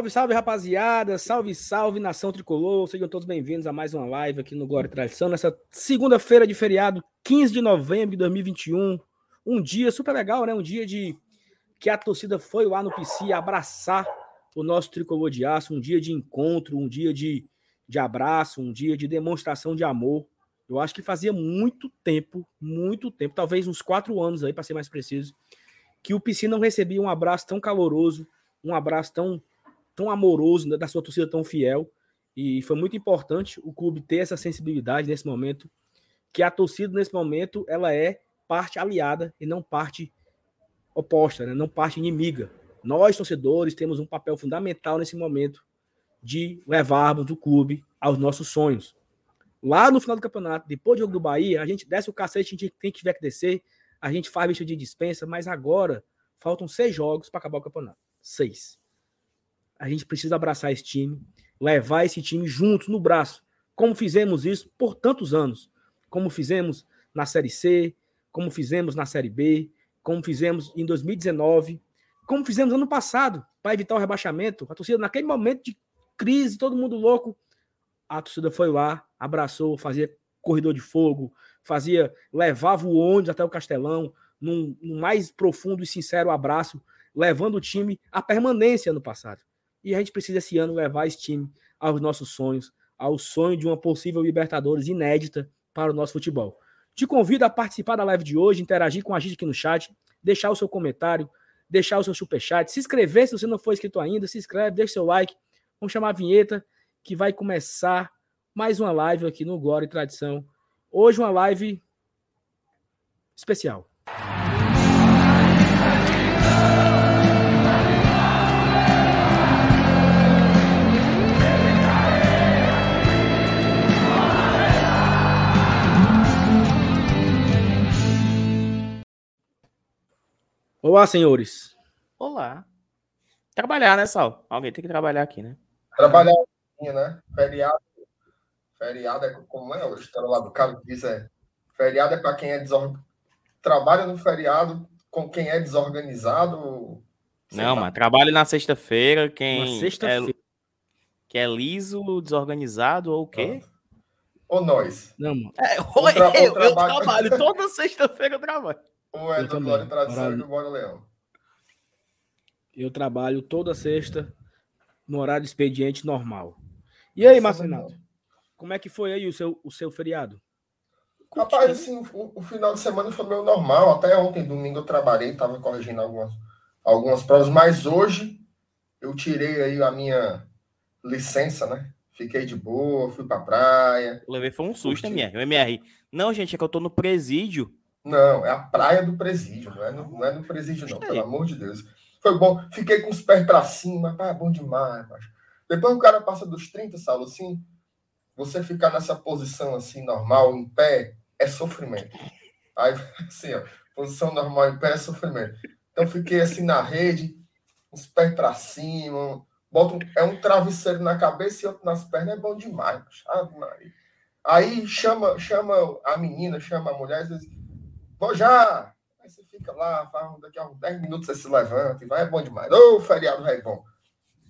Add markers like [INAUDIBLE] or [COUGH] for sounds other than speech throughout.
Salve, salve, rapaziada. Salve, salve, nação tricolor. Sejam todos bem-vindos a mais uma live aqui no Glória e Tradição. Nessa segunda-feira de feriado, 15 de novembro de 2021. Um dia super legal, né? Um dia de que a torcida foi lá no PC abraçar o nosso tricolor de aço. Um dia de encontro, um dia de, de abraço, um dia de demonstração de amor. Eu acho que fazia muito tempo, muito tempo, talvez uns quatro anos aí, para ser mais preciso, que o PC não recebia um abraço tão caloroso, um abraço tão tão amoroso, né, da sua torcida tão fiel. E foi muito importante o clube ter essa sensibilidade nesse momento, que a torcida nesse momento ela é parte aliada e não parte oposta, né? não parte inimiga. Nós, torcedores, temos um papel fundamental nesse momento de levarmos o clube aos nossos sonhos. Lá no final do campeonato, depois do jogo do Bahia, a gente desce o cacete, a gente tiver que descer, a gente faz bicho de dispensa, mas agora faltam seis jogos para acabar o campeonato. Seis a gente precisa abraçar esse time, levar esse time junto no braço, como fizemos isso por tantos anos, como fizemos na Série C, como fizemos na Série B, como fizemos em 2019, como fizemos ano passado, para evitar o rebaixamento. A torcida, naquele momento de crise, todo mundo louco, a torcida foi lá, abraçou, fazia corredor de fogo, fazia, levava o ônibus até o Castelão, num, num mais profundo e sincero abraço, levando o time à permanência no passado. E a gente precisa esse ano levar esse time aos nossos sonhos, ao sonho de uma possível Libertadores inédita para o nosso futebol. Te convido a participar da live de hoje, interagir com a gente aqui no chat, deixar o seu comentário, deixar o seu superchat, se inscrever se você não for inscrito ainda, se inscreve, deixa seu like. Vamos chamar a vinheta que vai começar mais uma live aqui no Glória e Tradição. Hoje uma live especial. Olá, senhores. Olá. Trabalhar, né, Sal? Alguém tem que trabalhar aqui, né? Trabalhar, né? Feriado. Feriado é como é a história lá do cara que diz é feriado é para quem é desorganizado. Trabalha no feriado com quem é desorganizado. Não, tá... mas trabalha na sexta-feira, quem sexta-feira. É, que é liso, desorganizado ou o quê? Ou nós. Não, mano. É, [LAUGHS] ou, tra... eu, eu, trabalho toda sexta-feira eu trabalho. Ou é eu do Glória e Tradição e do Bora Leão? Eu trabalho toda sexta no horário de expediente normal. E aí, Marcelo Como é que foi aí o seu, o seu feriado? Rapaz, assim, o, o, final de semana foi meio normal. Até ontem, domingo, eu trabalhei, estava corrigindo algumas, algumas provas, mas hoje eu tirei aí a minha licença, né? Fiquei de boa, fui pra praia. Eu levei foi um susto, MR. O MR. Não, gente, é que eu tô no presídio não, é a praia do presídio, não é no, não é no presídio, não, pelo amor de Deus. Foi bom, fiquei com os pés para cima, ah, bom demais, macho. Depois o cara passa dos 30, Saulo, assim, você ficar nessa posição assim, normal, em pé, é sofrimento. Aí, [LAUGHS] assim, ó, posição normal em pé é sofrimento. Então fiquei assim na rede, os pés para cima, é um travesseiro na cabeça e outro nas pernas, é bom demais. Aí chama, chama a menina, chama a mulher, às vezes, Vou já. Aí você fica lá, faz, daqui a uns 10 minutos você se levanta e vai, é bom demais. Ô, oh, feriado é bom.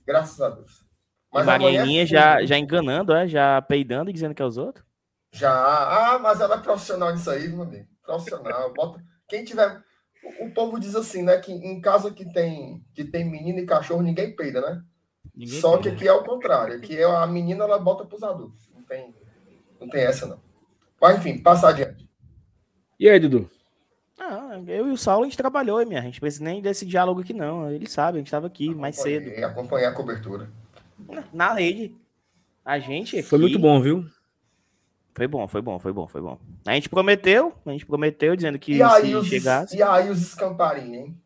Graças a Deus. Mas Marianinha é já, já enganando, é? já peidando e dizendo que é os outros? Já. Ah, mas ela é profissional nisso aí, meu amigo. Profissional. [LAUGHS] Bota... Quem tiver. O povo diz assim, né? Que em casa que tem, que tem menino e cachorro, ninguém peida, né? Ninguém Só peida. que aqui é o contrário. Aqui é a menina, ela bota pros adultos. Não tem, não tem essa, não. Mas, enfim, passa adiante. E aí, Dudu? Ah, eu e o Saulo a gente trabalhou, minha. A gente precisa nem desse diálogo aqui, não. Ele sabe, a gente estava aqui mais cedo. Acompanhar a cobertura. Na rede. A gente. Aqui... Foi muito bom, viu? Foi bom, foi bom, foi bom, foi bom. A gente prometeu, a gente prometeu dizendo que e aí, os, chegasse. E aí os escamparinhos, hein?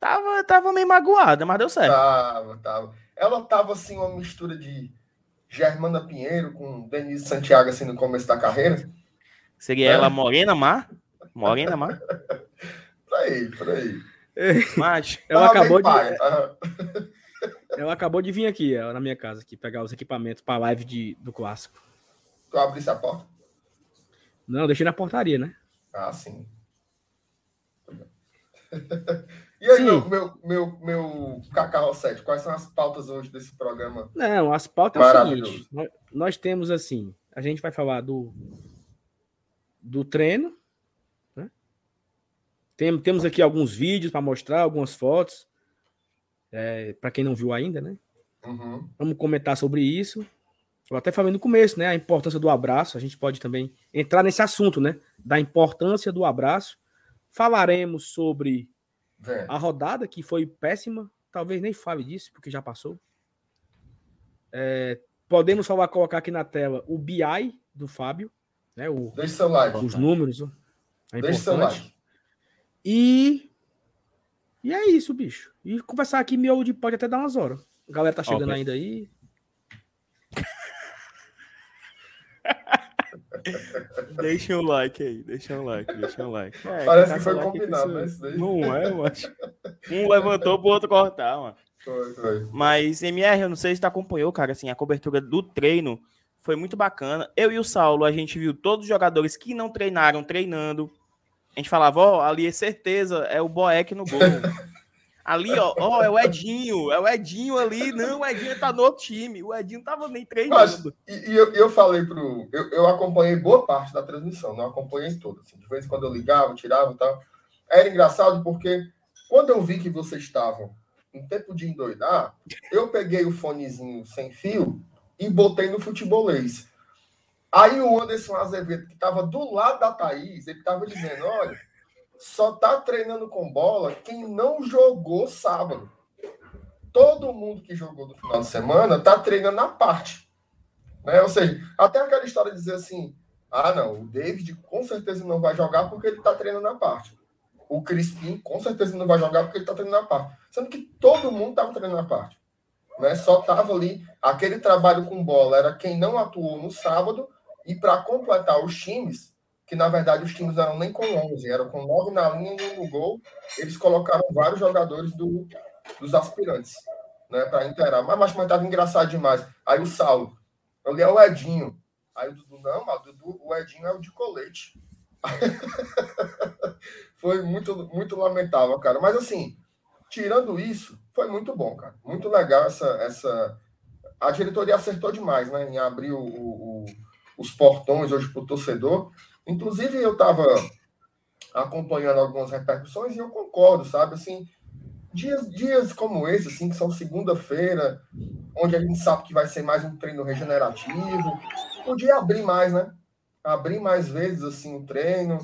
Tava, tava meio magoada, mas deu certo. Tava, tava. Ela tava assim, uma mistura de Germana Pinheiro com Denise Santiago, assim, no começo da carreira. Seria é. ela Morena Mar? Morena Mar? [LAUGHS] por aí, por aí. Mas ela acabou de. Pai, tá? [LAUGHS] Ela acabou de vir aqui, ela, na minha casa, aqui, pegar os equipamentos para a live de, do clássico. Tu abrisse a porta? Não, deixei na portaria, né? Ah, sim. [LAUGHS] E aí, meu, meu, meu, meu Cacau 7, quais são as pautas hoje desse programa? Não, as pautas é o seguinte: nós, nós, temos assim, a gente vai falar do, do treino. Né? Tem, temos aqui alguns vídeos para mostrar, algumas fotos. É, para quem não viu ainda, né? Uhum. Vamos comentar sobre isso. Eu até falei no começo, né? A importância do abraço. A gente pode também entrar nesse assunto, né? Da importância do abraço. Falaremos sobre é. A rodada, que foi péssima, talvez nem fale disso, porque já passou. É, podemos falar, colocar aqui na tela o BI do Fábio, né? O, Deixe seu like. Os números. É Deixe seu like. E. E é isso, bicho. E conversar aqui, meu de pode até dar umas horas. A galera tá chegando okay. ainda aí. [LAUGHS] Deixa um like aí, deixa um like, deixa um like. É, Parece que foi combinado, né? Não é, mas [LAUGHS] Um levantou pro outro cortar, mano. Foi, foi. Mas, MR, eu não sei se tu acompanhou, cara, assim, a cobertura do treino foi muito bacana. Eu e o Saulo, a gente viu todos os jogadores que não treinaram treinando. A gente falava, ó, oh, ali é certeza, é o Boeck no gol. [LAUGHS] Ali, ó, ó, é o Edinho, é o Edinho ali. Não, o Edinho tá no outro time. O Edinho tava nem treinando. Mas, e, e eu, eu falei pro. Eu, eu acompanhei boa parte da transmissão, não acompanhei toda. Assim, de vez em quando eu ligava, tirava e tal. Era engraçado porque quando eu vi que vocês estavam em tempo de endoidar, eu peguei o fonezinho sem fio e botei no futebolês. Aí o Anderson Azevedo, que estava do lado da Thaís, ele estava dizendo: olha só tá treinando com bola quem não jogou sábado. Todo mundo que jogou no final de semana tá treinando na parte. Né? Ou seja, até aquela história de dizer assim: ah, não, o David com certeza não vai jogar porque ele tá treinando na parte. O Crispim com certeza não vai jogar porque ele tá treinando na parte. Sendo que todo mundo tava treinando na parte. Né? Só tava ali aquele trabalho com bola era quem não atuou no sábado e para completar os times que na verdade os times eram nem com 11, eram com 9 na linha e no gol. Eles colocaram vários jogadores do, dos aspirantes, né, para inteirar. Mas, mas, mas tava engraçado demais. Aí o Saulo, ali é o Edinho. Aí o Dudu, não, mas o, Dudu, o Edinho é o de colete. [LAUGHS] foi muito, muito lamentável, cara. Mas assim, tirando isso, foi muito bom, cara. Muito legal essa. essa... A diretoria acertou demais, né? Em abrir o, o, os portões hoje para o torcedor. Inclusive, eu estava acompanhando algumas repercussões e eu concordo, sabe? Assim, dias, dias como esse, assim, que são segunda-feira, onde a gente sabe que vai ser mais um treino regenerativo, podia abrir mais, né? Abrir mais vezes, assim, o treino,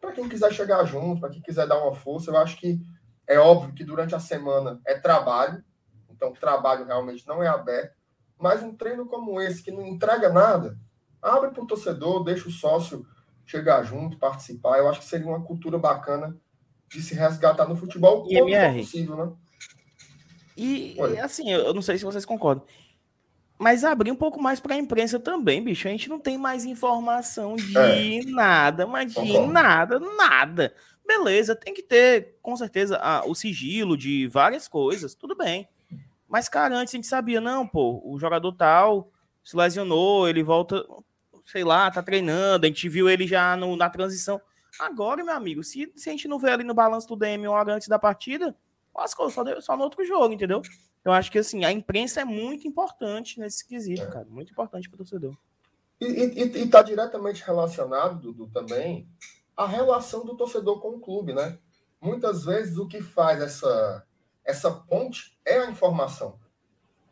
para quem quiser chegar junto, para quem quiser dar uma força. Eu acho que é óbvio que durante a semana é trabalho, então o trabalho realmente não é aberto, mas um treino como esse, que não entrega nada, abre para o torcedor, deixa o sócio chegar junto, participar. Eu acho que seria uma cultura bacana de se resgatar no futebol e MR. possível, né? E, e, assim, eu não sei se vocês concordam. Mas abrir um pouco mais para a imprensa também, bicho. A gente não tem mais informação de é. nada, mas de Concordo. nada, nada. Beleza, tem que ter, com certeza, a, o sigilo de várias coisas, tudo bem. Mas, cara, antes a gente sabia, não, pô, o jogador tal se lesionou, ele volta sei lá, tá treinando, a gente viu ele já no, na transição. Agora, meu amigo, se, se a gente não vê ali no balanço do DM uma hora antes da partida, lascou, só, só no outro jogo, entendeu? Eu acho que assim, a imprensa é muito importante nesse quesito, é. cara. Muito importante para o torcedor. E, e, e tá diretamente relacionado, Dudu, também, a relação do torcedor com o clube, né? Muitas vezes o que faz essa, essa ponte é a informação.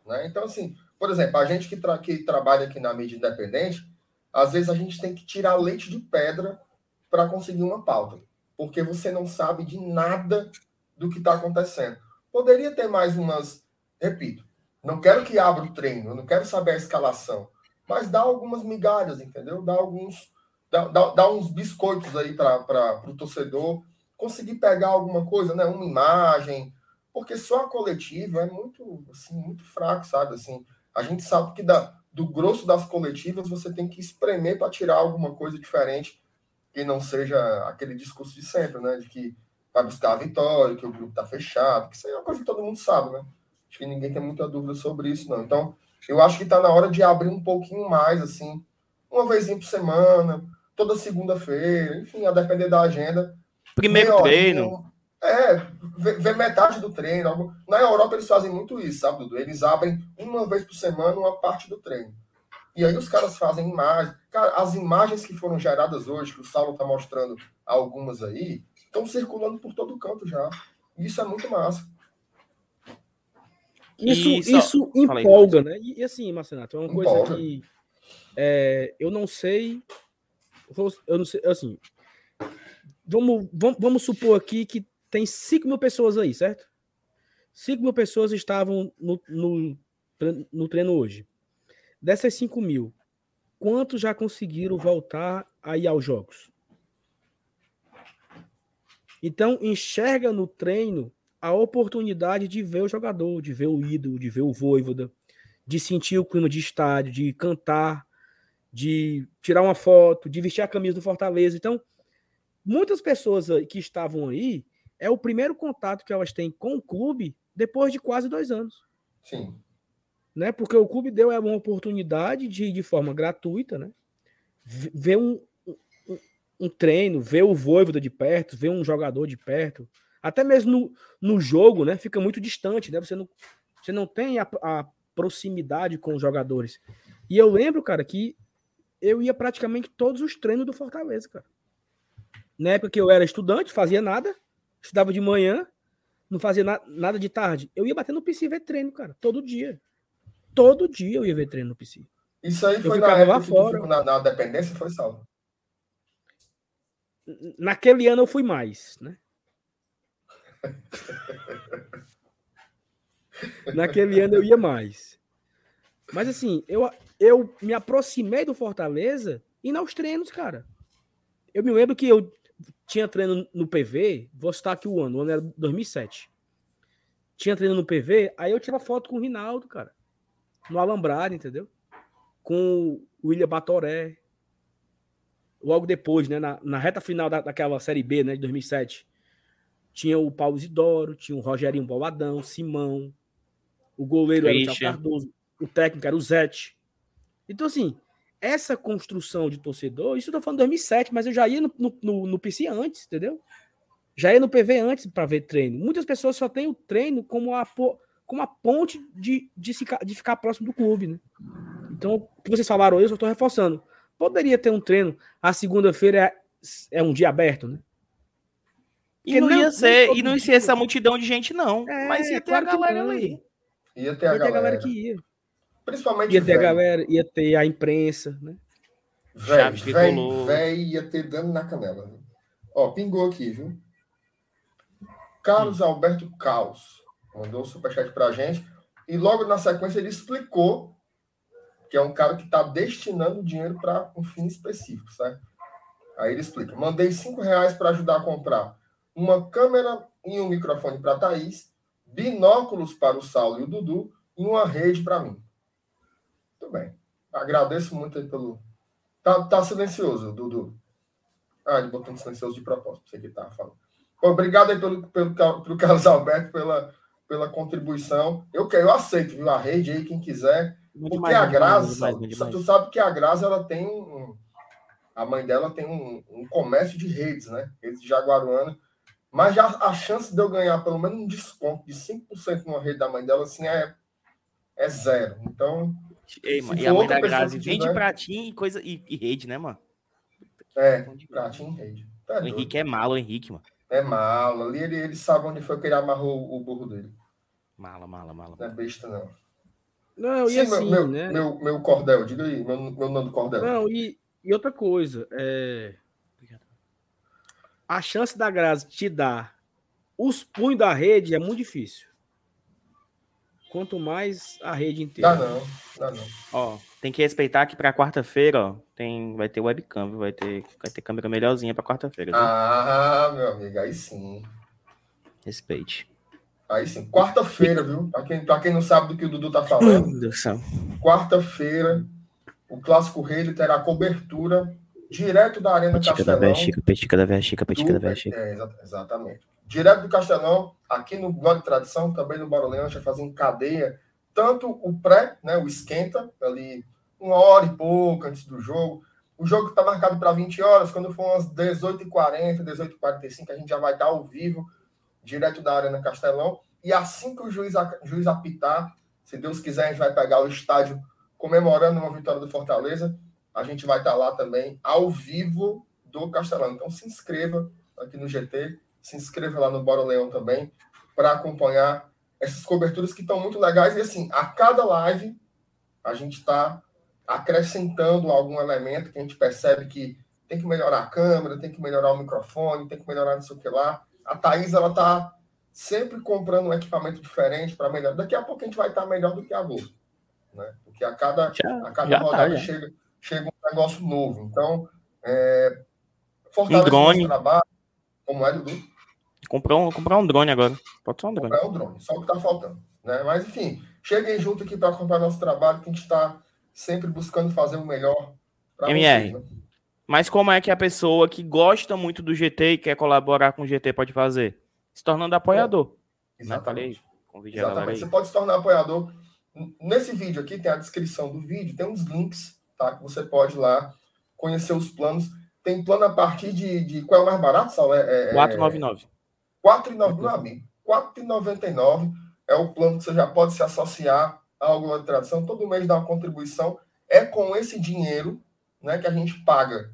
Né? Então, assim, por exemplo, a gente que, tra que trabalha aqui na mídia independente, às vezes a gente tem que tirar leite de pedra para conseguir uma pauta, porque você não sabe de nada do que está acontecendo. Poderia ter mais umas, repito, não quero que abra o treino, não quero saber a escalação, mas dá algumas migalhas, entendeu? Dá alguns, dá, dá, dá uns biscoitos aí para o torcedor conseguir pegar alguma coisa, né? Uma imagem, porque só a coletiva é muito, assim, muito fraco, sabe? Assim, a gente sabe que dá, do grosso das coletivas, você tem que espremer para tirar alguma coisa diferente que não seja aquele discurso de sempre, né? De que vai buscar a vitória, que o grupo está fechado, que isso aí é uma coisa que todo mundo sabe, né? Acho que ninguém tem muita dúvida sobre isso, não. Então, eu acho que está na hora de abrir um pouquinho mais, assim, uma vez por semana, toda segunda-feira, enfim, a depender da agenda. Primeiro treino. É, ver metade do treino. Na Europa eles fazem muito isso, sabe, Dudu? Eles abrem uma vez por semana uma parte do treino. E aí os caras fazem imagens. Cara, as imagens que foram geradas hoje, que o Saulo está mostrando algumas aí, estão circulando por todo canto já. E isso é muito massa. Isso, isso empolga, né? E, e, assim, Marcenato, é uma empolga. coisa que é, eu não sei. Eu não sei, assim. Vamos, vamos, vamos supor aqui que tem 5 mil pessoas aí, certo? 5 mil pessoas estavam no, no, no treino hoje. Dessas 5 mil, quantos já conseguiram voltar a ir aos jogos? Então, enxerga no treino a oportunidade de ver o jogador, de ver o ídolo, de ver o voivoda, de sentir o clima de estádio, de cantar, de tirar uma foto, de vestir a camisa do Fortaleza. Então, muitas pessoas que estavam aí, é o primeiro contato que elas têm com o clube depois de quase dois anos. Sim né? Porque o clube deu uma oportunidade de, de forma gratuita, né? Ver um, um, um treino, ver o Voivoda de perto, ver um jogador de perto, até mesmo no, no jogo, né? Fica muito distante, né? Você não, você não tem a, a proximidade com os jogadores. E eu lembro, cara, que eu ia praticamente todos os treinos do Fortaleza, cara. Na época que eu era estudante, fazia nada, estudava de manhã, não fazia na, nada de tarde. Eu ia bater no PC ver treino, cara, todo dia todo dia eu ia ver treino no PC. Isso aí foi na época fora. Na, na, dependência, foi salvo. Naquele ano eu fui mais, né? [LAUGHS] Naquele ano eu ia mais. Mas assim, eu, eu me aproximei do Fortaleza e aos treinos, cara. Eu me lembro que eu tinha treino no PV, vou citar aqui o ano, o ano era 2007. Tinha treino no PV, aí eu tirava foto com o Rinaldo, cara no Alambrado, entendeu? Com o William Batoré. Logo depois, né, na, na reta final da, daquela Série B, né, de 2007, tinha o Paulo Isidoro, tinha o Rogerinho Boladão, Simão, o goleiro era o Thiago Cardoso, o técnico era o Zete. Então, assim, essa construção de torcedor, isso eu tô falando 2007, mas eu já ia no, no, no, no PC antes, entendeu? Já ia no PV antes para ver treino. Muitas pessoas só têm o treino como a, como a ponte de, de, ficar, de ficar próximo do clube, né? Então, o que vocês falaram, eu só estou reforçando. Poderia ter um treino, a segunda-feira é, é um dia aberto, né? E não, não, ia ser, e não ia ser essa multidão de gente, não. É, mas ia ter claro a galera ali. Ia ter a, ia galera. Ter a galera que ia. Principalmente Ia ter a galera, ia ter a imprensa, né? Véi, véi, ia ter dano na canela. Ó, pingou aqui, viu? Carlos Alberto Caos mandou um superchat para a gente. E logo na sequência ele explicou que é um cara que está destinando dinheiro para um fim específico, certo? Aí ele explica: mandei cinco reais para ajudar a comprar uma câmera e um microfone para Thaís, binóculos para o Saulo e o Dudu e uma rede para mim. Muito bem. Agradeço muito aí pelo. Tá, tá silencioso, Dudu. Ah, ele botou um silencioso de propósito, sei que tava falando. obrigado aí pelo, pelo, pelo Carlos Alberto pela pela contribuição. Eu eu aceito, viu? A rede aí, quem quiser. Muito porque a Graça, tu sabe que a Graça ela tem um. A mãe dela tem um, um comércio de redes, né? Redes de Jaguaruana. Mas já a chance de eu ganhar pelo menos um desconto de 5% numa rede da mãe dela, assim, é, é zero. Então. Ei, mano, e a mãe da Grazi vende tiver... pratinho e coisa e, e, rede, né, mano? É, pratinho e rede. Tá o Henrique é malo, o Henrique, mano. É malo. Ali ele, ele sabe onde foi que ele amarrou o burro dele. Mala, mala, mala. Não é besta, não. Não, Sim, e assim, meu, né? Meu, meu cordel, diga aí, meu, meu nome do cordel. Não, e, e outra coisa, é... a chance da Grazi te dar os punhos da rede é muito difícil. Quanto mais a rede inteira. Dá não, dá não. Ó, tem que respeitar que para quarta-feira, ó, tem, vai ter webcam, vai ter, vai ter câmera melhorzinha para quarta-feira. Ah, meu amigo, aí sim. Respeite. Aí sim, quarta-feira, viu? Para quem, quem não sabe do que o Dudu tá falando. Quarta-feira, o Clássico Rei terá cobertura direto da Arena petica Castelão. Da Véia Chica, petica da Véia Chica, petica da Véia Chica. É, exatamente. Direto do Castelão, aqui no Blog Tradição, também no Barulhão, já fazendo cadeia tanto o pré, né, o esquenta, ali uma hora e pouco antes do jogo. O jogo está marcado para 20 horas, quando for umas 18h40, 18h45, a gente já vai estar ao vivo direto da Arena Castelão. E assim que o juiz, juiz apitar, se Deus quiser, a gente vai pegar o estádio comemorando uma vitória do Fortaleza. A gente vai estar lá também, ao vivo do Castelão. Então se inscreva aqui no GT, se inscreva lá no Bora Leão também, para acompanhar essas coberturas que estão muito legais. E assim, a cada live a gente está acrescentando algum elemento que a gente percebe que tem que melhorar a câmera, tem que melhorar o microfone, tem que melhorar não sei o que lá. A Thaís, ela tá sempre comprando um equipamento diferente para melhorar. Daqui a pouco a gente vai estar melhor do que a Globo. Né? Porque a cada, já, a cada rodada tá, chega, chega um negócio novo. Então, é, um drone. trabalho. Como é, Dudu? Comprar um, comprar um drone agora. Pode ser um drone. Comprar um drone, só o que está faltando. Né? Mas, enfim, cheguem junto aqui para acompanhar nosso trabalho, que a gente está sempre buscando fazer o melhor para MR. Vocês, né? Mas como é que a pessoa que gosta muito do GT e quer colaborar com o GT pode fazer? Se tornando apoiador. É, exatamente. Né? exatamente. Você pode se tornar apoiador. Nesse vídeo aqui tem a descrição do vídeo, tem uns links, tá? Que você pode ir lá conhecer os planos. Tem plano a partir de. de qual é o mais barato, Sal? É, é, 499. 4,99. 4,99 é o plano que você já pode se associar a alguma tradição. Todo mês dá uma contribuição. É com esse dinheiro né, que a gente paga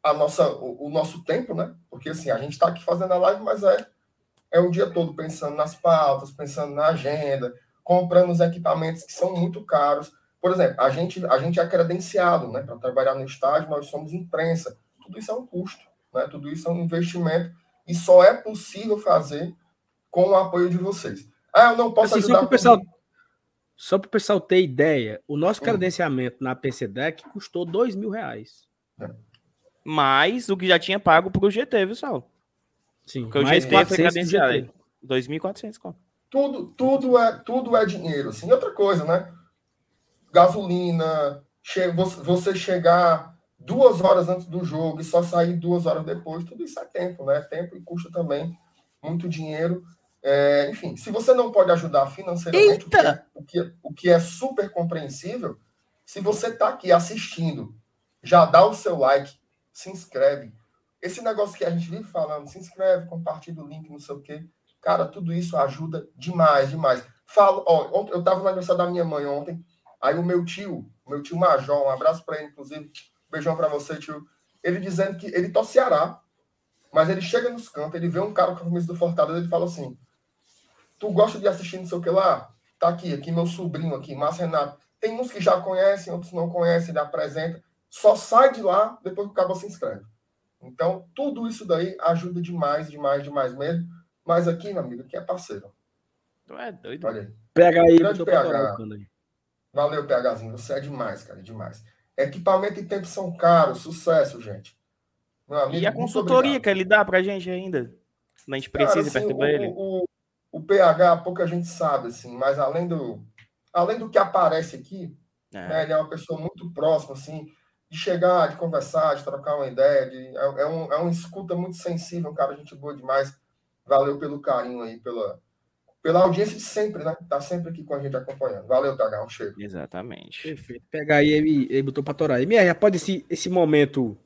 a nossa, o, o, nosso tempo, né? Porque assim, a gente está aqui fazendo a live, mas é, é o dia todo pensando nas pautas, pensando na agenda, comprando os equipamentos que são muito caros. Por exemplo, a gente, a gente é credenciado né, para trabalhar no estádio, nós somos imprensa. Tudo isso é um custo, né? tudo isso é um investimento e só é possível fazer com o apoio de vocês. Ah, eu não posso assim, ajudar. Só para o pessoal, o ter ideia, o nosso hum. credenciamento hum. na PCDEC custou dois mil reais. É mais o que já tinha pago pro GT, viu, Sal? Sim, Porque o GT foi credenciado. 2.400 Tudo, tudo, é, tudo é dinheiro. Assim. E outra coisa, né? Gasolina, che você chegar duas horas antes do jogo e só sair duas horas depois, tudo isso é tempo, né? Tempo e custa também muito dinheiro. É, enfim, se você não pode ajudar financeiramente, o que, é, o que, o que é super compreensível, se você está aqui assistindo, já dá o seu like, se inscreve. Esse negócio que a gente vive falando, se inscreve, compartilha o link, não sei o quê. Cara, tudo isso ajuda demais, demais. Falo, ó, eu estava no aniversário da minha mãe ontem, aí o meu tio, meu tio Major, um abraço para ele, inclusive, beijão para você, tio. Ele dizendo que ele torce Ceará, mas ele chega nos cantos, ele vê um cara com a camisa do Fortaleza, ele fala assim: Tu gosta de assistir não sei o que lá? Tá aqui, aqui meu sobrinho aqui, Márcio Renato. Tem uns que já conhecem, outros não conhecem, ele apresenta só sai de lá depois que o cabo se inscreve. Então, tudo isso daí ajuda demais, demais, demais mesmo. Mas aqui, meu amigo, aqui é parceiro. Tu é doido. Olha aí. Pega aí, Grande PH. Valeu, PHzinho. Você é demais, cara, demais. Equipamento e tempo são caros. Sucesso, gente. Amigo, e a consultoria que ele dá pra gente ainda? A gente precisa cara, assim, perturbar ele. O, o, PH, pouca gente sabe, assim, mas além do, além do que aparece aqui, é. Né, ele é uma pessoa muito próxima, assim de chegar, de conversar, de trocar uma ideia. De, é, é, um, é um escuta muito sensível, um cara, gente boa demais. Valeu pelo carinho aí, pela, pela audiência de sempre, né? Tá sempre aqui com a gente acompanhando. Valeu, um cheiro. Exatamente. Perfeito. Pegar aí, ele, ele botou pra torar. MR, após esse, esse momento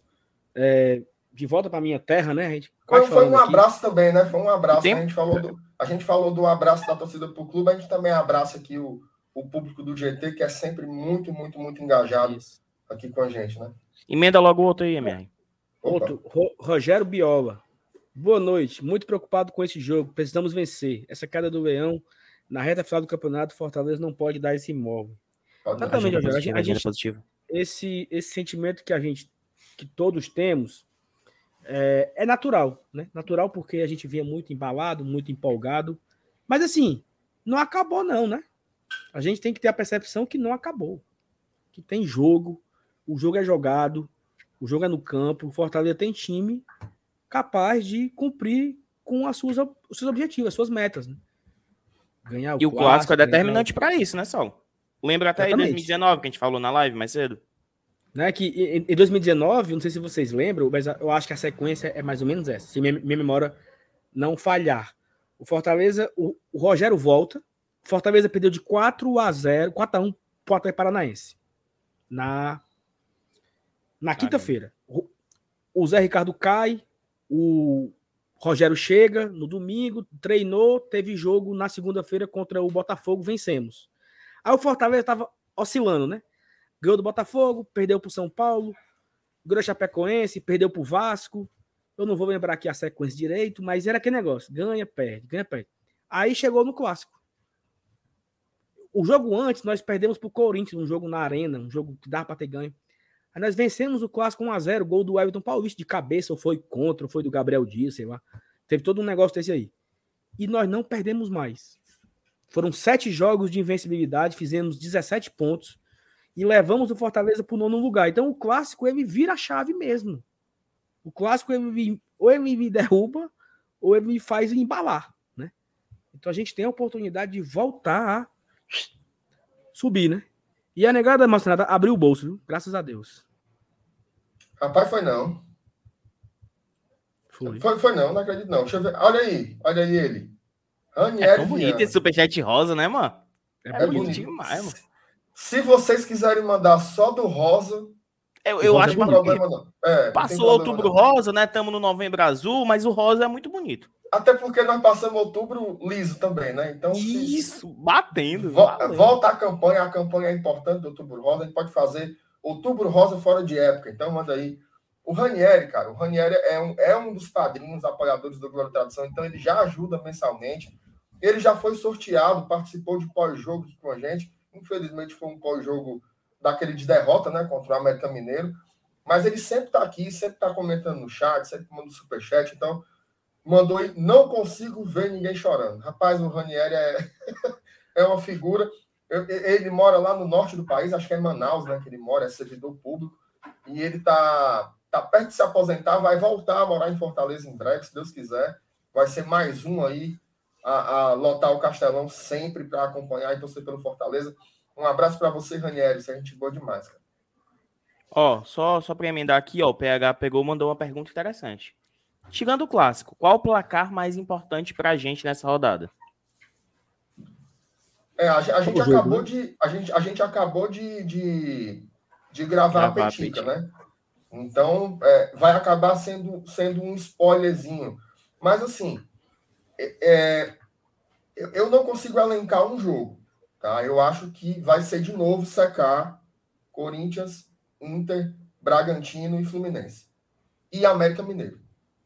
é, de volta pra minha terra, né? A gente foi, foi um aqui. abraço também, né? Foi um abraço. A gente, falou do, a gente falou do abraço da torcida pro clube, a gente também abraça aqui o, o público do GT, que é sempre muito, muito, muito engajado. Isso aqui com a gente, né? Emenda logo outro aí, MR. Outro, Ro Rogério Biola. Boa noite. Muito preocupado com esse jogo. Precisamos vencer. Essa queda do Leão na reta final do campeonato, Fortaleza não pode dar esse imóvel. Exatamente, Rogério. A gente, a gente, positivo. Esse, esse sentimento que a gente, que todos temos, é, é, natural, né? Natural porque a gente vinha muito embalado, muito empolgado. Mas assim, não acabou, não, né? A gente tem que ter a percepção que não acabou. Que tem jogo, o jogo é jogado, o jogo é no campo, o Fortaleza tem time capaz de cumprir com as suas, os seus objetivos, as suas metas. Né? Ganhar o e o clássico, é determinante para isso, né, Sal? Lembra até em 2019 que a gente falou na live mais cedo? Né, que em, em 2019, não sei se vocês lembram, mas eu acho que a sequência é mais ou menos essa, se minha, minha memória não falhar. O Fortaleza, o, o Rogério volta, o Fortaleza perdeu de 4 a 0, 4 a 1 para o Atlético Paranaense. Na na quinta-feira, o Zé Ricardo cai, o, Rogério chega no domingo, treinou, teve jogo na segunda-feira contra o Botafogo, vencemos. Aí o Fortaleza estava oscilando, né? Ganhou do Botafogo, perdeu para o São Paulo, ganhou Chapecoense, perdeu para o Vasco. Eu não vou lembrar aqui a sequência direito, mas era aquele negócio: ganha, perde, ganha, perde. Aí chegou no clássico. O jogo antes, nós perdemos para o Corinthians, um jogo na Arena, um jogo que dá para ter ganho. Aí nós vencemos o clássico 1x0, gol do Everton Paulista de cabeça, ou foi contra, ou foi do Gabriel Dias, sei lá. Teve todo um negócio desse aí. E nós não perdemos mais. Foram sete jogos de invencibilidade, fizemos 17 pontos e levamos o Fortaleza para o nono lugar. Então o clássico ele vira a chave mesmo. O clássico ele, ou ele me derruba ou ele me faz embalar, né? Então a gente tem a oportunidade de voltar a subir, né? E a negada Marcinada abriu o bolso, viu? Graças a Deus. Rapaz, foi não. Foi. Foi, foi não, não acredito não. Deixa eu ver. Olha aí, olha aí ele. Ranieri é tão bonito esse superchat rosa, né, mano? É, é bonito demais, mano. Se vocês quiserem mandar só do rosa, eu, eu acho que problema, não. É, passou outubro não. rosa, né? Estamos no novembro azul, mas o rosa é muito bonito. Até porque nós passamos outubro liso também, né? Então, Isso, se... batendo. Vo volta a campanha, a campanha é importante do outubro rosa, a gente pode fazer outubro rosa fora de época. Então, manda aí. O Ranieri, cara, o Ranieri é um, é um dos padrinhos apoiadores do Glória Tradução, então ele já ajuda mensalmente. Ele já foi sorteado, participou de pós-jogo com a gente. Infelizmente, foi um pós-jogo daquele de derrota, né, contra o América Mineiro. Mas ele sempre está aqui, sempre está comentando no chat, sempre manda superchat. Então, mandou aí, não consigo ver ninguém chorando. Rapaz, o Ranieri é, [LAUGHS] é uma figura. Ele mora lá no norte do país, acho que é Manaus, né? Que ele mora, é servidor público. E ele tá, tá perto de se aposentar, vai voltar a morar em Fortaleza em breve, se Deus quiser. Vai ser mais um aí a, a lotar o Castelão sempre para acompanhar e torcer pelo Fortaleza. Um abraço para você, Ranieri. Isso é gente boa demais, cara. Ó, só, só para emendar aqui, ó, o PH pegou mandou uma pergunta interessante. Chegando o clássico, qual o placar mais importante para a gente nessa rodada? É, a, a gente acabou de a gente, a gente acabou de, de, de gravar, gravar a petica, né? Então é, vai acabar sendo, sendo um spoilerzinho. Mas assim, é, é eu, eu não consigo elencar um jogo. Tá? Eu acho que vai ser de novo secar Corinthians, Inter, Bragantino e Fluminense. E América Mineiro.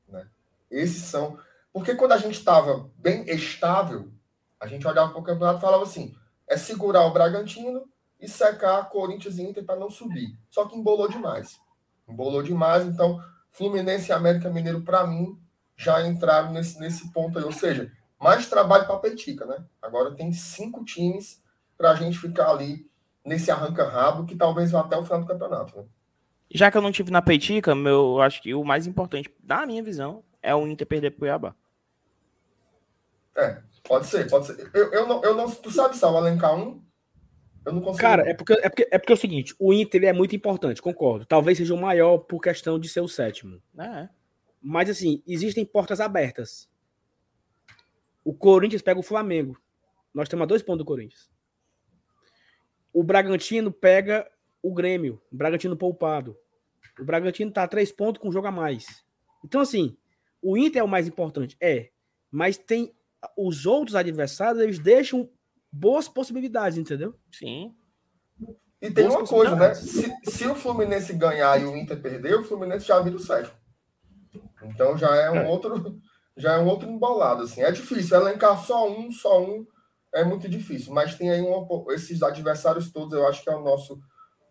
Né? Esses são. Porque quando a gente estava bem estável, a gente olhava para o campeonato e falava assim: é segurar o Bragantino e secar Corinthians e Inter para não subir. Só que embolou demais. Embolou demais, então Fluminense e América Mineiro, para mim, já entraram nesse, nesse ponto aí. Ou seja, mais trabalho para a Petica, né? Agora tem cinco times para a gente ficar ali nesse arranca-rabo que talvez vá até o final do campeonato. Né? Já que eu não tive na Peitica, meu, acho que o mais importante, na minha visão, é o Inter perder pro Cuiabá. É, pode ser, pode ser. Eu, eu, não, eu não. Tu sabe, Sal, alencar um? Eu não consigo. Cara, é porque, é, porque, é porque é o seguinte: o Inter é muito importante, concordo. Talvez seja o maior por questão de ser o sétimo. É. Mas, assim, existem portas abertas. O Corinthians pega o Flamengo. Nós temos a dois pontos do Corinthians o Bragantino pega o Grêmio, o Bragantino poupado. O Bragantino tá a três pontos com um jogo a mais. Então, assim, o Inter é o mais importante, é. Mas tem os outros adversários, eles deixam boas possibilidades, entendeu? Sim. E tem boas uma coisa, né? Se, se, o Fluminense ganhar e o Inter perder, o Fluminense já vira o sétimo. Então já é um é. outro, já é um outro embolado, assim. É difícil elencar só um, só um é muito difícil, mas tem aí um, esses adversários todos, eu acho que é o nosso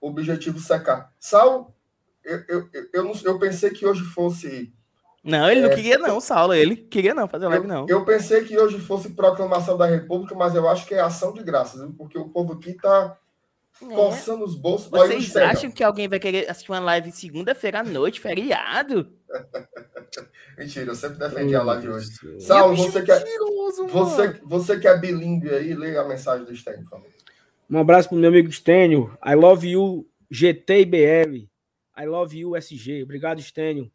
objetivo secar. Sal, eu, eu, eu, não, eu pensei que hoje fosse. Não, ele é, não queria, não, Saulo. Ele queria não fazer live, não. Eu pensei que hoje fosse proclamação da República, mas eu acho que é ação de graças, viu? porque o povo aqui tá é. coçando os bolsos. Vocês acham que alguém vai querer assistir uma live segunda-feira à noite, feriado? [LAUGHS] Mentira, eu sempre defendi a live hoje. Saulo, você quer, você, você que é bilíngue aí, leia a mensagem do Stênio. Um abraço pro meu amigo Stênio. I love you, GTBL. I love you, SG. Obrigado, Stênio,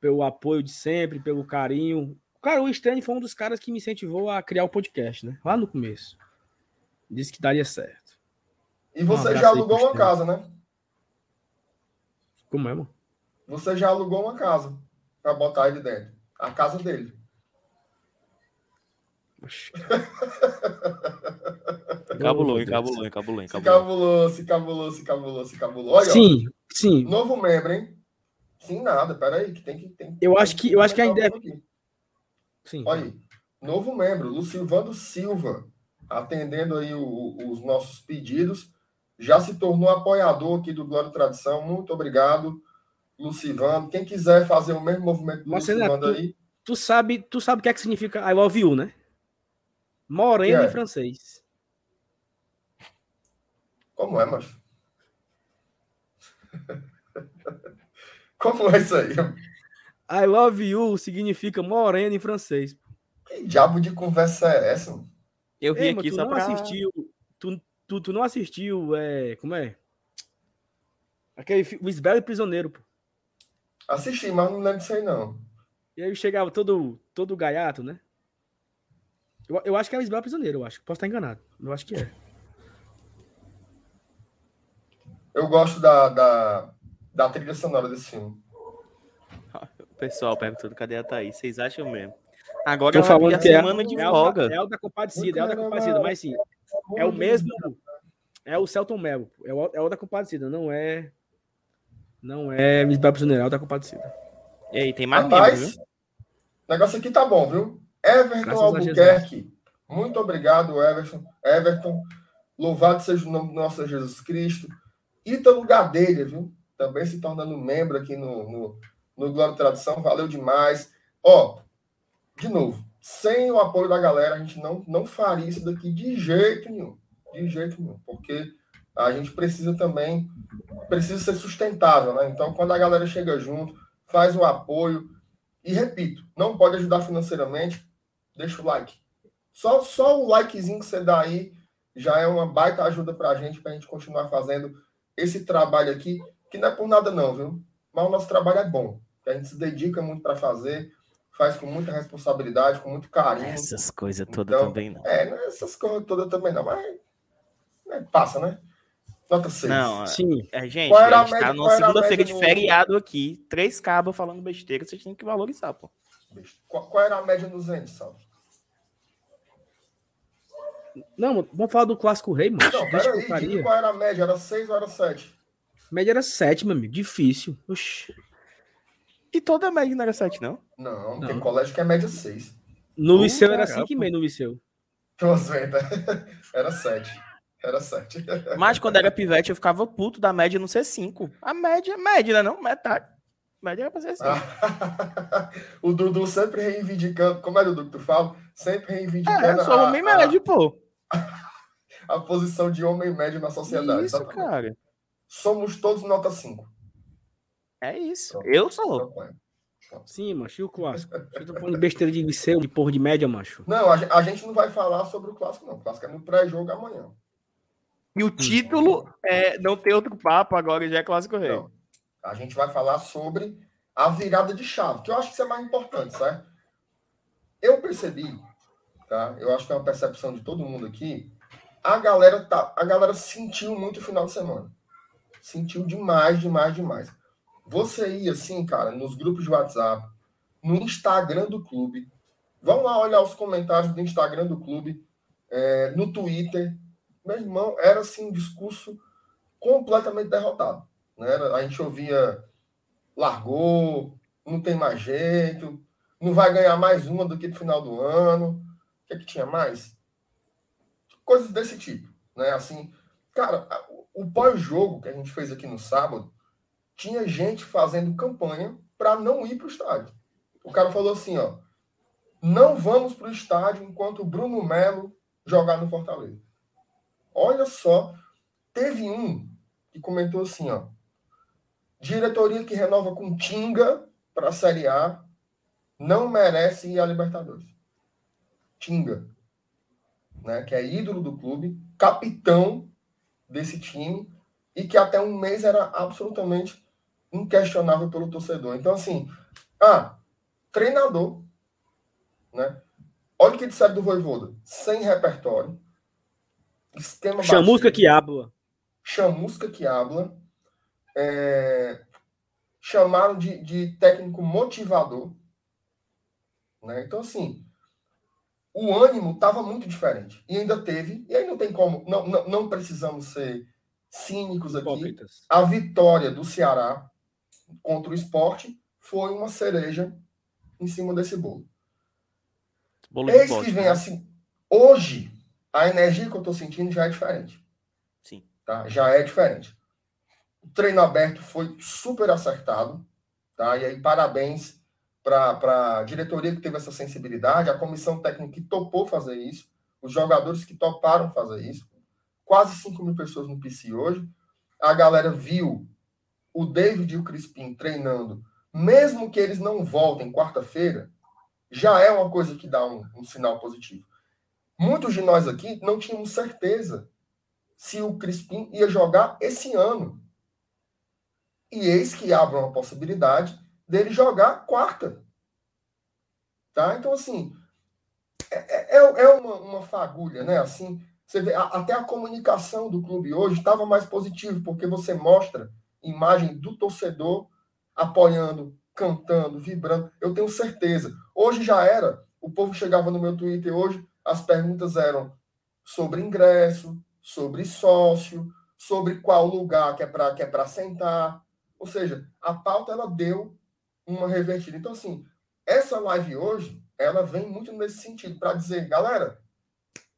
pelo apoio de sempre, pelo carinho. Cara, o Stênio foi um dos caras que me incentivou a criar o podcast, né? Lá no começo. Disse que daria certo. E você um já alugou uma casa, né? Como é, mano? Você já alugou uma casa para botar ele dentro. A casa dele. [LAUGHS] Encabulou, encabulou, encabulou, encabulou. Se cabulou, se cabulou, se cabulou, se cabulou. Olha, sim, ó, sim. Novo membro, hein? Sim, nada. Peraí, que tem que. Tem, eu acho que, eu acho que ainda é. Sim. Olha aí. Novo membro, Lucilvando Silva, atendendo aí o, os nossos pedidos, já se tornou apoiador aqui do Glória e Tradição. Muito obrigado, Lucivando. Quem quiser fazer o mesmo movimento do Lucivando aí. Tu sabe, tu sabe o que é que significa I love you, né? Moreno é? em francês. Como é, macho? [LAUGHS] Como é isso aí? I love you significa moreno em francês. Que diabo de conversa é essa? Eu vi Ei, aqui tu só não pra... assistiu, tu, tu, tu, não assistiu, é, como é? Aquele o Isbelo Prisioneiro, pô. Assisti, mas não lembro disso aí, não. E aí chegava todo, todo gaiato, né? Eu, eu acho que é o Isbel Prisioneiro, eu acho. Posso estar enganado. Eu acho que é. Eu gosto da, da, da trilha sonora desse filme. O [LAUGHS] pessoal perguntando cadê a Thaís. Vocês acham mesmo? Agora Tô falando que é semana é, de folga. É o da Compadecida, é o da Compadecida, mas sim, é o mesmo. É o Celton Mello, é o, é o da Compadecida, não é. Não é Prisioneiro, é o da Compadecida. E aí, tem mais Rapaz, viu? O negócio aqui tá bom, viu? Everton Graças Albuquerque. Muito obrigado, Everton. Everton. Louvado seja o nome do nosso Jesus Cristo. Ítalo Gadelha, viu? Também se tornando membro aqui no, no, no Glória Tradução. Valeu demais. Ó, de novo, sem o apoio da galera, a gente não, não faria isso daqui de jeito nenhum. De jeito nenhum. Porque a gente precisa também, precisa ser sustentável, né? Então, quando a galera chega junto, faz o apoio. E repito, não pode ajudar financeiramente, deixa o like. Só, só o likezinho que você dá aí já é uma baita ajuda para a gente, para a gente continuar fazendo esse trabalho aqui, que não é por nada não, viu? Mas o nosso trabalho é bom. A gente se dedica muito para fazer, faz com muita responsabilidade, com muito carinho. Essas coisas todas então, também não. É, essas coisas todas também não, mas né, passa, né? Nota 6. Não, Sim. É, gente, a, gente tá numa segunda-feira de feriado aqui, três cabos falando besteira, vocês têm que valorizar, pô. Qual, qual era a média nos entes, Salve? Não, vamos falar do clássico rei, mano. Não, peraí, qual era a média? Era 6 ou era 7? Média era 7, meu amigo. Difícil. Oxi. E toda a média não era 7, não? Não, não. tem colégio que é média 6. No uh, liceu era 5,5 no liceu. vendo? [LAUGHS] Era 7. Era 7. Mas quando era pivete, eu ficava puto da média não ser 5. A média é média, né? Não, metade. Média era pra ser 5. [LAUGHS] o Dudu sempre reivindicando. Como é, Dudu, que tu fala? Sempre reivindicando. É, eu sou homem a, médio, pô. [LAUGHS] A posição de homem médio na sociedade. Isso, cara. Somos todos nota 5. É isso. Pronto. Eu sou. Sim, macho, e o clássico? Você tá falando besteira de liceu, de porra de média, macho. Não, a gente não vai falar sobre o clássico, não. O clássico é no pré-jogo amanhã. E o título é não ter outro papo agora, já é clássico rei. Não. A gente vai falar sobre a virada de chave, que eu acho que isso é mais importante, certo? Eu percebi, tá? Eu acho que é uma percepção de todo mundo aqui. A galera tá, a galera sentiu muito o final de semana. Sentiu demais, demais, demais. Você ia assim, cara, nos grupos de WhatsApp, no Instagram do clube. Vão lá olhar os comentários do Instagram do clube, é, no Twitter. Meu irmão, era assim um discurso completamente derrotado. Né? A gente ouvia largou, não tem mais jeito, não vai ganhar mais uma do que no final do ano. O que, é que tinha mais? Coisas desse tipo. Né? Assim, cara, o pós-jogo que a gente fez aqui no sábado, tinha gente fazendo campanha para não ir para o estádio. O cara falou assim, ó, não vamos para o estádio enquanto o Bruno Melo jogar no Fortaleza. Olha só, teve um que comentou assim, ó, diretoria que renova com Tinga para a Série A não merece ir à Libertadores. Tinga, né, que é ídolo do clube, capitão desse time e que até um mês era absolutamente inquestionável pelo torcedor. Então, assim, ah, treinador, né? Olha o que disseram do Voivoda. Sem repertório. Esquema Chamusca que habla. Chamusca que habla. É, chamaram de, de técnico motivador. Né? Então, assim, o ânimo estava muito diferente. E ainda teve, e aí não tem como, não, não, não precisamos ser cínicos aqui. Hipócritas. A vitória do Ceará contra o esporte foi uma cereja em cima desse bolo. bolo Eis que vem né? assim. Hoje, a energia que eu estou sentindo já é diferente. Sim. Tá? Já é diferente. O treino aberto foi super acertado. Tá? E aí, parabéns para a diretoria que teve essa sensibilidade, a comissão técnica que topou fazer isso, os jogadores que toparam fazer isso. Quase 5 mil pessoas no PC hoje. A galera viu o David e o Crispim treinando, mesmo que eles não voltem quarta-feira, já é uma coisa que dá um, um sinal positivo. Muitos de nós aqui não tínhamos certeza se o Crispim ia jogar esse ano. E eis que abre uma possibilidade dele jogar quarta. Tá? Então, assim, é, é, é uma, uma fagulha, né? Assim, você vê, a, até a comunicação do clube hoje estava mais positiva, porque você mostra imagem do torcedor apoiando, cantando, vibrando. Eu tenho certeza. Hoje já era. O povo chegava no meu Twitter hoje, as perguntas eram sobre ingresso, sobre sócio, sobre qual lugar que é para que é sentar. Ou seja, a pauta ela deu uma revertida. Então assim, essa live hoje, ela vem muito nesse sentido para dizer, galera,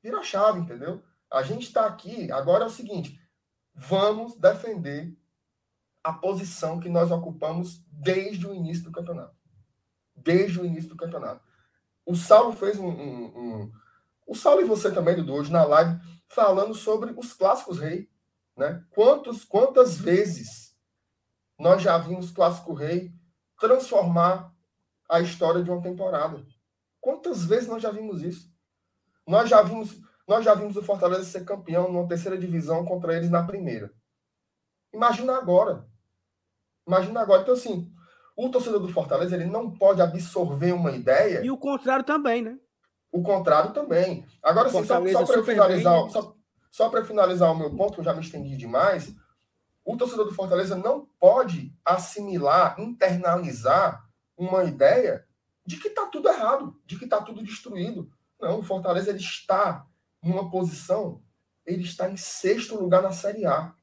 vira a chave, entendeu? A gente está aqui, agora é o seguinte, vamos defender a posição que nós ocupamos desde o início do campeonato. Desde o início do campeonato. O Saulo fez um. um, um o Saulo e você também, Dudu, hoje na live, falando sobre os clássicos rei. Né? Quantos, quantas vezes nós já vimos Clássico Rei transformar a história de uma temporada? Quantas vezes nós já vimos isso? Nós já vimos, nós já vimos o Fortaleza ser campeão numa terceira divisão contra eles na primeira. Imagina agora. Imagina agora. Então, assim, o torcedor do Fortaleza ele não pode absorver uma ideia. E o contrário também, né? O contrário também. Agora, sim, só, só para finalizar, só, só para finalizar o meu ponto, que eu já me estendi demais, o torcedor do Fortaleza não pode assimilar, internalizar uma ideia de que está tudo errado, de que está tudo destruído. Não, o Fortaleza ele está numa posição, ele está em sexto lugar na Série A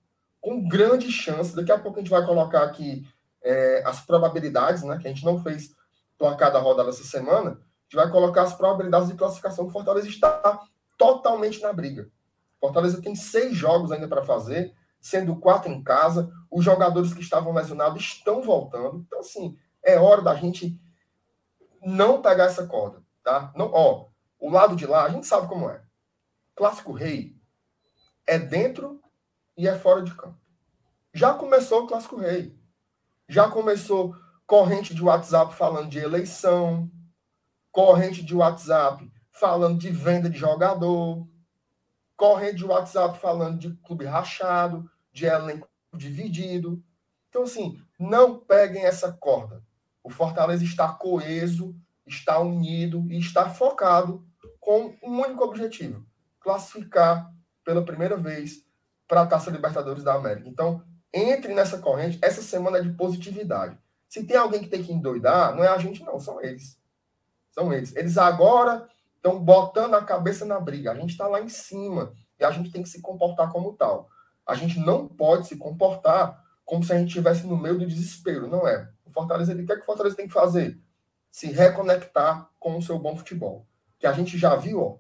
com grande chance. Daqui a pouco a gente vai colocar aqui é, as probabilidades, né? Que a gente não fez placar da rodada essa semana. A gente vai colocar as probabilidades de classificação. O Fortaleza está totalmente na briga. Fortaleza tem seis jogos ainda para fazer, sendo quatro em casa. Os jogadores que estavam lesionados estão voltando. Então, assim, é hora da gente não pegar essa corda, tá? Não, ó, o lado de lá, a gente sabe como é. Clássico Rei é dentro e é fora de campo. Já começou o Clássico Rei. Já começou corrente de WhatsApp falando de eleição, corrente de WhatsApp falando de venda de jogador, corrente de WhatsApp falando de clube rachado, de elenco dividido. Então, assim, não peguem essa corda. O Fortaleza está coeso, está unido e está focado com um único objetivo: classificar pela primeira vez para a Taça Libertadores da América. Então, entre nessa corrente. Essa semana é de positividade. Se tem alguém que tem que endoidar, não é a gente, não, são eles. São eles. Eles agora estão botando a cabeça na briga. A gente está lá em cima e a gente tem que se comportar como tal. A gente não pode se comportar como se a gente estivesse no meio do desespero. Não é. O Fortaleza, ele, o que, é que o Fortaleza tem que fazer? Se reconectar com o seu bom futebol. Que a gente já viu ó,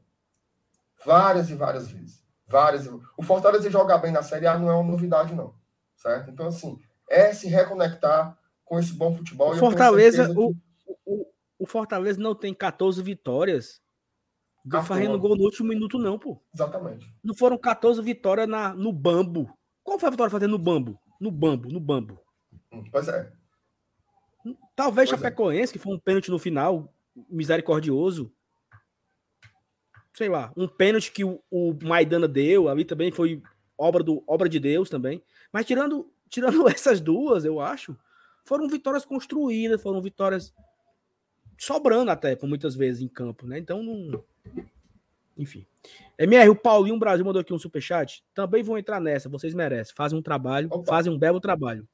várias e várias vezes várias. O Fortaleza jogar bem na Série A não é uma novidade, não. Certo? Então, assim, é se reconectar com esse bom futebol. O Fortaleza, que... o, o, o, Fortaleza não tem 14 vitórias fazendo gol no último minuto, não, pô. Exatamente. Não foram 14 vitórias na, no Bambo. Qual foi a vitória fazendo no Bambo? No Bambo, no Bambo. Hum, pois é. Talvez pois é. Chapecoense, é. que foi um pênalti no final, misericordioso sei lá, um pênalti que o, o Maidana deu, ali também foi obra, do, obra de Deus também. Mas tirando, tirando [LAUGHS] essas duas, eu acho, foram vitórias construídas, foram vitórias sobrando até, por muitas vezes, em campo, né? Então, não... Enfim. MR, o Paulinho Brasil mandou aqui um superchat. Também vão entrar nessa, vocês merecem. Fazem um trabalho, Opa. fazem um belo trabalho.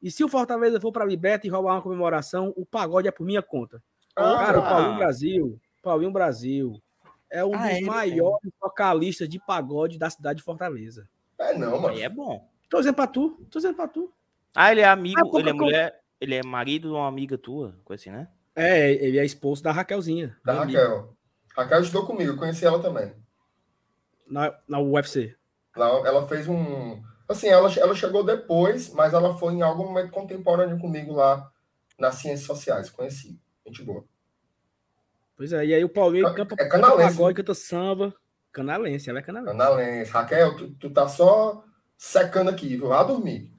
E se o Fortaleza for para a Liberta e roubar uma comemoração, o pagode é por minha conta. Ah, cara, o Paulinho Brasil, Paulinho Brasil é um ah, dos é, maiores é. vocalistas de pagode da cidade de Fortaleza. É não, mano. Aí é bom. Tô dizendo pra tu, tô dizendo pra tu. Ah, ele é amigo, ah, ele é mulher, ele é marido de uma amiga tua, coisa assim, né? É, ele é esposo da Raquelzinha. Da Raquel. Amiga. Raquel estudou comigo, eu conheci ela também. Na, na UFC. Ela, ela fez um. Assim, ela, ela chegou depois, mas ela foi em algum momento contemporâneo comigo lá nas ciências sociais. Conheci. Gente boa. Pois é, e aí o Paulinho é, canta, é canalense, canta pagode, canta samba. Canalense, ela é canalense. Canalense. Raquel, tu, tu tá só secando aqui, viu? Vá dormir.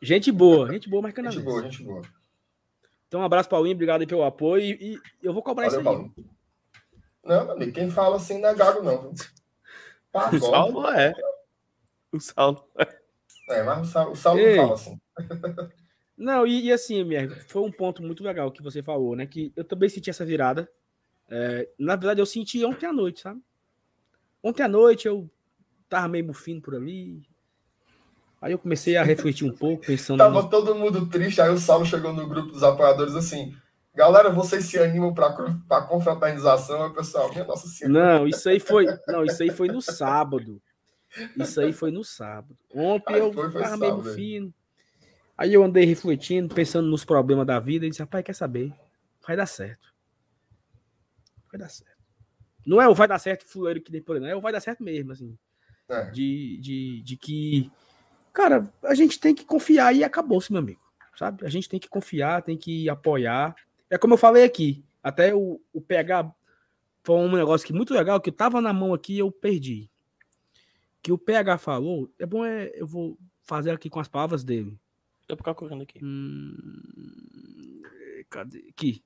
Gente boa, gente boa, mas canalense. Gente boa, gente boa. Então, um abraço, Paulinho, obrigado aí pelo apoio. E, e eu vou cobrar Valeu, isso aí. Paulinho. Não, amigo, quem fala assim não é gago, não. o Saulo é. O Saulo é. É, mas o Saulo, o Saulo não fala assim. [LAUGHS] Não, e, e assim, foi um ponto muito legal que você falou, né? Que eu também senti essa virada. É, na verdade, eu senti ontem à noite, sabe? Ontem à noite eu tava meio bufino por ali. Aí eu comecei a refletir um pouco, pensando. Tava no... todo mundo triste, aí o Saulo chegou no grupo dos apoiadores assim. Galera, vocês se animam para a confraternização, pessoal? Minha nossa senhora. Não, isso aí foi, não, isso aí foi no sábado. Isso aí foi no sábado. Ontem eu foi, foi tava sábado, meio fino. Aí eu andei refletindo, pensando nos problemas da vida, e disse, rapaz, quer saber? Vai dar certo. Vai dar certo. Não é o vai dar certo fuleiro que depois, não é o vai dar certo mesmo, assim. É. De, de, de que, cara, a gente tem que confiar e acabou-se, meu amigo. Sabe? A gente tem que confiar, tem que apoiar. É como eu falei aqui, até o, o PH foi um negócio que muito legal, que eu tava na mão aqui e eu perdi. Que o PH falou, é bom, é, eu vou fazer aqui com as palavras dele. Tô procurando aqui. Hum, cadê? Aqui.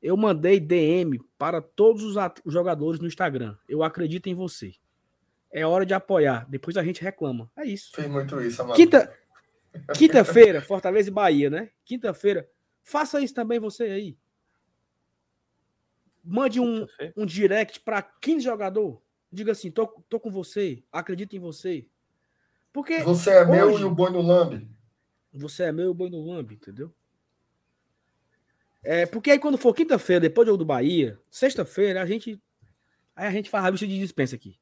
Eu mandei DM para todos os jogadores no Instagram. Eu acredito em você. É hora de apoiar. Depois a gente reclama. É isso. Fiz muito isso, amado. Quinta... Quinta-feira, Fortaleza e Bahia, né? Quinta-feira. Faça isso também você aí. Mande um, um direct para 15 jogador. Diga assim: tô, tô com você, acredito em você. Porque você é hoje, meu e o boi no lambe. Você é meu e o boi no lambe, entendeu? É, porque aí quando for quinta-feira, depois do jogo do Bahia, sexta-feira, a gente. Aí a gente faz a lista de dispensa aqui.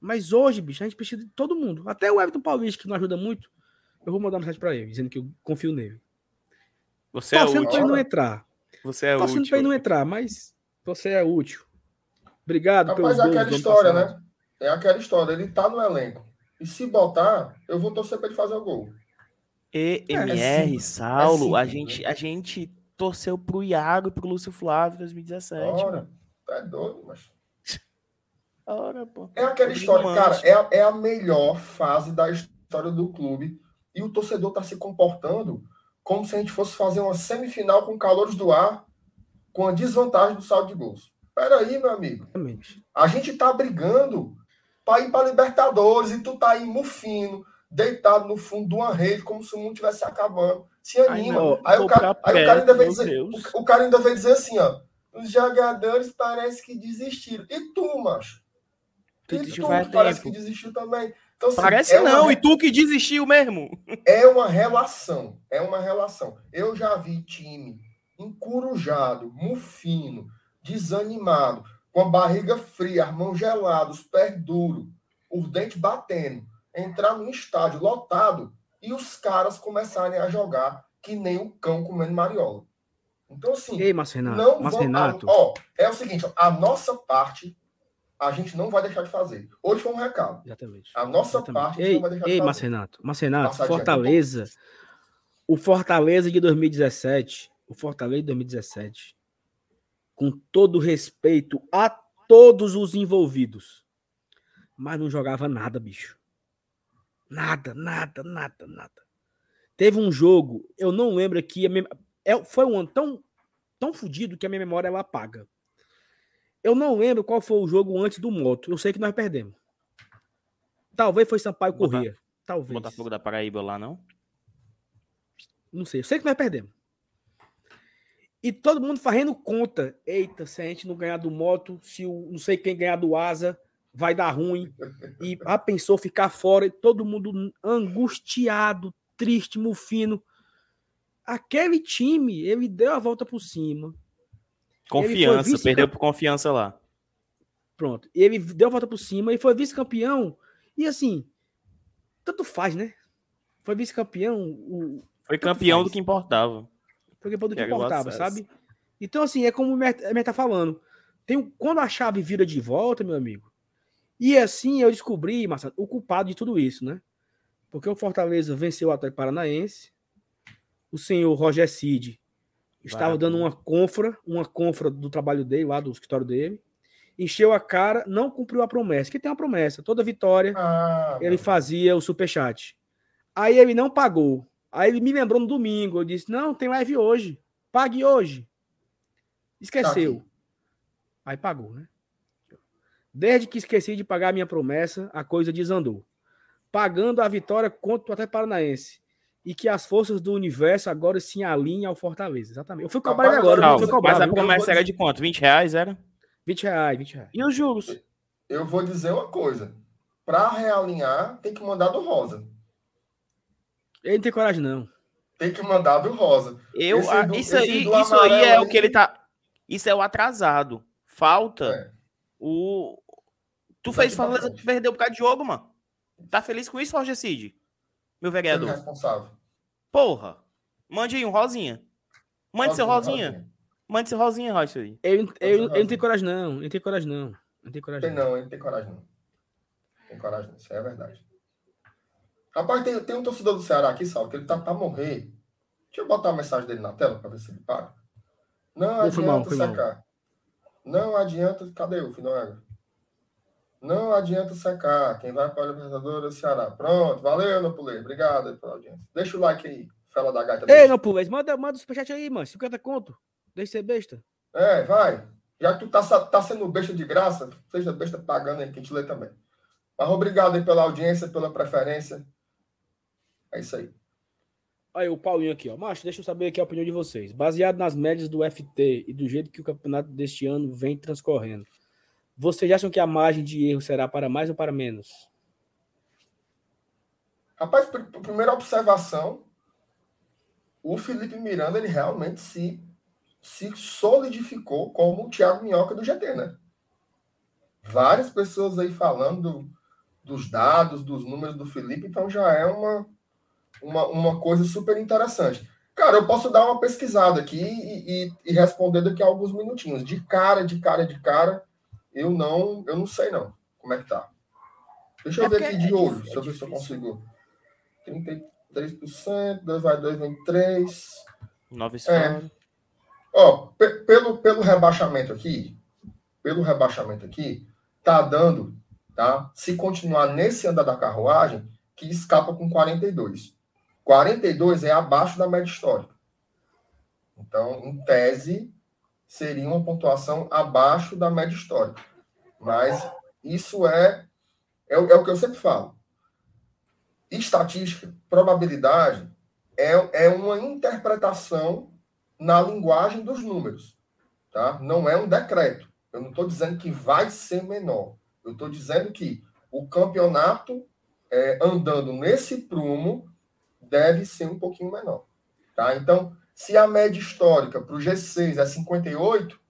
Mas hoje, bicho, a gente precisa de todo mundo. Até o Everton Paulista, que não ajuda muito, eu vou mandar uma mensagem para ele, dizendo que eu confio nele. Você é útil. Pra ele não entrar. Você é Torcendo útil. pra ele não entrar, mas você é útil. Obrigado Rapaz, é aquela história, né? É aquela história. Ele tá no elenco. E se botar, eu vou torcer para ele fazer o gol. EMR, é, é Saulo, é a, gente, a gente torceu pro Iago e pro Lúcio Flávio em 2017. Ora, tá doido, mas. Ora, pô. É aquela história, cara, é, é a melhor fase da história do clube. E o torcedor tá se comportando como se a gente fosse fazer uma semifinal com calores do ar, com a desvantagem do saldo de gols. Peraí, meu amigo. A gente tá brigando para ir para Libertadores e tu tá aí mufino, deitado no fundo de uma rede, como se o mundo estivesse acabando. Se anima. Ai, não, aí, o cara, aí o cara ainda vem dizer, o, o, cara ainda vem dizer assim, ó. Os jogadores parece que desistiram. E tu, macho? E tu, tu parece tempo. que desistiu também. Então, assim, parece é não, uma... e tu que desistiu mesmo. É uma relação. É uma relação. Eu já vi time encurujado, mufino, desanimado, com a barriga fria, as mãos geladas, os pés duros, os dentes batendo entrar num estádio lotado e os caras começarem a jogar que nem o cão comendo mariola. Então, assim. Ei, mas Renato, não mas Renato. Ó, é o seguinte: ó, a nossa parte a gente não vai deixar de fazer. Hoje foi um recado. Exatamente. A nossa Exatamente. parte ei, não vai deixar ei, de fazer. Mas Renato, mas Renato, Fortaleza. O Fortaleza de 2017, o Fortaleza de 2017, com todo respeito a todos os envolvidos, mas não jogava nada, bicho. Nada, nada, nada, nada. Teve um jogo, eu não lembro aqui, minha, é, foi um ano tão, tão fodido que a minha memória ela apaga. Eu não lembro qual foi o jogo antes do Moto. Eu sei que nós perdemos. Talvez foi Sampaio Botar, Corrêa. Talvez. Botafogo da Paraíba lá, não? Não sei. Eu sei que nós perdemos. E todo mundo fazendo conta. Eita, se a gente não ganhar do Moto, se o não sei quem ganhar do Asa, vai dar ruim. E a pensou ficar fora, e todo mundo angustiado, triste, mufino. Aquele time, ele deu a volta por cima, Confiança, perdeu por confiança lá. Pronto. E ele deu a volta por cima e foi vice-campeão. E assim, tanto faz, né? Foi vice-campeão. Foi campeão do que importava. Foi campeão do que, que importava, sabe? Então, assim, é como o Mer tá falando. Tem, quando a chave vira de volta, meu amigo. E assim eu descobri, Marcelo, o culpado de tudo isso, né? Porque o Fortaleza venceu o Atlético Paranaense. O senhor Roger Cid estava dando uma confra, uma confra do trabalho dele, lá do escritório dele. Encheu a cara, não cumpriu a promessa. Que tem uma promessa. Toda vitória ah, ele fazia o superchat. Aí ele não pagou. Aí ele me lembrou no domingo. Eu disse: Não, tem live hoje. Pague hoje. Esqueceu. Tá Aí pagou, né? Desde que esqueci de pagar a minha promessa, a coisa desandou. Pagando a vitória contra o Atlético Paranaense. E que as forças do universo agora se alinham ao Fortaleza. Exatamente. Eu fui cobrar ele agora. Não, não, mas a promessa era de quanto? 20 reais, era? 20 reais, 20 reais. E os juros? Eu vou dizer uma coisa. Para realinhar, tem que mandar do Rosa. Ele não tem coragem, não. Tem que mandar do Rosa. Eu, do, isso aí, isso aí é o que ele tá. Isso é o atrasado. Falta é. o. Tu fez Fortaleza, tu perdeu por causa de jogo, mano. Tá feliz com isso, Roger Cid? Meu vereador. Responsável. Porra. Mande aí um rosinha. Mande rosinha, seu rosinha. rosinha. Mande seu rosinha, Roger. Eu, eu, eu, não tenho coragem, não. Eu não tenho coragem, não. Não tem coragem. Tem não, ele não tem coragem, não. Tem coragem, não. Isso é verdade. Rapaz, tem, tem um torcedor do Ceará aqui, Salve, que ele tá pra morrer. Deixa eu botar a mensagem dele na tela pra ver se ele para. Não adianta mal, secar. Não adianta. Cadê o Finoega? Não adianta secar. Quem vai para a Libertadores é o Ceará. Pronto, valeu, Nopulei. Obrigado pela audiência. Deixa o like aí, fela da gata. Ei, Nopulei, manda, manda o superchat aí, mano. 50 conto. Deixa ser besta. É, vai. Já que tu tá, tá sendo besta de graça, seja besta pagando aí, que a gente lê também. Mas obrigado aí pela audiência, pela preferência. É isso aí. Aí, o Paulinho aqui, ó. Macho, deixa eu saber aqui a opinião de vocês. Baseado nas médias do FT e do jeito que o campeonato deste ano vem transcorrendo, vocês acham que a margem de erro será para mais ou para menos? Rapaz, primeira observação, o Felipe Miranda, ele realmente se, se solidificou como o Thiago Minhoca do GT, né? Várias pessoas aí falando dos dados, dos números do Felipe, então já é uma uma, uma coisa super interessante. Cara, eu posso dar uma pesquisada aqui e, e, e, responder daqui a alguns minutinhos. De cara, de cara, de cara, eu não, eu não sei não como é que tá. Deixa eu é ver aqui de é olho, deixa eu ver se eu consigo. 33%, 2 vai 2, vem 3. 9 é. Ó, pelo, pelo rebaixamento aqui, pelo rebaixamento aqui, tá dando, tá? Se continuar nesse andar da carruagem, que escapa com 42. 42 é abaixo da média histórica. Então, em tese, seria uma pontuação abaixo da média histórica. Mas isso é, é, é o que eu sempre falo. Estatística, probabilidade, é, é uma interpretação na linguagem dos números. Tá? Não é um decreto. Eu não estou dizendo que vai ser menor. Eu estou dizendo que o campeonato é, andando nesse prumo deve ser um pouquinho menor. Tá? Então, se a média histórica para o G6 é 58,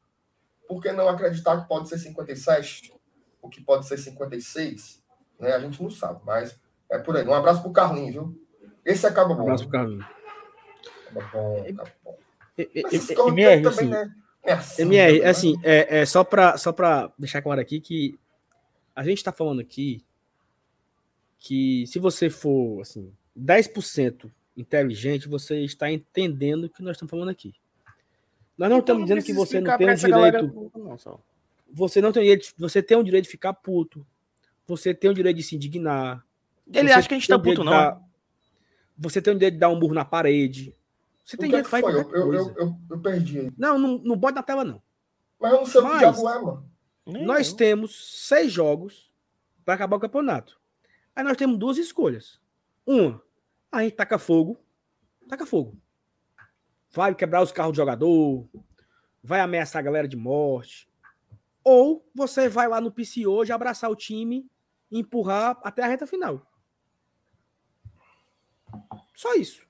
por que não acreditar que pode ser 57? O que pode ser 56? Né? A gente não sabe, mas é por aí. Um abraço para o Carlinhos, viu? Esse acaba bom. Um abraço para o Carlinhos. Acaba bom, acaba bom. MR, assim, né? É assim, MR, né? assim é, é só para só deixar claro aqui que a gente está falando aqui que se você for assim 10% inteligente, você está entendendo o que nós estamos falando aqui. Nós não então, estamos dizendo que você não tem o direito. Não, você não tem direito. Você tem o direito de ficar puto. Você tem o direito de se indignar. Ele acha que a gente está puto, não. Dar, você tem o direito de dar um burro na parede. Você tem direito de fazer. Eu, eu, eu, eu, eu perdi. Não, não, não bota na tela, não. Mas eu não sei o que diabo é, mano. Nós temos seis jogos para acabar o campeonato. Aí nós temos duas escolhas. Uma, a gente taca fogo. Taca fogo. Vai quebrar os carros do jogador. Vai ameaçar a galera de morte. Ou você vai lá no PC hoje abraçar o time e empurrar até a reta final. Só isso.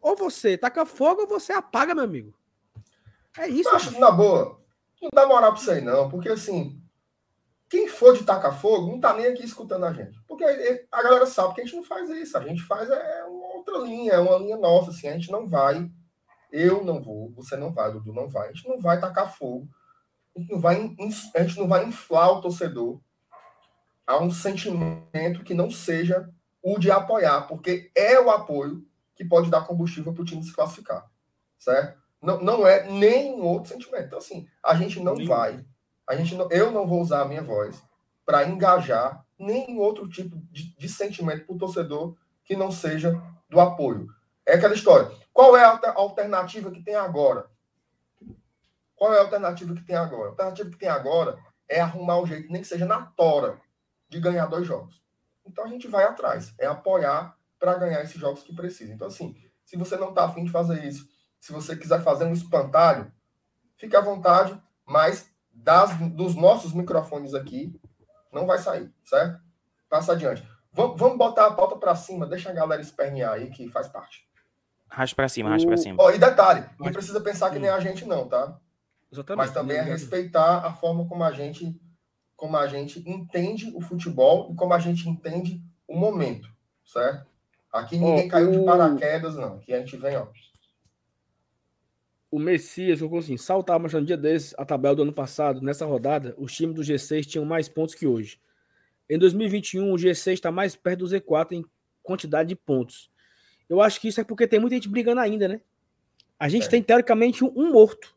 Ou você taca fogo ou você apaga, meu amigo. É isso. Eu acho, na boa, não dá moral pra isso aí, não, porque assim, quem for de tacar fogo não tá nem aqui escutando a gente. Porque a galera sabe que a gente não faz isso. A gente faz é uma outra linha, é uma linha nossa, assim, a gente não vai. Eu não vou, você não vai, Dudu não vai. A gente não vai tacar fogo. A gente não vai, a gente não vai inflar o torcedor a um sentimento que não seja o de apoiar, porque é o apoio que pode dar combustível para o time se classificar, certo? Não, não é nenhum outro sentimento. Então, assim, a gente não vai, a gente não, eu não vou usar a minha voz para engajar nenhum outro tipo de, de sentimento para o torcedor que não seja do apoio. É aquela história. Qual é a alternativa que tem agora? Qual é a alternativa que tem agora? A alternativa que tem agora é arrumar um jeito, nem que seja na tora, de ganhar dois jogos. Então a gente vai atrás, é apoiar para ganhar esses jogos que precisa. Então, assim, se você não está afim de fazer isso, se você quiser fazer um espantalho, fique à vontade, mas das, dos nossos microfones aqui, não vai sair, certo? Passa adiante. Vamos, vamos botar a pauta para cima, deixa a galera espernear aí, que faz parte. Racha para cima, racha para cima. Oh, e detalhe, não precisa pensar que nem a gente, não, tá? Exatamente. Mas também é respeitar a forma como a gente como a gente entende o futebol e como a gente entende o momento, certo? Aqui ninguém oh, caiu de paraquedas, não. Aqui a gente vem, ó. O Messias colocou assim: saltava mostrando um dia desses a tabela do ano passado. Nessa rodada, os times do G6 tinham mais pontos que hoje. Em 2021, o G6 está mais perto do Z4 em quantidade de pontos. Eu acho que isso é porque tem muita gente brigando ainda, né? A gente é. tem, teoricamente, um, um morto.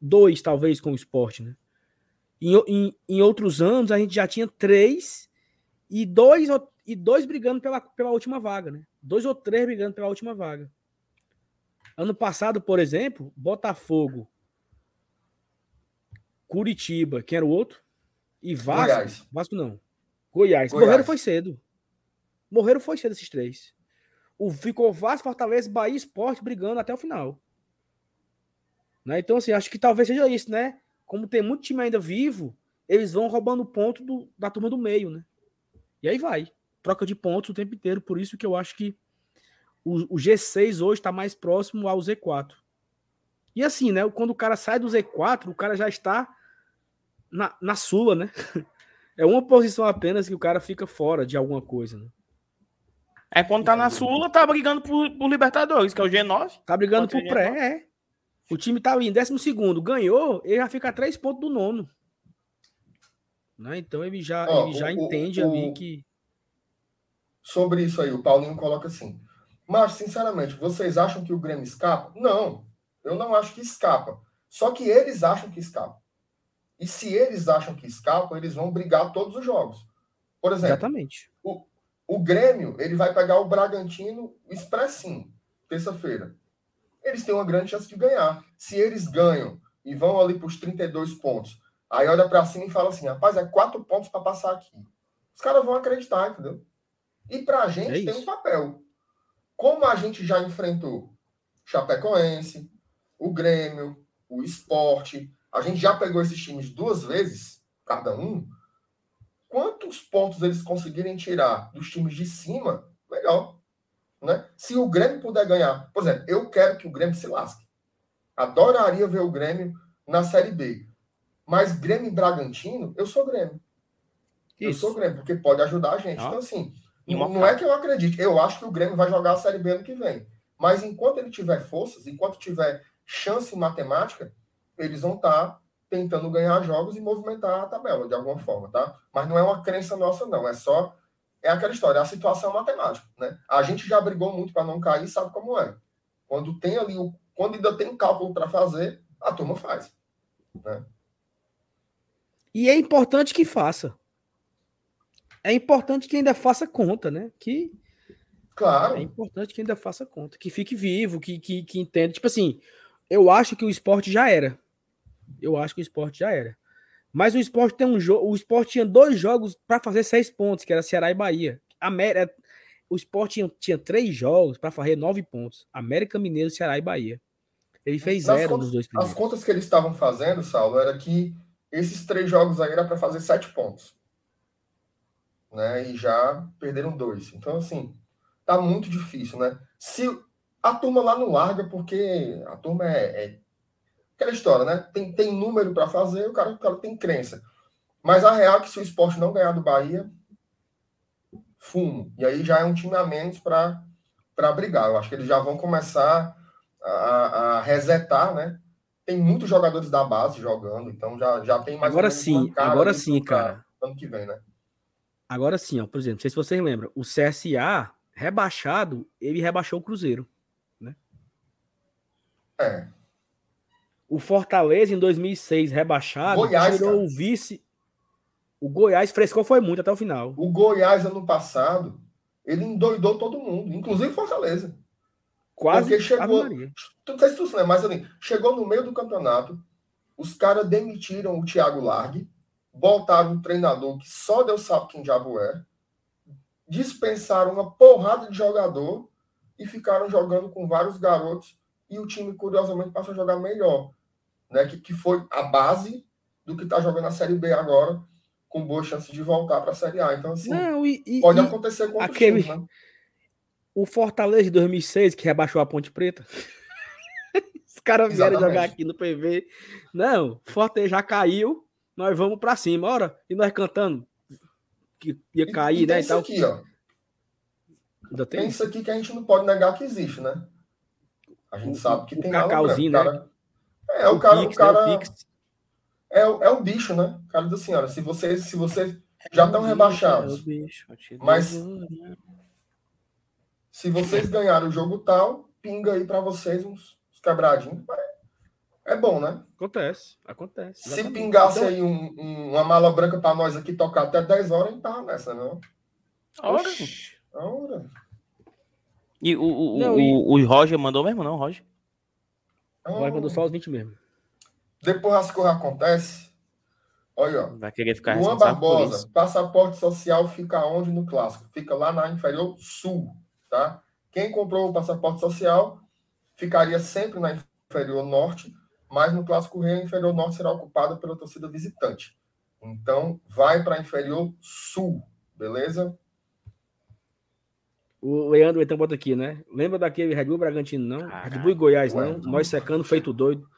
Dois, talvez, com o esporte, né? Em, em, em, outros anos, a gente já tinha três e dois, e dois brigando pela, pela última vaga, né? Dois ou três brigando pela última vaga. Ano passado, por exemplo, Botafogo, Curitiba, quem era o outro? E Vasco. Goiás. Vasco não. Goiás. Goiás. Morreram foi cedo. Morreram foi cedo esses três. O, ficou Vasco, Fortaleza, Bahia Esporte brigando até o final. Né? Então, assim, acho que talvez seja isso, né? como tem muito time ainda vivo, eles vão roubando ponto do, da turma do meio, né? E aí vai. Troca de pontos o tempo inteiro. Por isso que eu acho que o, o G6 hoje está mais próximo ao Z4. E assim, né? Quando o cara sai do Z4, o cara já está na, na Sula, né? [LAUGHS] É uma posição apenas que o cara fica fora de alguma coisa, né? É quando tá na Sula, tá brigando por, por Libertadores, que é o G9. Tá brigando por pré, é. O time tá ali em décimo segundo, ganhou, ele já fica a três pontos do nono. Né? Então ele já, Ó, ele já o, entende o, ali que. Sobre isso aí, o Paulinho coloca assim. Mas, sinceramente, vocês acham que o Grêmio escapa? Não, eu não acho que escapa. Só que eles acham que escapa. E se eles acham que escapam, eles vão brigar todos os jogos. Por exemplo, Exatamente. O, o Grêmio ele vai pegar o Bragantino expressinho, terça-feira eles têm uma grande chance de ganhar. Se eles ganham e vão ali para os 32 pontos, aí olha para cima e fala assim: rapaz, é quatro pontos para passar aqui. Os caras vão acreditar, entendeu? E para a gente é tem um papel. Como a gente já enfrentou Chapecoense, o Grêmio, o Esporte, a gente já pegou esses times duas vezes, cada um. Quantos pontos eles conseguirem tirar dos times de cima, legal. Né? Se o Grêmio puder ganhar, por exemplo, eu quero que o Grêmio se lasque. Adoraria ver o Grêmio na Série B. Mas Grêmio e Bragantino, eu sou Grêmio. Isso. Eu sou Grêmio, porque pode ajudar a gente. Ah. Então, assim, não, não é que eu acredite. Eu acho que o Grêmio vai jogar a Série B ano que vem. Mas enquanto ele tiver forças, enquanto tiver chance matemática, eles vão estar tá tentando ganhar jogos e movimentar a tabela de alguma forma, tá? Mas não é uma crença nossa, não. É só é aquela história, é a situação matemática, né? A gente já brigou muito para não cair, sabe como é. Quando tem ali o, quando ainda tem um cálculo para fazer, a turma faz, né? E é importante que faça. É importante que ainda faça conta, né? Que Claro. É importante que ainda faça conta, que fique vivo, que, que, que entenda. Tipo assim, eu acho que o esporte já era. Eu acho que o esporte já era. Mas o esporte tem um jogo. O esporte tinha dois jogos para fazer seis pontos, que era Ceará e Bahia. América, o esporte tinha, tinha três jogos para fazer nove pontos. América Mineiro, Ceará e Bahia. Ele fez zero contas, nos dois primeiros. As contas que eles estavam fazendo, Saulo, era que esses três jogos aí era para fazer sete pontos. Né? E já perderam dois. Então, assim, tá muito difícil, né? Se a turma lá não larga, porque a turma é, é aquela história, né? Tem, tem número para fazer, o cara, o cara tem crença. Mas a real é que se o esporte não ganhar do Bahia, fumo. E aí já é um time a menos para brigar. Eu acho que eles já vão começar a, a resetar, né? Tem muitos jogadores da base jogando, então já, já tem mais. Agora sim, agora sim, cara. Ano que vem, né? Agora sim, ó, por exemplo, não sei se vocês lembram, o CSA rebaixado, ele rebaixou o Cruzeiro, né? É. O Fortaleza em 2006 rebaixado, Goiás, tirou cara. o vice o Goiás frescou foi muito até o final. O Goiás, ano passado, ele endoidou todo mundo, inclusive Fortaleza. Quase. Porque chegou. Não sei se tu lembra, mas assim, chegou no meio do campeonato, os caras demitiram o Thiago Largue, botaram um treinador que só Deus sabe quem diabo é, dispensaram uma porrada de jogador e ficaram jogando com vários garotos e o time, curiosamente, passou a jogar melhor. Né? Que, que foi a base do que está jogando a Série B agora, com boa chance de voltar para a Série A. Então, assim, Não, e, e, pode e acontecer com aquele- né? o Fortaleza de 2006, que rebaixou a Ponte Preta. [LAUGHS] Os caras vieram Exatamente. jogar aqui no PV. Não, Fortaleza já caiu, nós vamos pra cima, ora. E nós cantando que ia cair, e né? E isso tal. aqui, ó. Ainda tem Tem isso aqui que a gente não pode negar que existe, né? A gente O- sabe que o tem Cacauzinho, né? O cara- É, o cara, o Pix, né? cara Pix. é, o- é o bicho, né? O cara diz assim, olha, se vocês, se vocês já estão rebaixados, Mas- se vocês ganharem o jogo tal, pinga aí para vocês uns, uns quebradinhos. É bom, né? Acontece, acontece. Se exatamente. pingasse Então, aí um- um- uma mala branca para nós aqui tocar até 10 horas, a gente tava nessa, não? Ora. oxi, Ora. E o, o, Não, o, e- o Roger mandou mesmo, não, Roger? Agora ora. mandou só os 20 mesmo. Depois as coisas acontecem. Olha, ó. Vai querer ficar por Barbosa, passaporte social fica onde no clássico? Fica lá na inferior sul, tá? Quem comprou o passaporte social ficaria sempre na inferior norte, mas no clássico rei a inferior norte será ocupada pela torcida visitante. Então, vai para a inferior sul, beleza? O Leandro então bota aqui, né? Lembra daquele Red Bull Bragantino, não? Caraca. Red Bull e Goiás, não? Nós secando, feito doido.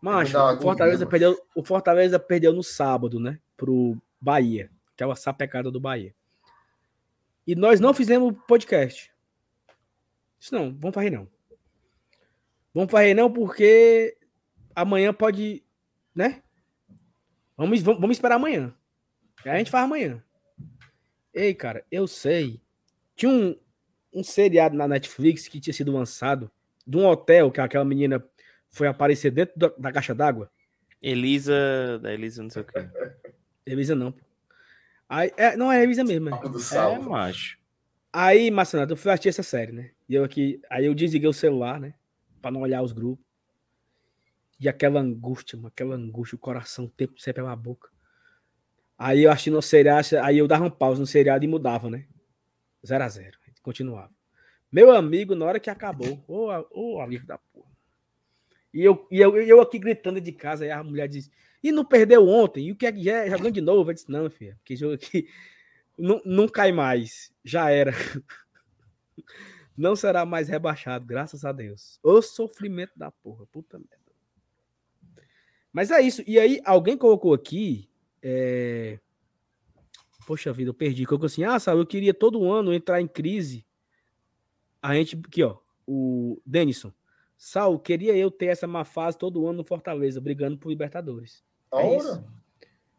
Uma o Fortaleza, agonia, perdeu, o Fortaleza perdeu no sábado, né? Pro Bahia. Aquela sapecada do Bahia. E nós não fizemos podcast. Isso não, vamos fazer não. Vamos fazer não porque amanhã pode, né? Vamos, vamos, vamos esperar amanhã. Aí a gente faz amanhã. Ei, cara, eu sei. Tinha um, um seriado na Netflix que tinha sido lançado de um hotel que aquela menina foi aparecer dentro da, da caixa d'água. Elisa. Da Elisa, não sei o quê. Elisa não, pô. Aí, é, não é Elisa mesmo. É. Do É, macho. Aí, Marcelo, eu fui assistir essa série, né? E eu aqui, aí eu desliguei o celular, né? Pra não olhar os grupos. E aquela angústia, mano, aquela angústia, o coração o tempo sempre pela boca. Aí eu assistindo o seriado, aí eu dava um pause no seriado e mudava, né? 0 a 0 Continuava. Meu amigo, na hora que acabou, ô, ô alívio da porra. E eu, e eu, eu aqui gritando de casa, aí a mulher diz, e não perdeu ontem? E o que é que é? Jogando de novo? Eu disse, não, filha, que jogo aqui [LAUGHS] não, não cai mais. Já era. [LAUGHS] Não será mais rebaixado, graças a Deus. O sofrimento da porra, puta merda. Mas é isso. E aí, alguém colocou aqui. é, Poxa vida, eu perdi. Colocou assim: ah, sabe, eu queria todo ano entrar em crise. A gente, aqui, ó, o Denison. Sal, queria eu ter essa má fase todo ano no Fortaleza, brigando por Libertadores. É isso.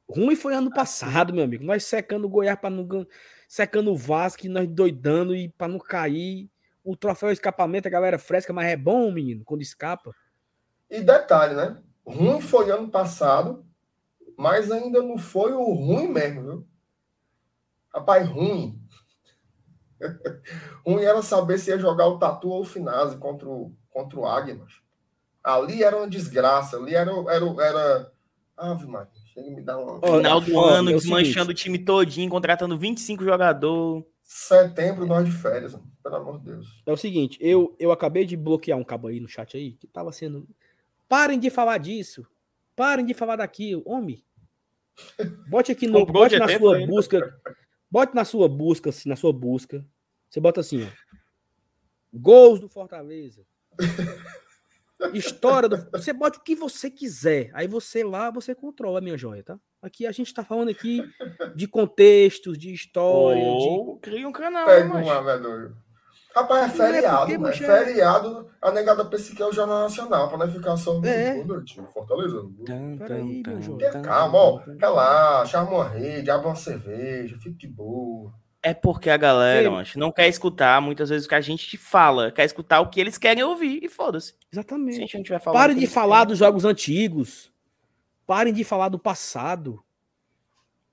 Ruim foi ano passado, meu amigo. Nós secando o Goiás para não secando o Vasco, nós doidando e para não cair. O troféu escapamento, a galera fresca, mas é bom, menino, quando escapa. E detalhe, né? Ruim foi ano passado, mas ainda não foi o ruim mesmo, viu? Rapaz, ruim. [LAUGHS] ruim era saber se ia jogar o Tatu ou o Finazzi contra o, contra o Águimas. Ali era uma desgraça, ali era. era, era... Ave Maria, chega e me dar uma. Final do ó, ano, é desmanchando o time todinho, contratando 25 jogadores. Setembro, nós de férias, mano. pelo amor de Deus. É o seguinte, eu, eu acabei de bloquear um cabo aí no chat aí, que tava sendo. Parem de falar disso. Parem de falar daquilo. Homem. Bote aqui [LAUGHS] no. Bote na sua né? busca. Bote na sua busca, assim, na sua busca. Você bota assim, ó. Gols do Fortaleza. [LAUGHS] História do. Você bota o que você quiser. Aí você lá, você controla, minha joia, tá? Aqui a gente tá falando aqui de contextos, de história. Ou de... cria um canal. Pega um amador. Rapaz, é feriado, é, porque, é feriado. A negada pensa que é o Jornal Nacional, pra não ficar só é. Fortaleza. Calma, ó. Relaxa, arma uma rede, abre uma cerveja, fique de boa. É porque a galera, acho, não quer escutar muitas vezes o que a gente te fala, quer escutar o que eles querem ouvir e foda-se. Exatamente. Se a gente não tiver Parem de falar querem. dos jogos antigos. Parem de falar do passado.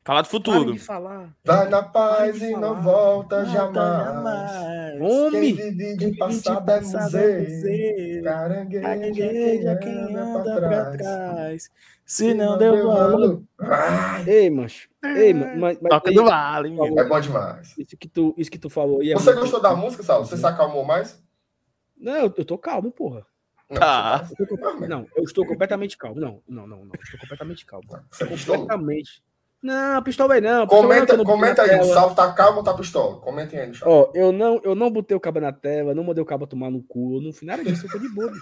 Falar do futuro. falar. Vai na paz e não volta, jamais. jamais. Homem! Quem vive de passado é museu. Carangueja quem anda pra trás. Se não deu valor. Ei, mancho. Ei, mas, mas, Toca do vale. É bom demais. Isso que tu, isso que tu falou. É Você gostou da música, Sal? Você se acalmou mais? Não, eu, eu tô calmo, porra. Não, ah. eu tô, não, eu estou completamente calmo. Não, não, não, não. Estou completamente calmo. Você completamente. Não, pistola aí não. Comenta, não, comenta aí, o Sal tá calmo ou tá pistola? Comentem aí no chat. Ó, eu não, eu não botei o cabo na tela, não mandei o cabo tomar no cu, no final disso eu tô de boa.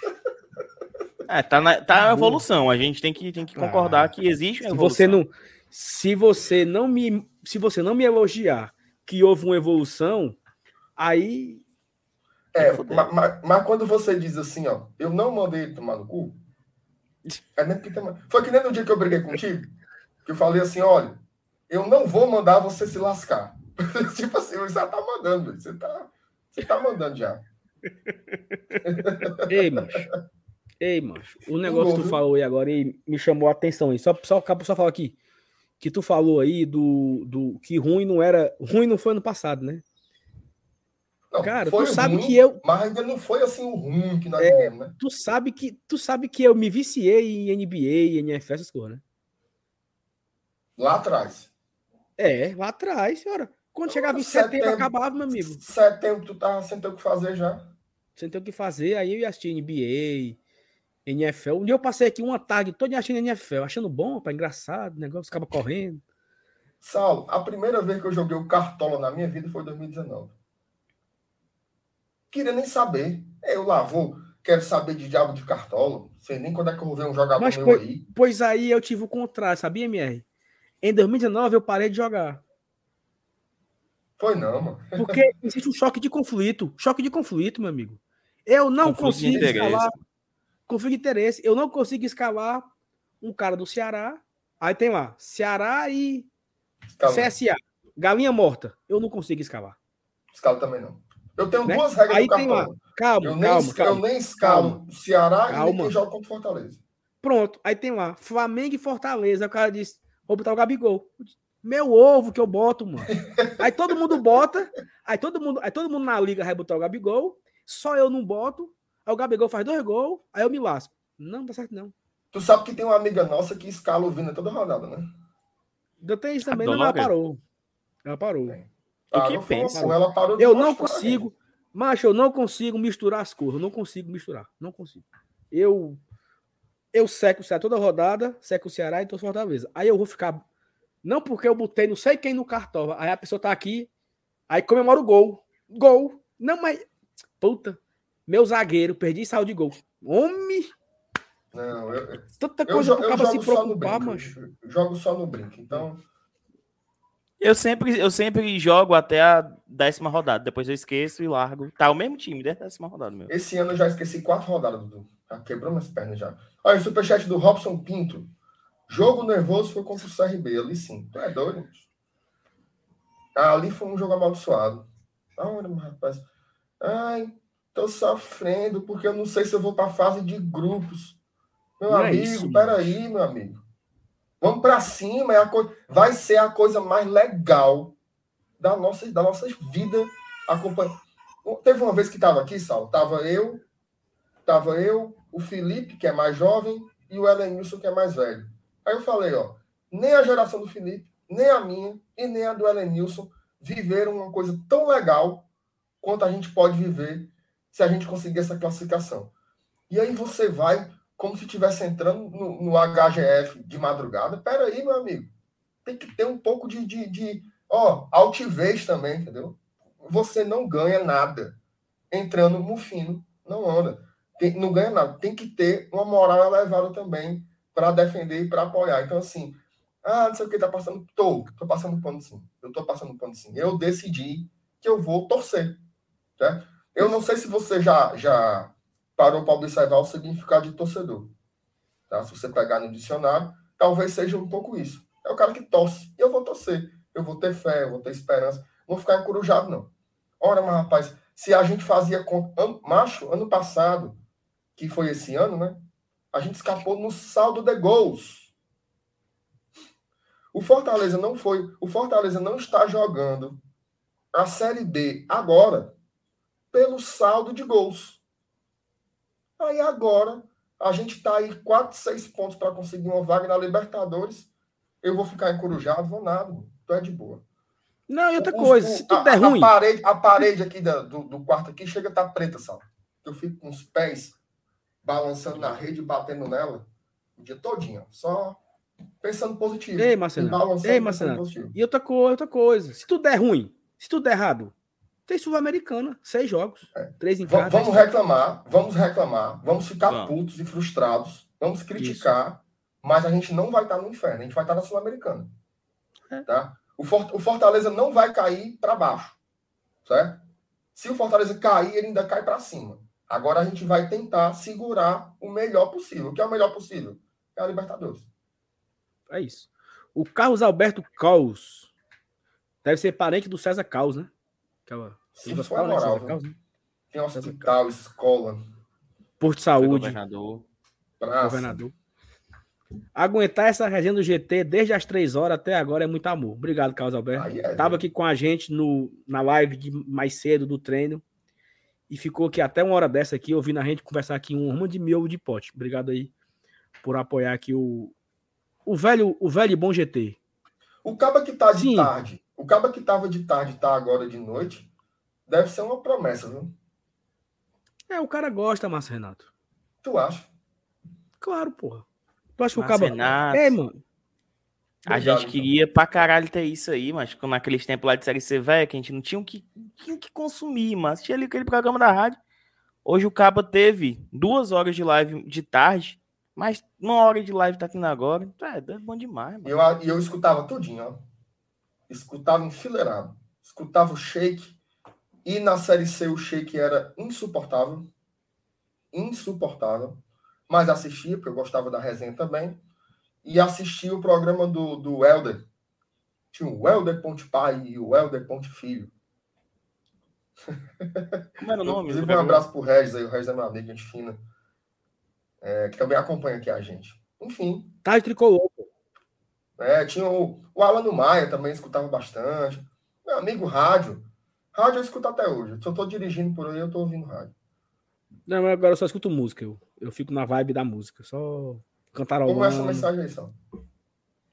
É, tá na, tá na evolução. A gente tem que, tem que concordar ah, que existe uma evolução. Se você não, se você não me, se você não me elogiar que houve uma evolução, aí é, mas, mas, mas, quando você diz assim, ó, eu não mandei ele tomar no cu, é mesmo que tem... foi que nem no dia que eu briguei contigo, que eu falei assim, olha, eu não vou mandar você se lascar. [LAUGHS] tipo assim, você já tá mandando, você tá, você tá mandando já. [LAUGHS] Ei, macho. Ei, macho. O negócio que tu falou aí agora e me chamou a atenção aí. Só, só, só falar aqui. Que tu falou aí do, do que ruim não era. Ruim não foi ano passado, né? Não, Cara, tu sabe ruim, que eu. Mas ainda não foi assim o ruim que nós é, né? Tu sabe que, tu sabe que eu me viciei em NBA, em NFL, essas coisas, né? Lá atrás. É, lá atrás, senhora. Quando chegava em setembro, setembro, acabava, meu amigo. Setembro, tu tava sem ter o que fazer já. Sem ter o que fazer, aí eu ia assistir NBA, NFL. Um dia eu passei aqui uma tarde toda assistindo NFL, achando bom, para engraçado, o negócio acaba correndo. Saulo, a primeira vez que eu joguei o Cartola na minha vida foi em 2019. Queria nem saber. Eu lá vou, quero saber de diabo de Cartola. Sei nem quando é que eu vou ver um jogador Mas, meu pois, aí. Pois aí eu tive o contrário, sabia, MR? Em 2019 eu parei de jogar. Foi não, mano. [LAUGHS] Porque existe um choque de conflito. Choque de conflito, meu amigo. Eu não conflito consigo escalar. Conflito de interesse. Eu não consigo escalar um cara do Ceará. Aí tem lá, Ceará e Escalou. CSA. Galinha morta. Eu não consigo escalar. Escalo também não. Eu tenho né? duas regras Aí tem lá. Calma, eu calma, nem, calma. Eu nem escalo calma. Ceará calma. e nem quem joga contra Fortaleza. Pronto. Aí tem lá, Flamengo e Fortaleza. O cara disse, vou botar o Gabigol. Meu ovo que eu boto, mano. aí todo mundo bota, aí todo mundo, aí todo mundo na liga vai botar o Gabigol, só eu não boto, aí o Gabigol faz dois gols, aí eu me lasco. Não, tá certo não. Tu sabe que tem uma amiga nossa que escala o Vina toda rodada, né? Eu tenho isso também, não, ela parou. Ela parou. O que pensa? Ela parou eu não consigo, macho, eu não consigo misturar as cores, eu não consigo misturar, não consigo. Eu eu seco o Ceará toda rodada, seco o Ceará e tô Fortaleza. Aí eu vou ficar não porque eu botei não sei quem no cartola. Aí a pessoa tá aqui, aí comemora o gol. Gol. Não, mas. Puta. Meu zagueiro, perdi e saiu de gol. Homem! Não, eu, Tanta coisa eu, pro se preocupar, mancho. Jogo só no brinco, então. Eu sempre, eu sempre jogo até a décima rodada. Depois eu esqueço e largo. Tá o mesmo time, desde a décima rodada meu. Esse ano eu já esqueci quatro rodadas, Dudu. Já quebrou minhas pernas já. Olha, o superchat do Robson Pinto. Jogo nervoso foi contra o CRB, ali sim. Tu é doido? Ah, ali foi um jogo amaldiçoado. Olha, rapaz. Ai, tô sofrendo porque eu não sei se eu vou para fase de grupos. Meu não é amigo, é isso, peraí, meu amigo. Vamos para cima, é a co... vai ser a coisa mais legal da nossa, da nossas vidas. Acompanha... Teve uma vez que tava aqui, Sal, tava eu, tava eu, o Felipe, que é mais jovem, e o Elenilson, que é mais velho. Aí eu falei, ó, nem a geração do Felipe, nem a minha e nem a do Elenilson viveram uma coisa tão legal quanto a gente pode viver se a gente conseguir essa classificação. E aí você vai como se estivesse entrando no, no, HGF de madrugada. Pera aí, meu amigo. Tem que ter um pouco de, de, de ó, altivez também, entendeu? Você não ganha nada entrando no fino, não anda. tem, não ganha nada. Tem que ter uma moral elevada também para defender e para apoiar. Então, assim, ah, não sei o que, tá passando. Tô, tô passando pano sim. Eu tô passando pano sim. Eu decidi que eu vou torcer. Né? Eu não sei se você já, já parou para observar o significado de torcedor. Tá? Se você pegar no dicionário, talvez seja um pouco isso. É o cara que torce. E eu vou torcer. Eu vou ter fé, eu vou ter esperança. Não vou ficar encurujado, não. Ora, mas rapaz, se a gente fazia com macho ano passado, que foi esse ano, né? A gente escapou no saldo de gols. O Fortaleza não foi, o Fortaleza não está jogando a Série B agora pelo saldo de gols. Aí agora a gente está aí 4, 6 pontos para conseguir uma vaga na Libertadores. Eu vou ficar encurujado, vou nada. Tu é de boa. Não, e outra coisa, o, se tudo a, é ruim. A parede, a parede aqui da, do, do, quarto aqui chega a estar tá preta, sabe? Eu fico com os pés balançando na rede, batendo nela o dia todinho. Só pensando positivo. Ei, Marcelo. Ei, Marcelo. E outra coisa, outra coisa. Se tudo é ruim, se tudo é errado, tem Sul-Americana, seis jogos, é. três em casa. Vamos reclamar, vamos reclamar, vamos ficar Não. putos e frustrados, vamos criticar, Isso. mas a gente não vai estar no inferno, a gente vai estar na Sul-Americana. É. Tá? O, o Fortaleza não vai cair para baixo, certo? Se o Fortaleza cair, ele ainda cai para cima. Agora a gente vai tentar segurar o melhor possível. O que é o melhor possível? É a Libertadores. É isso. O Carlos Alberto Caos deve ser parente do César Caos, né? Aquela. Foi escola, moral, né? Tem hospital, escola. Porto de Saúde. Governador. Praça. Governador. Aguentar essa resenha do GT desde as três horas até agora é muito amor. Obrigado, Carlos Alberto. é, Tava aqui com a gente no, na live de mais cedo do treino. E ficou aqui até uma hora dessa aqui, ouvindo a gente conversar aqui um rumo de miolo de pote. Obrigado aí por apoiar aqui o, o velho, o velho bom GT. O caba que tá de Sim. tarde o cabo que tava de tarde tá agora de noite, deve ser uma promessa, viu? É, o cara gosta, Márcio Renato. Tu acha? Claro, porra. Tu acha que o cabo. Renato... É, mano. A Obrigado, gente queria então. pra caralho ter isso aí, mas como naqueles tempos lá de Série C velho, que a gente não tinha o que, tinha que consumir, mas tinha ali aquele programa da rádio. Hoje o Caba teve duas horas de live de tarde, mas uma hora de live tá aqui agora. É, é bom demais, mano. E eu, eu escutava tudinho, ó escutava enfileirado, escutava o shake, e na série C o shake era insuportável, insuportável, mas assistia, porque eu gostava da resenha também, e assistia o programa do, do Helder. Tinha o Helder Ponte Pai e o Helder Ponte Filho. Como era o [LAUGHS] nome? Inclusive, um abraço pro Regis aí, o Regis é meu amigo, gente fina, é, que também acompanha aqui a gente. Enfim. Tá, tricolor. É, tinha o, o Alan Maia também escutava bastante. Meu amigo rádio. Rádio eu escuto até hoje. Se eu tô dirigindo por aí, eu tô ouvindo rádio. Não, mas agora eu só escuto música. Eu, eu fico na vibe da música. Só cantar Como é essa mensagem aí, só?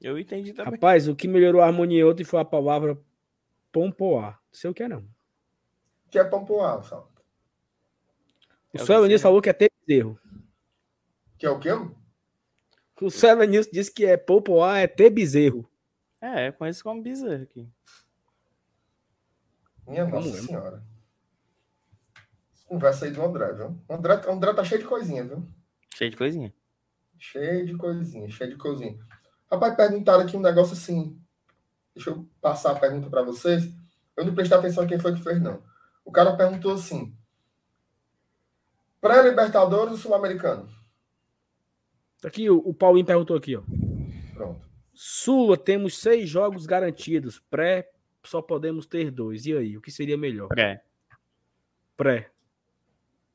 Eu entendi também. Rapaz, o que melhorou a harmonia ontem foi a palavra pompoar. Não sei o que é, não. O que é pompoar, só? O Suelo falou que é ter erro. Que é o quê? O Seven News disse que é Popoá é ter bezerro. É, conheço como bezerro aqui. Minha Nossa é? Senhora. Conversa aí do André, viu? O André, o André tá cheio de coisinha, viu? Cheio de coisinha. Cheio de coisinha, cheio de coisinha. Rapaz, perguntaram aqui um negócio assim. Deixa eu passar a pergunta para vocês. Eu não prestei atenção em quem foi que fez, não. O cara perguntou assim: pré-Libertadores ou Sul-Americano? Aqui, o, o Paulinho perguntou aqui, ó. Pronto. Sula, temos seis jogos garantidos. Pré, só podemos ter dois. E aí, o que seria melhor? Pré. Pré.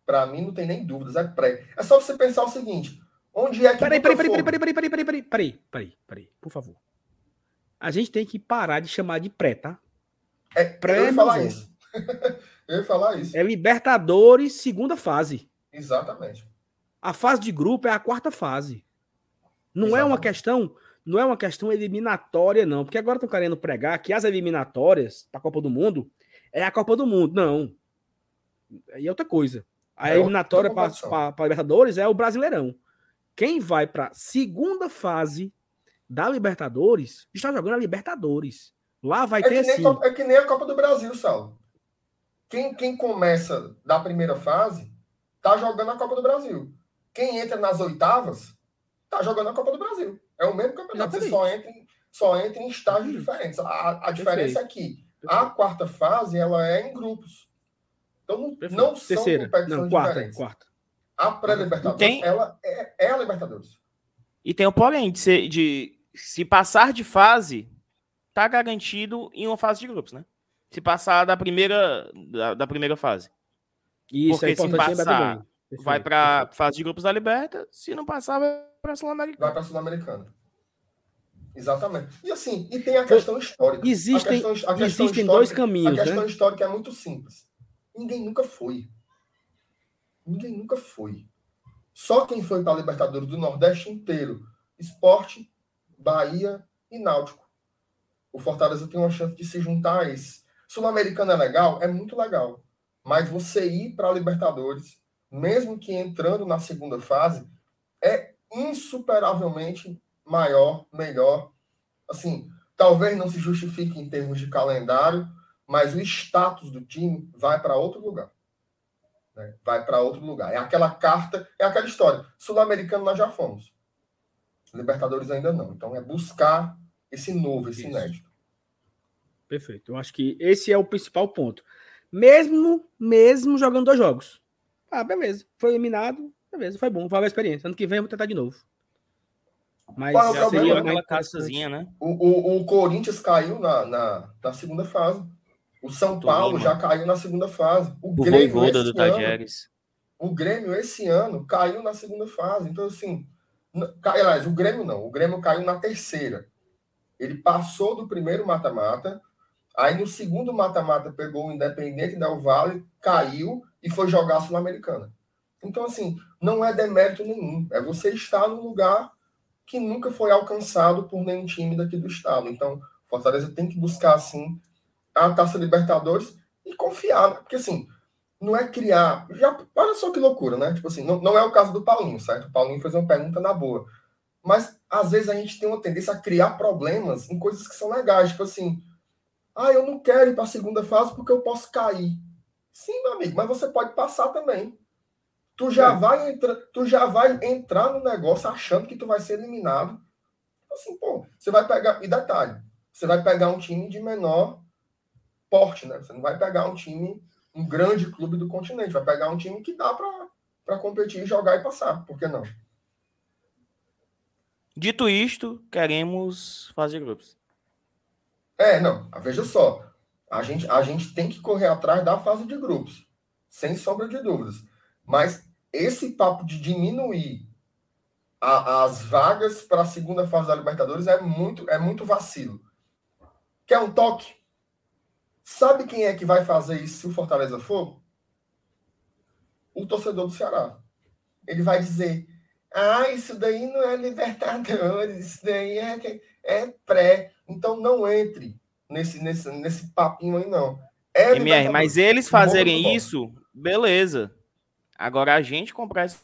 Para mim, não tem nem dúvidas, é pré. É só você pensar o seguinte: onde é que. Peraí, peraí, peraí, peraí, peraí, peraí, peraí, peraí, peraí, peraí, peraí, por favor. A gente tem que parar de chamar de pré, tá? É, pré eu ia falar isso. [LAUGHS] eu ia falar isso. É Libertadores, segunda fase. Exatamente. A fase de grupo é a quarta fase. Não Exatamente. é uma questão, não é uma questão eliminatória não, porque agora estão querendo pregar que as eliminatórias para a Copa do Mundo é a Copa do Mundo. Não. Aí é outra coisa. A é eliminatória para a Libertadores é o Brasileirão. Quem vai para segunda fase da Libertadores está jogando a Libertadores. Lá vai é ter nem, É que nem a Copa do Brasil, Saulo. Quem, quem começa da primeira fase tá jogando a Copa do Brasil. Quem entra nas oitavas tá jogando a Copa do Brasil. É o mesmo campeonato. Você só entra, em, só entra em estágios diferentes. A, a diferença é que a quarta fase ela é em grupos. Então Perfeito. não são Terceira. competições não, quarta, diferentes. Quarta. A pré-Libertadores, tem... ela é, é, a Libertadores. E tem o porém de, ser, de se passar de fase, tá garantido em uma fase de grupos, né? Se passar da primeira da, da primeira fase. Isso, é Porque é se passar, vai para fase de grupos da Liberta, se não passar, vai para Sul-Americana. Vai para Sul-Americana. Exatamente. E assim, e tem a questão histórica. Existem, a questão, a questão existem dois caminhos. A questão né? histórica é muito simples. Ninguém nunca foi. Ninguém nunca foi. Só quem foi para a Libertadores do Nordeste inteiro. Esporte, Bahia e Náutico. O Fortaleza tem uma chance de se juntar a esse. Sul-Americano é legal? É muito legal. Mas você ir para a Libertadores, mesmo que entrando na segunda fase, é insuperavelmente maior, melhor. Assim, talvez não se justifique em termos de calendário, mas o status do time vai para outro lugar. Né? Vai para outro lugar. É aquela carta, é aquela história. Sul-Americano nós já fomos. Libertadores ainda não. Então é buscar esse novo, esse Isso. inédito. Perfeito. Eu acho que esse é o principal ponto. Mesmo, mesmo jogando dois jogos. Ah, beleza. Foi eliminado, beleza, foi bom, valeu a experiência. Ano que vem eu vou tentar de novo. Mas Qual é o seria aquela caçazinha, né? O, o, o, Corinthians caiu na, na, na, segunda fase. O São Paulo já caiu na segunda fase. O, o Grêmio esse do ano, o Grêmio esse ano caiu na segunda fase. Então, assim, aliás, o Grêmio não. O Grêmio caiu na terceira. Ele passou do primeiro mata-mata. Aí no segundo mata-mata pegou o Independente Del Vale, caiu e foi jogar a Sul-Americana. Então, assim, não é demérito nenhum. É você estar no lugar que nunca foi alcançado por nenhum time daqui do estado. Então, Fortaleza tem que buscar, assim, a Taça Libertadores e confiar, né? porque, assim, não é criar... Já, olha só que loucura, né? Tipo assim, não, não é o caso do Paulinho, certo? O Paulinho fez uma pergunta na boa. Mas, às vezes, a gente tem uma tendência a criar problemas em coisas que são legais. Tipo assim, ah, eu não quero ir para a segunda fase porque eu posso cair. Sim, meu amigo, mas você pode passar também. Tu já, é. vai entra, tu já vai entrar no negócio achando que tu vai ser eliminado. Assim, pô, você vai pegar. E detalhe, você vai pegar um time de menor porte, né? Você não vai pegar um time, um grande clube do continente. Vai pegar um time que dá para competir, jogar e passar. Por que não? Dito isto, queremos fazer grupos. É, não. Veja só. A gente, a gente tem que correr atrás da fase de grupos. Sem sombra de dúvidas. Mas esse papo de diminuir a, as vagas para a segunda fase da Libertadores é muito, é muito vacilo. Quer um toque? Sabe quem é que vai fazer isso se o Fortaleza for? O torcedor do Ceará. Ele vai dizer: ah, isso daí não é Libertadores, isso daí é, é pré. Então não entre nesse, nesse, nesse papinho aí, não. É MR, mas eles fazerem isso, beleza. Agora a gente comprar esse.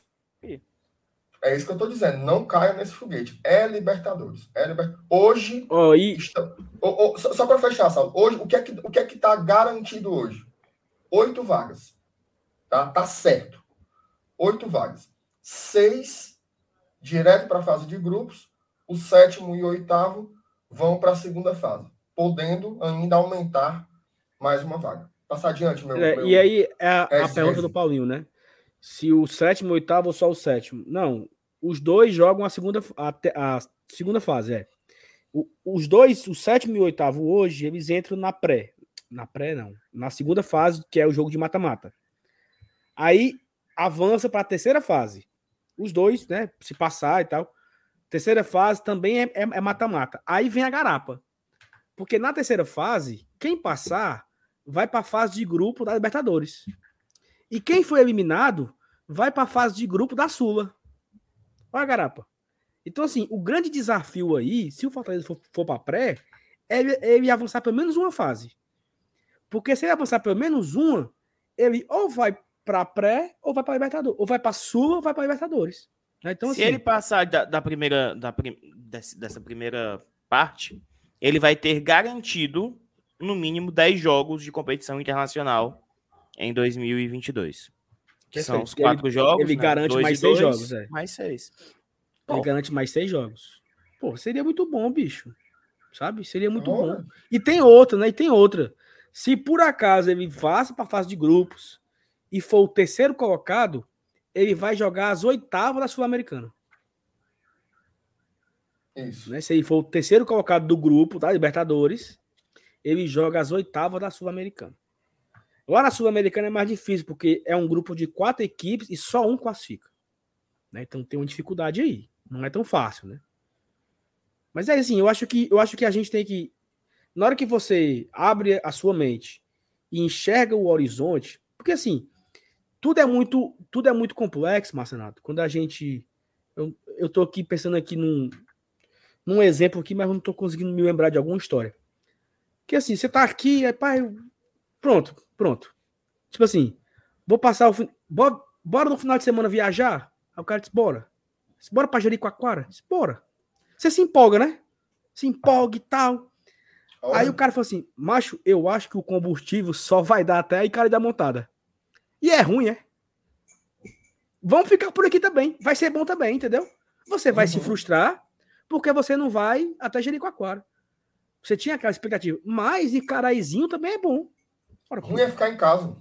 É isso que eu tô dizendo. Não caia nesse foguete. É Libertadores. É liber... Hoje. Oh, e... está... oh, oh, só só para fechar, Saulo. Hoje, o que é que o que é que tá garantido hoje? Oito vagas. Tá, tá certo. Oito vagas. Seis direto para a fase de grupos. O sétimo e o oitavo vão para a segunda fase, podendo ainda aumentar mais uma vaga. Passar adiante, meu. É, meu... E aí é a, a pergunta do Paulinho, né? se o sétimo, oitavo ou só o sétimo. Não, os dois jogam a segunda, a, a segunda fase, é. O, os dois, o sétimo e o oitavo hoje, eles entram na pré. Na pré, não. Na segunda fase, que é o jogo de mata-mata. Aí avança para a terceira fase. Os dois, né? Se passar e tal. Terceira fase também é, é, é mata-mata. É Aí vem a garapa. Porque na terceira fase, quem passar vai para a fase de grupo da Libertadores. E quem foi eliminado vai para a fase de grupo da Sula. Olha, Garapa. Então, assim, o grande desafio aí, se o Fortaleza for, for para pré, é ele, ele avançar pelo menos uma fase. Porque se ele avançar pelo menos uma, ele ou vai para pré, ou vai para Libertadores. Ou vai para Sula, ou vai para Libertadores. Né? Então, se assim, ele passar da, da primeira, da, dessa primeira parte, ele vai ter garantido, no mínimo, 10 jogos de competição internacional em 2022. Que são os quatro ele, jogos. Ele né? garante dois mais seis dois, jogos, é. Mais seis. Ele garante mais seis jogos. Pô, seria muito bom, bicho. Sabe? Seria muito bom. E tem outra, né? E tem outra. Se por acaso ele passa para a fase de grupos e for o terceiro colocado, ele vai jogar as oitavas da Sul-Americana. Isso. Né? Se ele for o terceiro colocado do grupo, da tá? Libertadores, ele joga as oitavas da Sul-Americana. Lá na Sul-Americana é mais difícil, porque é um grupo de quatro equipes e só um classifica. Né? Então tem uma dificuldade aí. Não é tão fácil, né? Mas é assim, eu acho que eu acho que a gente tem que na hora que você abre a sua mente e enxerga o horizonte, porque assim, tudo é muito, tudo é muito complexo, Marcenato. Quando a gente eu, eu tô aqui pensando aqui num, num exemplo aqui, mas não tô conseguindo me lembrar de alguma história. Que assim, você tá aqui, aí pai, pronto, pronto. Tipo assim, vou passar o bora, bora no final de semana viajar? Aí o cara disse, bora. Bora pra Jericoacoara? Disse, bora. Você se empolga, né? Se empolga e tal. Olha. Aí o cara falou assim: macho, eu acho que o combustível só vai dar até a cara da montada. E é ruim, é? Vamos ficar por aqui também. Vai ser bom também, entendeu? Você vai uhum. se frustrar porque você não vai até Jericoacoara. Você tinha aquela expectativa. Mas Icaraizinho também é bom. Ora, ruim é ficar em casa.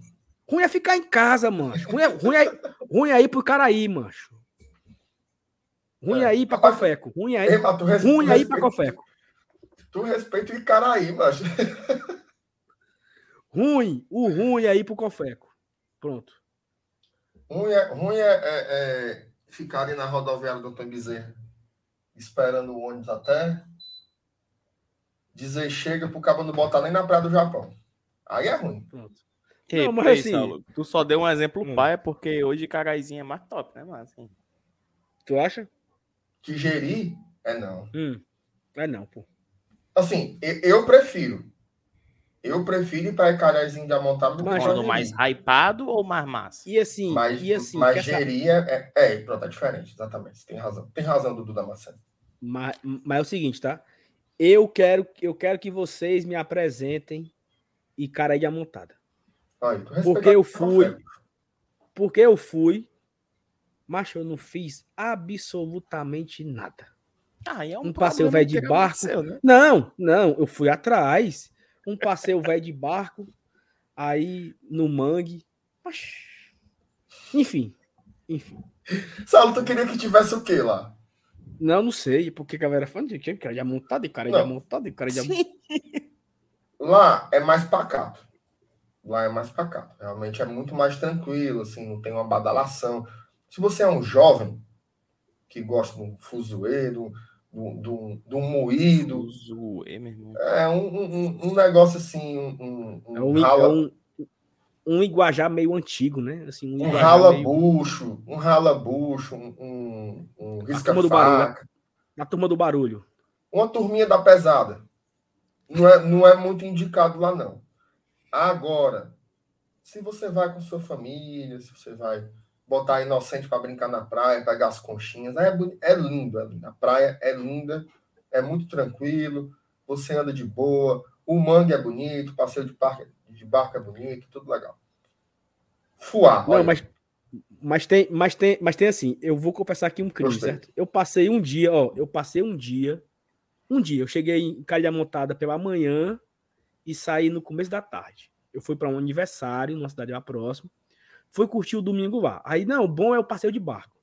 Ruim é ficar em casa, mancho. Ruim é, ruim é, ruim é ir pro Caraí, mancho. Ruim é, aí pra Cofeco. Ruim aí, ruim aí pra Cofeco. Tu respeita o Icaraí, macho. [LAUGHS] ruim, o ruim é ir pro Cofeco. Pronto. Ruim é, ruim é, é, é ficar ali na rodoviária do Antônio Bezerra, esperando o ônibus até dizer chega pro cabo não botar nem na praia do Japão. Aí é ruim. Pronto. Ei, não, mas assim, Saulo, tu só deu um exemplo hum. pai, porque hoje Caraizinho é mais top, né, mas assim. Tu acha? Que gerir é não. Hum. É não, pô. Assim, eu prefiro. Eu prefiro ir para Icaraizinho de Amontado do que para mais hypado ou mais massa? E assim, mas, e assim mas geria é, é, pronto, é diferente, exatamente. Você tem razão. Tem razão, Dudu Damasceno. Mas, mas é o seguinte, tá? Eu quero, eu quero que vocês me apresentem Icaraí de Amontada. Ai, porque eu fui. Porque eu fui. Mas eu não fiz absolutamente nada. Ah, é um, um passeio velho de barco. Né? Não, não, eu fui atrás. Um passeio velho de barco, aí no mangue. Enfim, enfim. Saulo, tu queria que tivesse o quê lá? Não, não sei, porque a galera falando de cara já montado, e cara já montado, e cara já Lá é mais pacato. Lá é mais pacato. Realmente é muito mais tranquilo, assim, não tem uma badalação. Se você é um jovem que gosta de um fuzueiro, do, do, moído. É um, um, um, negócio assim, um, um, é um, rala, é um, um iguajá meio antigo, né? Assim, um, um rala meio... bucho, um rala bucho, um, um, risca turma do barulho, né? Na turma do barulho. Uma turminha da pesada. Não é, não é muito indicado lá, não. Agora, se você vai com sua família, se você vai botar inocente para brincar na praia, pegar as conchinhas. É, é lindo, é lindo. A praia é linda, é muito tranquilo, você anda de boa, o mangue é bonito, o passeio de, parque, de barco é bonito, tudo legal. Fuar. Não, mas, mas, tem, mas, tem, mas tem assim, eu vou confessar aqui um crime, Gostei. certo? Eu passei um dia, ó, eu passei um dia, um dia, eu cheguei em Calha Montada pela manhã e saí no começo da tarde. Eu fui para um aniversário numa cidade lá próxima Fui curtir o domingo lá. Aí, não, bom é o passeio de barco.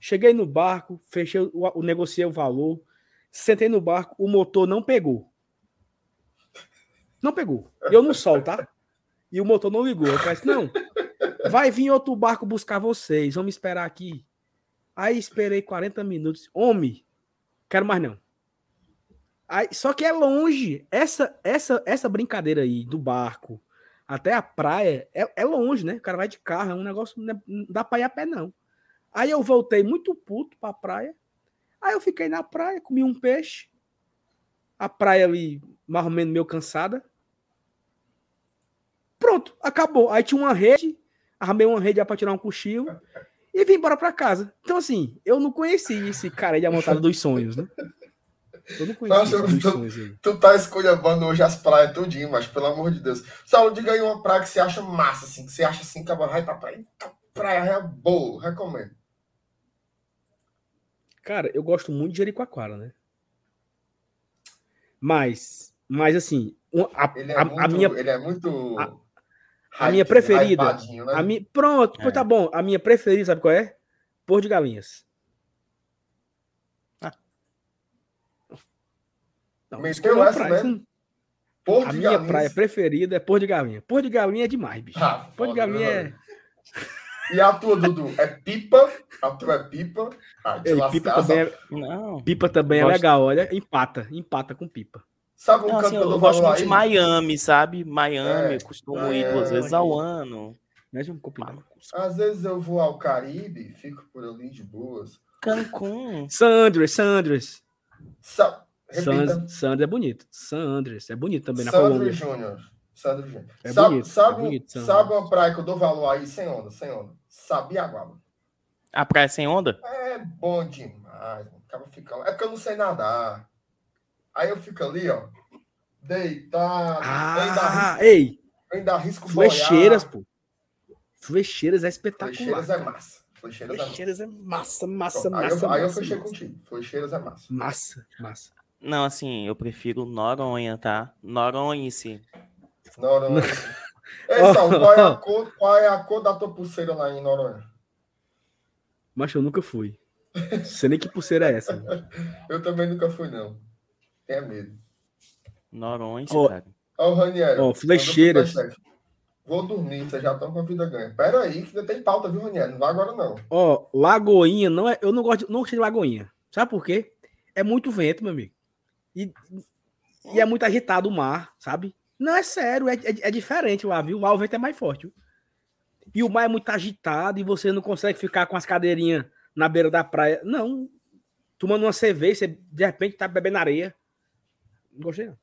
Cheguei no barco, fechei, o, o negociei o valor, sentei no barco, o motor não pegou. Não pegou. Eu no sol, tá? E o motor não ligou. Eu disse, não, vai vir outro barco buscar vocês, vamos esperar aqui. Aí esperei 40 minutos. Homem, quero mais não. Aí, só que é longe. Essa, essa, essa brincadeira aí do barco, até a praia é, é longe, né? O cara vai de carro, é um negócio, não, não dá pra ir a pé, não. Aí eu voltei muito puto pra praia. Aí eu fiquei na praia, comi um peixe. A praia ali, mais ou menos meio cansada. Pronto, acabou. Aí tinha uma rede, armei uma rede para tirar um cochilo e vim embora para casa. Então, assim, eu não conheci esse cara aí de montada dos sonhos, né? Eu não conheço Nossa, tu, tu tá escolhendo hoje as praias tudinho, mas pelo amor de Deus. Saulo, diga aí uma praia que você acha massa, assim, que você acha assim, que vai pra praia. praia boa, recomendo. Cara, eu gosto muito de Jericoacoara, né? Mas, mas assim, a, ele, é a, muito, a minha, ele é muito. A, a minha preferida. Né? A minha, pronto, é. tá bom. A minha preferida, sabe qual é? Por de Galinhas. Não, Meteu essa, praia, né? Porto a minha galinhas. praia preferida é Pôr de Galinha. Pôr de Galinha é demais, bicho. Ah, Pôr de Galinha é. E a tua, Dudu? É pipa? A tua é pipa? Ah, Ei, pipa, também é... Não. pipa também é legal, olha. Empata, empata com pipa. Sabe um não, assim, eu, eu gosto muito de Miami, sabe? Miami, é, costumo é, ir duas vezes ao ano. Mesmo complicado. Às vezes eu vou ao Caribe, fico por ali de boas. Cancún. Sandres, Sandres. Sa Sandres é bonito. Sandres é bonito também na Colômbia. Júnior. Sandro Júnior. É sabe, bonito, sabe, é bonito, sabe uma praia que eu dou valor aí sem onda, sem onda? Sabiaguaba. A praia sem onda? É bom demais. Acaba ficando. É porque eu não sei nadar. Aí eu fico ali, ó, deitado. Ah, ainda ei! Ainda risco Flecheiras, pô. Flecheiras é espetacular. Flecheiras é massa. Flecheiras, Flecheiras é massa, massa, Pronto, massa. Aí eu, massa, aí eu fechei massa. contigo. Flecheiras é massa. Massa, massa. Não, assim, eu prefiro Noronha, tá? Noronha, sim. Noronha. [LAUGHS] Ei, Sal, qual, é a cor, qual é a cor da tua pulseira lá em Noronha? Mas eu nunca fui. Não sei nem que pulseira é essa. [LAUGHS] eu também nunca fui, não. Tenha medo. Noronha, oh, cara. Ó, o Raniero. Ó, oh, flecheiras. Vou dormir, vocês já estão com a vida ganha. Pera aí, que ainda tem pauta, viu, Raniero? Não vai agora, não. Ó, Lagoinha, não é, eu não gosto, não gostei de Lagoinha. Sabe por quê? É muito vento, meu amigo. E, e é muito agitado o mar, sabe? Não, é sério, é, é, é diferente lá, viu? Lá o vento é mais forte. Viu? E o mar é muito agitado e você não consegue ficar com as cadeirinhas na beira da praia. Não. Tomando uma cerveja, você de repente tá bebendo areia. Não gostei, não.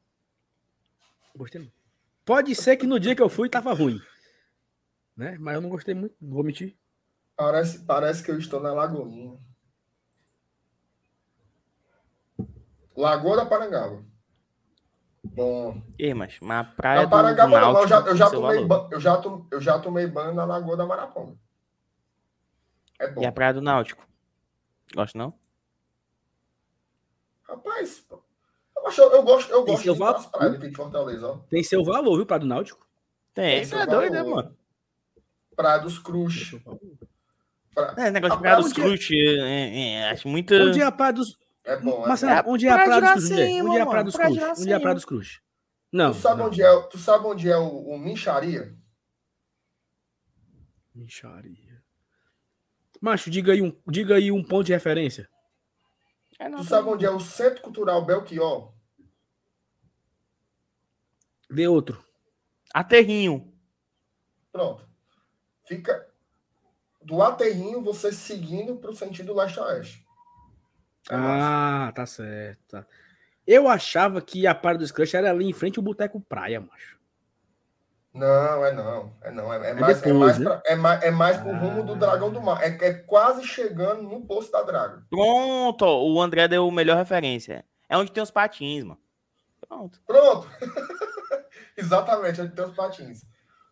Gostei, não. Pode ser que no dia que eu fui tava ruim. Né? Mas eu não gostei muito, não vou mentir. Parece, parece que eu estou na Lagoinha. Lagoa da Parangaba. Bom. E, mas, mas a praia na Parangaba, do não, eu já, eu, já tomei eu, já eu já tomei banho na Lagoa da Maraponga. É bom. E a praia do Náutico? Gosto não? Rapaz, eu, acho, eu gosto, eu gosto de praias aqui de Fortaleza. Ó. Tem seu valor, viu, Praia do Náutico? Tem, Tem é doido, né, mano? Praia dos Cruz. Pra... É, negócio de Praia dos Cruz, é, é, acho muito... Onde é a Praia dos... É bom, é Mas bom. onde é a Praia dos Cruz? Onde é a Praia dos Cruz? Onde é a Praia dos Cruz? Não. Tu sabe, não. Onde, é, tu sabe onde é o, o Mincharia? Mincharia. Macho, diga aí um, diga aí um ponto de referência. É, tu sabe onde é o Centro Cultural Belchior? Vê outro. Aterrinho. Pronto. Fica do aterrinho você seguindo para o sentido leste-oeste. É ah, tá certo. Tá. Eu achava que a parte dos Crush era ali em frente ao Boteco Praia, macho. Não, é não. É não. É, é, é mais, depois, é, mais né? pra, é mais é mais pro ah. rumo do Dragão do Mar. É, é quase chegando no posto da Draga. Pronto, o André deu a melhor referência. É onde tem os patins, mano. Pronto. Pronto. [LAUGHS] Exatamente, onde tem os patins.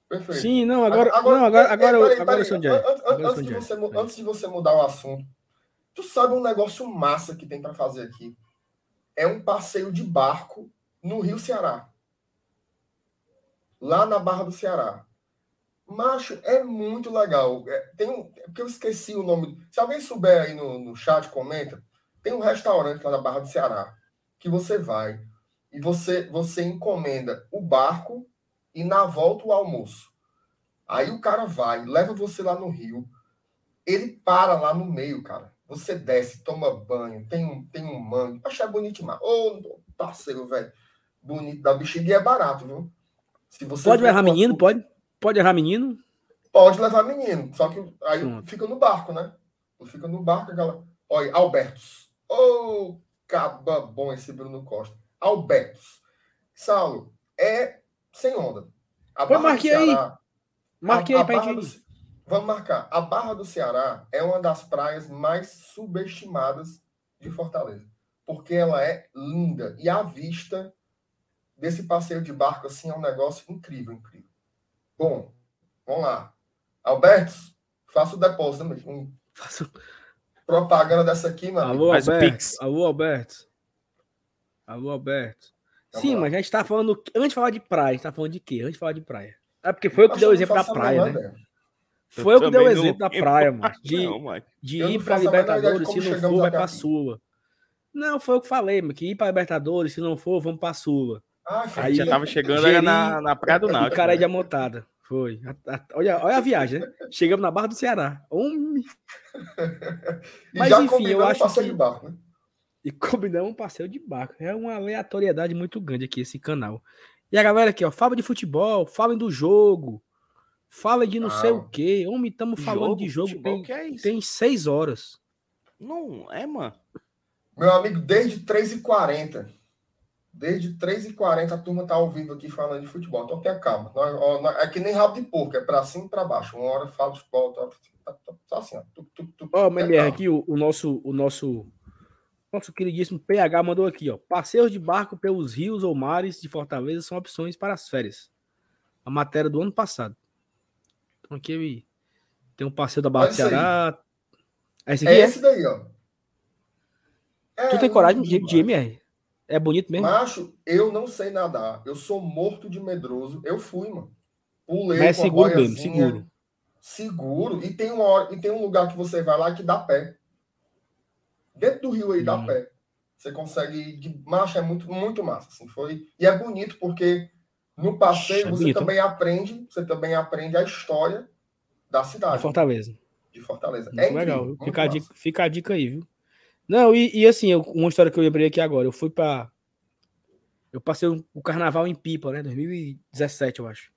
Perfeito. Sim, não, agora. agora não, agora, agora, peraí, agora, peraí, agora, antes, antes, de você, antes de você mudar o assunto, Tu sabe um negócio massa que tem para fazer aqui? É um passeio de barco no Rio Ceará. Lá na Barra do Ceará. Macho, é muito legal. É, tem um, é porque eu esqueci o nome. Se alguém souber aí no, no chat, comenta. Tem um restaurante lá na Barra do Ceará que você vai e você você encomenda o barco e na volta o almoço. Aí o cara vai, leva você lá no rio. Ele para lá no meio, cara. Você desce, toma banho, tem um, tem um mangue. Achei bonito demais. Ô, oh, parceiro, velho. Bonito da bexiga e é barato, viu? Se você pode levar menino? Pode? Pode levar menino? Pode levar menino. Só que aí fica no barco, né? Fica no barco, aquela. Olha, Albertos. Ô, oh, caba bom esse Bruno Costa. Albertos. Saulo, é sem onda. A Pô, marquei aí. Marquei aí pra gente. Vamos marcar. A Barra do Ceará é uma das praias mais subestimadas de Fortaleza, porque ela é linda e a vista desse passeio de barco assim é um negócio incrível, incrível. Bom, vamos lá. Albertos, Faço o depósito também. Com... Faço propaganda dessa aqui, mano. Alô, Alberto. Alô, Alberto. Alô, Alberto. Sim, mas a gente tá falando. Antes de falar de praia, a gente tá falando de quê? Antes de falar de praia. É porque foi o que deu o exemplo da praia, né? Foi o que deu o exemplo da praia, mano. De, não, de ir pra Libertadores, se não for, vai pra Sula. Não, foi o que falei, mano. Que ir pra Libertadores, se não for, vamos pra Sula. Ah, aí já tava chegando Geri, na, na Praia do Náutico. O cara é de amontada. Foi. Olha, olha a viagem, né? Chegamos na Barra do Ceará. Homem. [LAUGHS] Mas enfim, eu acho que... de barco, né? E combinamos um passeio de barco. É uma aleatoriedade muito grande aqui esse canal. E a galera aqui, ó, fala de futebol, falem do jogo, fala de não ah, sei o quê. Homem, estamos falando de jogo futebol, tem, é tem seis horas. Não é, mano. Meu amigo, desde 3h40. Desde 3h40 a turma tá ao vivo aqui falando de futebol. Então que acaba. É que nem rabo de porco, é pra cima e pra baixo. Uma hora fala de futebol, tá, tá, tá, tá assim, ó. Ó, oh, MR, aqui o, o, nosso, o nosso nosso queridíssimo PH mandou aqui, ó. Passeios de barco pelos rios ou mares de Fortaleza são opções para as férias. A matéria do ano passado. Aqui tem um passeio da Barra do Ceará. É esse, é, é esse daí, ó. É, tu tem coragem de, de MR? É bonito mesmo? Macho, eu não sei nadar. Eu sou morto de medroso. Eu fui, mano. Pulei Mas é seguro mesmo, seguro. Seguro. E tem, uma hora, e tem um lugar que você vai lá que dá pé. Dentro do rio aí dá hum. pé. Você consegue. De marcha é muito, muito massa. Assim, foi, e é bonito porque no passeio você bonito. também aprende, você também aprende a história da cidade. De Fortaleza. De Fortaleza. Muito é legal. Incrível, fica, a dica, fica a dica aí, viu? Não, e, e assim, eu, uma história que eu lembrei aqui agora. Eu fui para Eu passei o carnaval em Pipa, né? 2017, eu acho.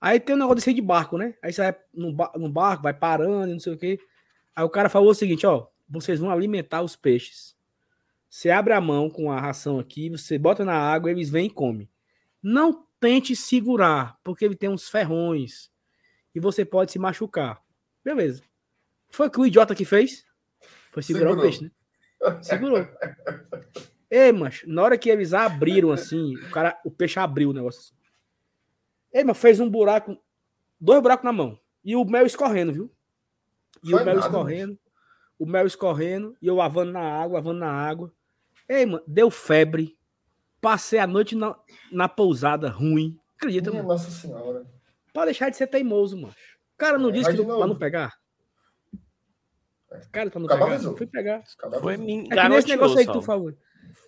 Aí tem um negócio desse de barco, né? Aí você vai no, no barco, vai parando, não sei o quê. Aí o cara falou o seguinte, ó vocês vão alimentar os peixes. Você abre a mão com a ração aqui, você bota na água, eles vêm e comem. Não tente segurar, porque ele tem uns ferrões e você pode se machucar. Beleza. Foi o que o idiota que fez? Foi segurar Segurou. o peixe, né? Segurou. Ei, mas na hora que eles abriram assim, o cara, o peixe abriu o negócio assim. Ei, mas fez um buraco, dois buracos na mão. E o mel escorrendo, viu? E Foi o mel nada, escorrendo o mel escorrendo e eu lavando na água, lavando na água. Ei, mano, deu febre. Passei a noite na, na pousada ruim. Acredita, Minha mano? Nossa Senhora. Pra deixar de ser teimoso, mano. O cara não é, disse que pra não pegar. É. Cara, pra não Acabou pegar. Fui pegar. Foi me é que nesse negócio aí que tu falou.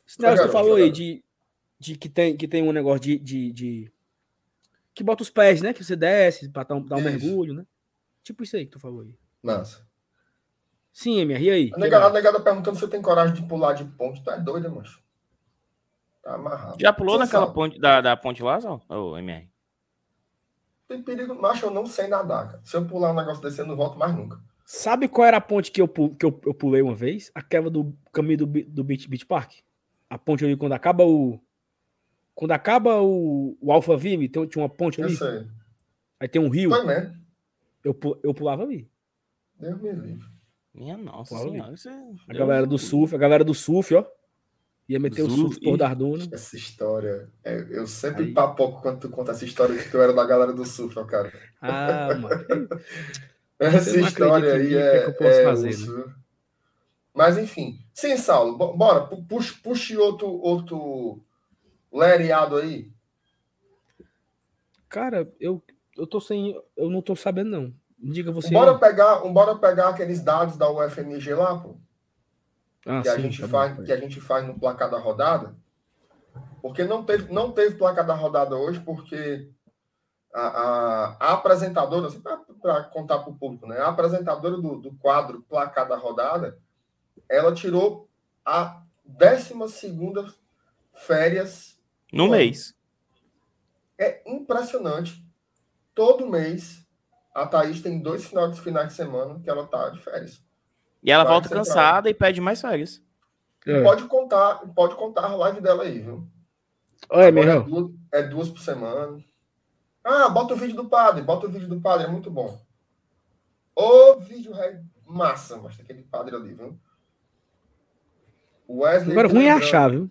Esse negócio que tu falou aí de, de que, tem, que tem um negócio de, de, de, Que bota os pés, né? Que você desce pra dar um, dar um mergulho, né? Tipo isso aí que tu falou aí. Massa. Sim, MR, e aí? A negada, a negada perguntando se você tem coragem de pular de ponte. Tá doido, macho. Tá amarrado. Já pulou você naquela sabe. ponte da, da ponte lá, ou MR? Tem perigo, macho, eu não sei nadar, cara. Se eu pular um negócio desse, eu não volto mais nunca. Sabe qual era a ponte que eu, que eu, eu pulei uma vez? Aquela do caminho do, do Beach, Beach Park. A ponte ali, quando acaba o. Quando acaba o, o Alpha Vime, tem, tinha uma ponte ali. Eu sei. Aí tem um rio. Foi mesmo. Eu, eu pulava ali. Deus me livre. Minha nossa senhora. Isso é... A galera do surf, a galera do surf, ó. Ia meter Zul, o surf por Darduna. Essa história. É, eu sempre Aí... papoco quando tu conta essa história que tu era da galera do surf, ó, cara. Ah, mano. [LAUGHS] essa história aí é. é, que eu posso é fazer, né? Mas enfim. Sim, Saulo, bora. Puxe, puxe outro, outro lereado aí. Cara, eu, eu tô sem. Eu não tô sabendo, não. Diga você. Bora pegar, bora pegar aqueles dados da UFMG lá, pô. Ah, que, sim, a gente tá faz, que a gente faz no placar da rodada. Porque não teve, não teve placar da rodada hoje, porque a, a, a apresentadora, assim, para contar para o público, né? A apresentadora do, do quadro placar da rodada, ela tirou a 12 férias. No mês. É impressionante. Todo mês a Thaís tem dois finais, finais de semana que ela tá de férias. E ela Vai volta cansada e pede mais férias. É. Pode contar, pode contar a live dela aí, viu? Oi, meu é duas, é duas por semana. Ah, bota o vídeo do padre, bota o vídeo do padre, é muito bom. O vídeo é massa, mas tem aquele padre ali, viu? Wesley Agora ruim é achar, viu?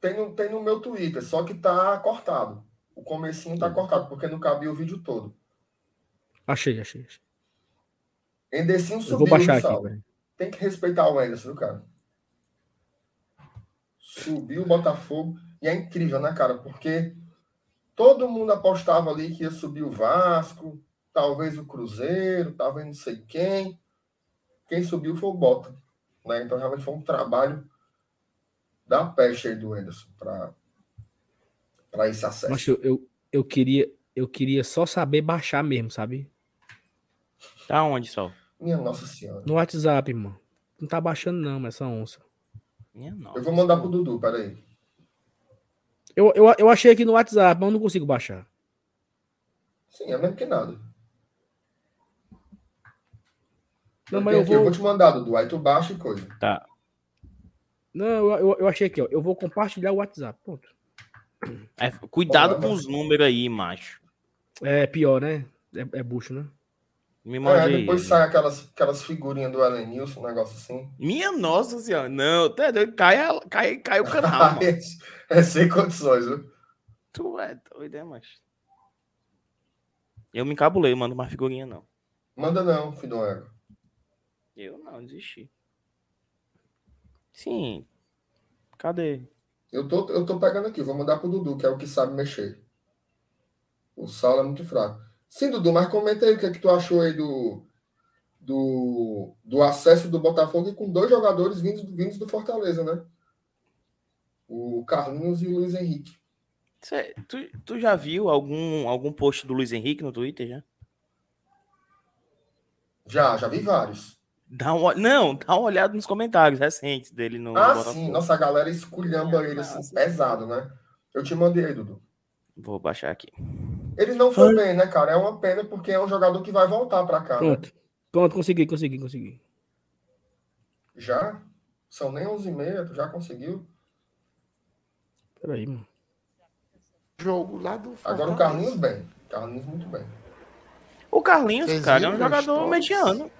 Tem no, tem no meu Twitter, só que tá cortado. O comecinho tá cortado, porque não cabia o vídeo todo. Achei, achei, achei. Endecinho subiu, vou baixar aqui, Tem que respeitar o Enderson, cara? Subiu o Botafogo. E é incrível, né, cara? Porque todo mundo apostava ali que ia subir o Vasco, talvez o Cruzeiro, talvez não sei quem. Quem subiu foi o Bota. Né? Então, realmente foi um trabalho da peste aí do Enderson para esse acesso. Mas eu, eu, eu, queria, eu queria só saber baixar mesmo, sabe? Tá onde, Sol? Minha Nossa Senhora. No WhatsApp, mano. Não tá baixando, não, essa onça. Minha nossa. Eu vou mandar pro Dudu, peraí. Eu, eu, eu achei aqui no WhatsApp, mas eu não consigo baixar. Sim, é mesmo que nada. Não, mas eu, vou... eu vou te mandar, Dudu. Aí tu baixa e coisa. Tá. Não, eu, eu, eu achei aqui, ó. Eu vou compartilhar o WhatsApp. Ponto. É, cuidado Bom, com os números aí, macho. É pior, né? É, é bucho, né? Me é, depois aí. sai aquelas, aquelas figurinhas do Ellen Nilson, um negócio assim. Minha nossa senhora. Não, tá cai, cai, cai o canal. [LAUGHS] é sem condições, viu? Tu é doido, é, macho. Eu me encabulei, mando uma figurinha, não. Manda não, filho do ego. Eu não, desisti. Sim. Cadê? Eu tô, eu tô pegando aqui, vou mandar pro Dudu, que é o que sabe mexer. O Saulo é muito fraco. Sim, Dudu, mas comenta aí o que, é que tu achou aí do, do, do acesso do Botafogo com dois jogadores vindos, vindos do Fortaleza, né? O Carlinhos e o Luiz Henrique. Cê, tu, tu já viu algum, algum post do Luiz Henrique no Twitter já? Já, já vi vários. Dá um, não, dá uma olhada nos comentários recentes dele no. Ah, no sim, nossa galera esculhamba ele assim, pesado, né? Eu te mandei aí, Dudu. Vou baixar aqui. Ele não foi bem, né, cara? É uma pena porque é um jogador que vai voltar para cá. Pronto. Né? Pronto, consegui, consegui, consegui. Já? São nem 11 e meia, tu já conseguiu? Peraí, mano. Jogo lá do. Agora o Carlinhos bem. Carlinhos muito bem. O Carlinhos, Vocês cara, é um jogador mediano.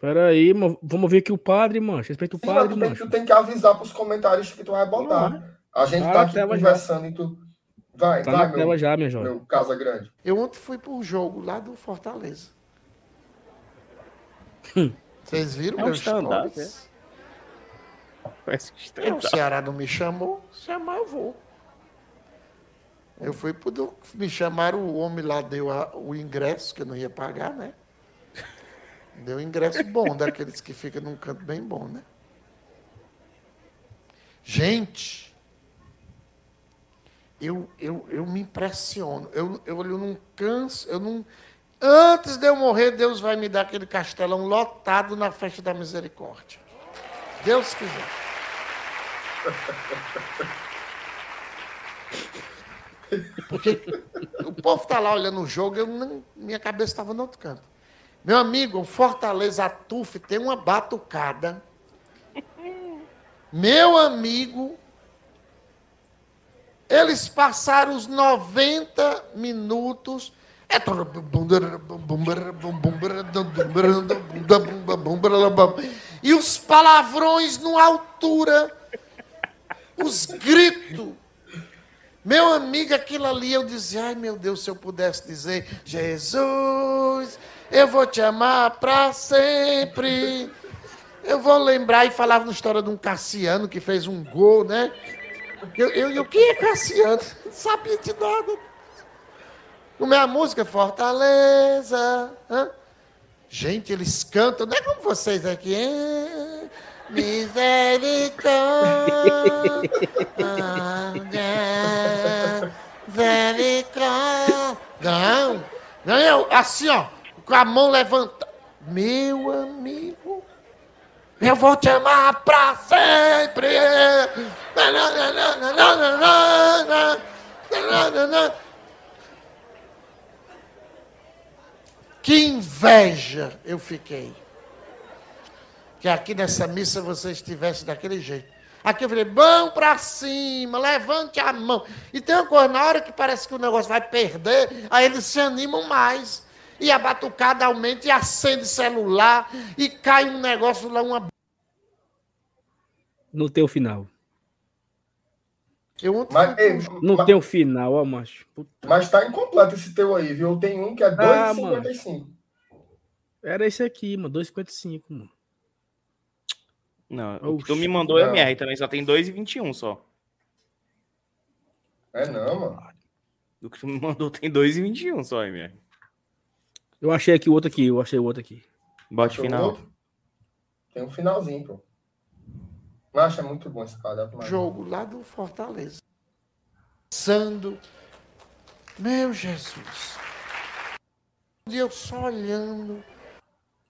Peraí, vamos ver aqui o padre, mano. Respeita o Sim, padre, mano. Tu, tu tem que avisar pros comentários que tu vai botar. A gente tá aqui conversando já. e tu. Vai, tá vai, na tela já, minha jovem. Meu Casa Grande. Eu ontem fui pro jogo lá do Fortaleza. [LAUGHS] Vocês viram é um stories? É. O Ceará não me chamou, chamar eu vou. Eu fui pro. Me chamaram, o homem lá deu a, o ingresso, que eu não ia pagar, né? Deu ingresso bom, daqueles que ficam num canto bem bom, né? Gente, eu, eu, eu me impressiono. Eu, eu, eu não canso, eu não. Antes de eu morrer, Deus vai me dar aquele castelão lotado na festa da misericórdia. Deus quiser. Porque o povo está lá olhando o jogo, eu não, minha cabeça estava no outro canto. Meu amigo, Fortaleza Tuf tem uma batucada. Meu amigo, eles passaram os 90 minutos. E os palavrões numa altura. Os gritos. Meu amigo, aquilo ali eu dizia, ai meu Deus, se eu pudesse dizer, Jesus, eu vou te amar para sempre. Eu vou lembrar e falava na história de um Cassiano que fez um gol, né? Eu, eu, eu quem é Cassiano? Não sabia de nada. A minha música é Fortaleza. Hã? Gente, eles cantam, não é como vocês aqui. Hein? Misericórdia, misericórdia. Não, não, eu, assim, ó com a mão levantada. Meu amigo, eu vou te amar pra sempre. Que inveja eu fiquei. Que aqui nessa missa você estivesse daquele jeito. Aqui eu falei, mão para cima, levante a mão. E tem uma coisa, na hora que parece que o negócio vai perder, aí eles se animam mais e a batucada aumenta, e acende celular, e cai um negócio lá, uma. No teu final. Eu mas, ei, no mas, teu final, ó, macho. Puta. Mas tá incompleto esse teu aí, viu? Tem um que é 2,55. Ah, Era esse aqui, mano. 2,55, mano. Não, o que tu me mandou é Não. MR também, só tem 2,21 só. É não, mano. O que tu me mandou tem 2,21 só, MR. Eu achei aqui o outro aqui, eu achei o outro aqui. Bote Achou final. Tem um finalzinho, pô. Mas é muito bom esse cara. mas- jogo lá do Fortaleza. Sando. Meu Jesus. E eu só olhando.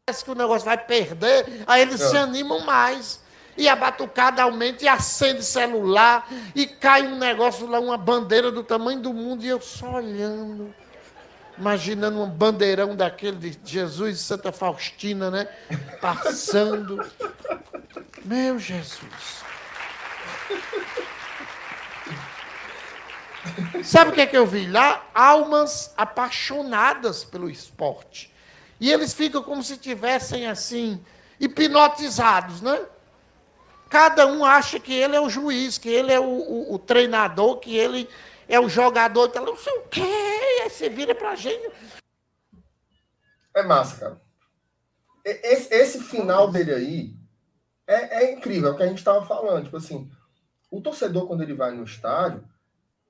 Parece que o negócio vai perder. Aí eles É. se animam mais. E a batucada aumenta e acende celular. E cai um negócio lá, uma bandeira do tamanho do mundo. E eu só olhando. Imaginando um bandeirão daquele de Jesus e Santa Faustina, né? Passando. [LAUGHS] Meu Jesus. Sabe o que é que eu vi lá? Almas apaixonadas pelo esporte. E eles ficam como se tivessem assim hipnotizados, né? Cada um acha que ele é o juiz, que ele é o, o- o treinador, que ele é o jogador. Então, não sei o quê. Aí você vira pra gente. É massa, cara. Esse, esse final dele aí é, é incrível, é o que a gente tava falando. Tipo assim, o torcedor, quando ele vai no estádio,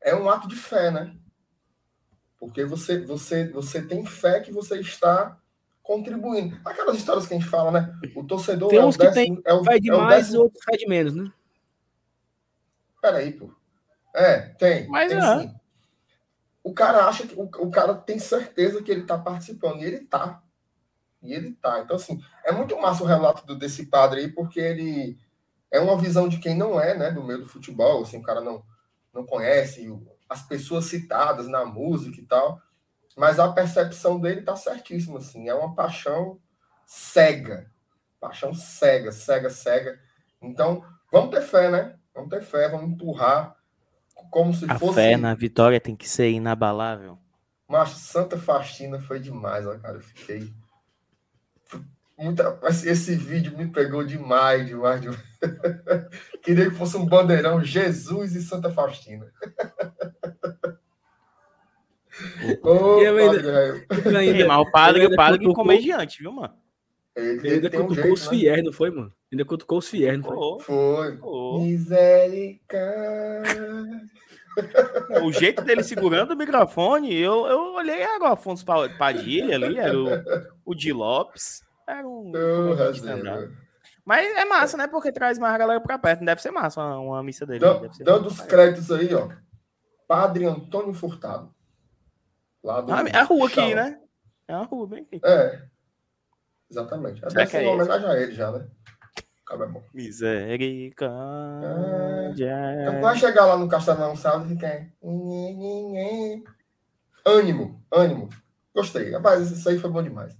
é um ato de fé, né? Porque você, você, você tem fé que você está contribuindo. Aquelas histórias que a gente fala, né? O torcedor Tem é o uns que décimo. é o, Vai de é o mais e décimo... outros vai de menos, né? Peraí, pô. É, tem. Mas tem é. sim. O cara acha que. O, o cara tem certeza que ele tá participando. E ele tá. E ele tá. Então, assim, é muito massa o relato do, desse padre aí, porque ele é uma visão de quem não é, né, do meio do futebol. Assim, o cara não, não conhece o- as pessoas citadas na música e tal. Mas a percepção dele tá certíssima, assim. É uma paixão cega. Paixão cega, cega, cega. Então, vamos ter fé, né? Vamos ter fé, vamos empurrar como se A fosse. fé na vitória tem que ser inabalável. Mas Santa Faxina foi demais, ó, cara. Eu fiquei. Muita... Esse, esse vídeo me pegou demais, demais, [LAUGHS] demais. Queria que fosse um bandeirão Jesus e Santa Faustina. [LAUGHS] Ô, E ainda- padre, ainda- mas o padre, o padre cutucou- comediante, viu, mano? Ele, Ele ele ainda tem um cutucou jeito, os né? fiéis, não foi, mano? Ainda cutucou os fiéis, não foi? Foi. pô. Misericórdia. O jeito dele segurando o microfone, eu, eu olhei, era o Afonso Pa- Padilha ali, era o, o Di Lopes. Era um. Mas é massa, né? Porque traz mais a galera pra perto. Não deve ser massa uma, uma missa dele. Dan- Dando os créditos aí, ó. Padre Antônio Furtado. Lá do Ah, É a rua aqui, né? É uma rua bem aqui. É. Exatamente. Deve que é uma homenagem a ele já, né? Acaba bom. Misericórdia. Então, vai chegar lá no Castelão Sábado e fica. Ânimo, ânimo. Gostei. Rapaz, isso aí foi bom demais.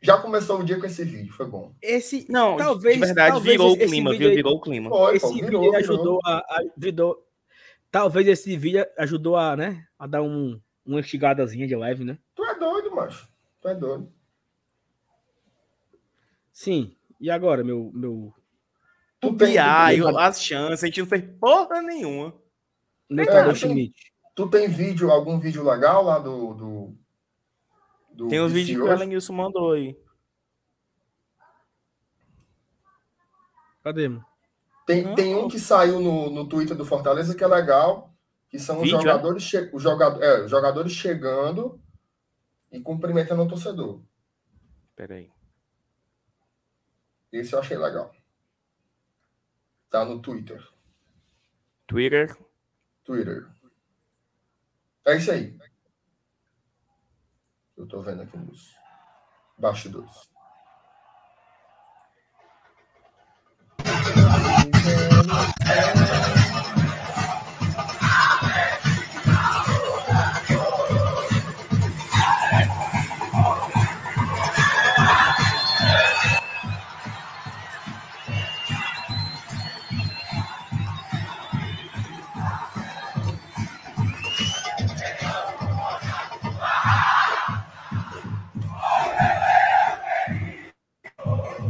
Já começou o dia com esse vídeo, foi bom. Esse, Não, talvez, de verdade, talvez virou esse- o clima, viu? Virou o clima. Foi, esse pô, vídeo virou, aí virou. ajudou a, a- ajudou- talvez esse vídeo ajudou a, né, a dar um, uma instigadazinha de live, né? Tu é doido, macho. Tu é doido. Sim. E agora, meu meu Tu O tem, tu, tem, as chances, a gente não fez porra nenhuma. É, Schmidt. tu tem vídeo, algum vídeo legal lá do. do, do Tem os vídeos que o? Elenilson mandou aí. Cadê, mano? Tem, Não. tem um que saiu no, no Twitter do Fortaleza que é legal, que são os Vídeo, é? jogadores, che- os jogador, é, os jogadores chegando e cumprimentando o torcedor. Pera aí. Esse eu achei legal. Tá no Twitter. Twitter. Twitter. É isso aí. Eu tô vendo aqui nos bastidores. [LAUGHS]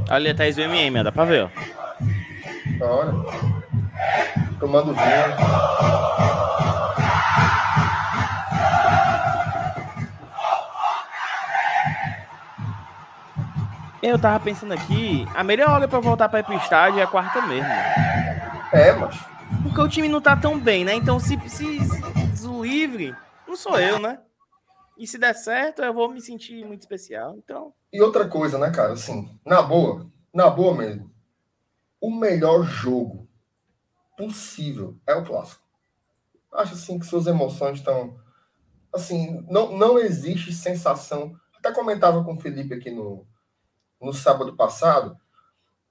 Ali atrás do MM, dá pra ver, ó. Olha. Tomando vinho. Eu tava pensando aqui, a melhor hora pra voltar pra ir pro estádio é a quarta mesmo. É, mas. Porque o time não tá tão bem, né? Então, se, se, se o livre, não sou eu, né? E se der certo, eu vou me sentir muito especial. Então. E outra coisa, né, cara? Assim, na boa, na boa mesmo. O melhor jogo possível é o clássico. Acho assim que suas emoções estão. Assim, não, não existe sensação. Até comentava com o Felipe aqui no, no sábado passado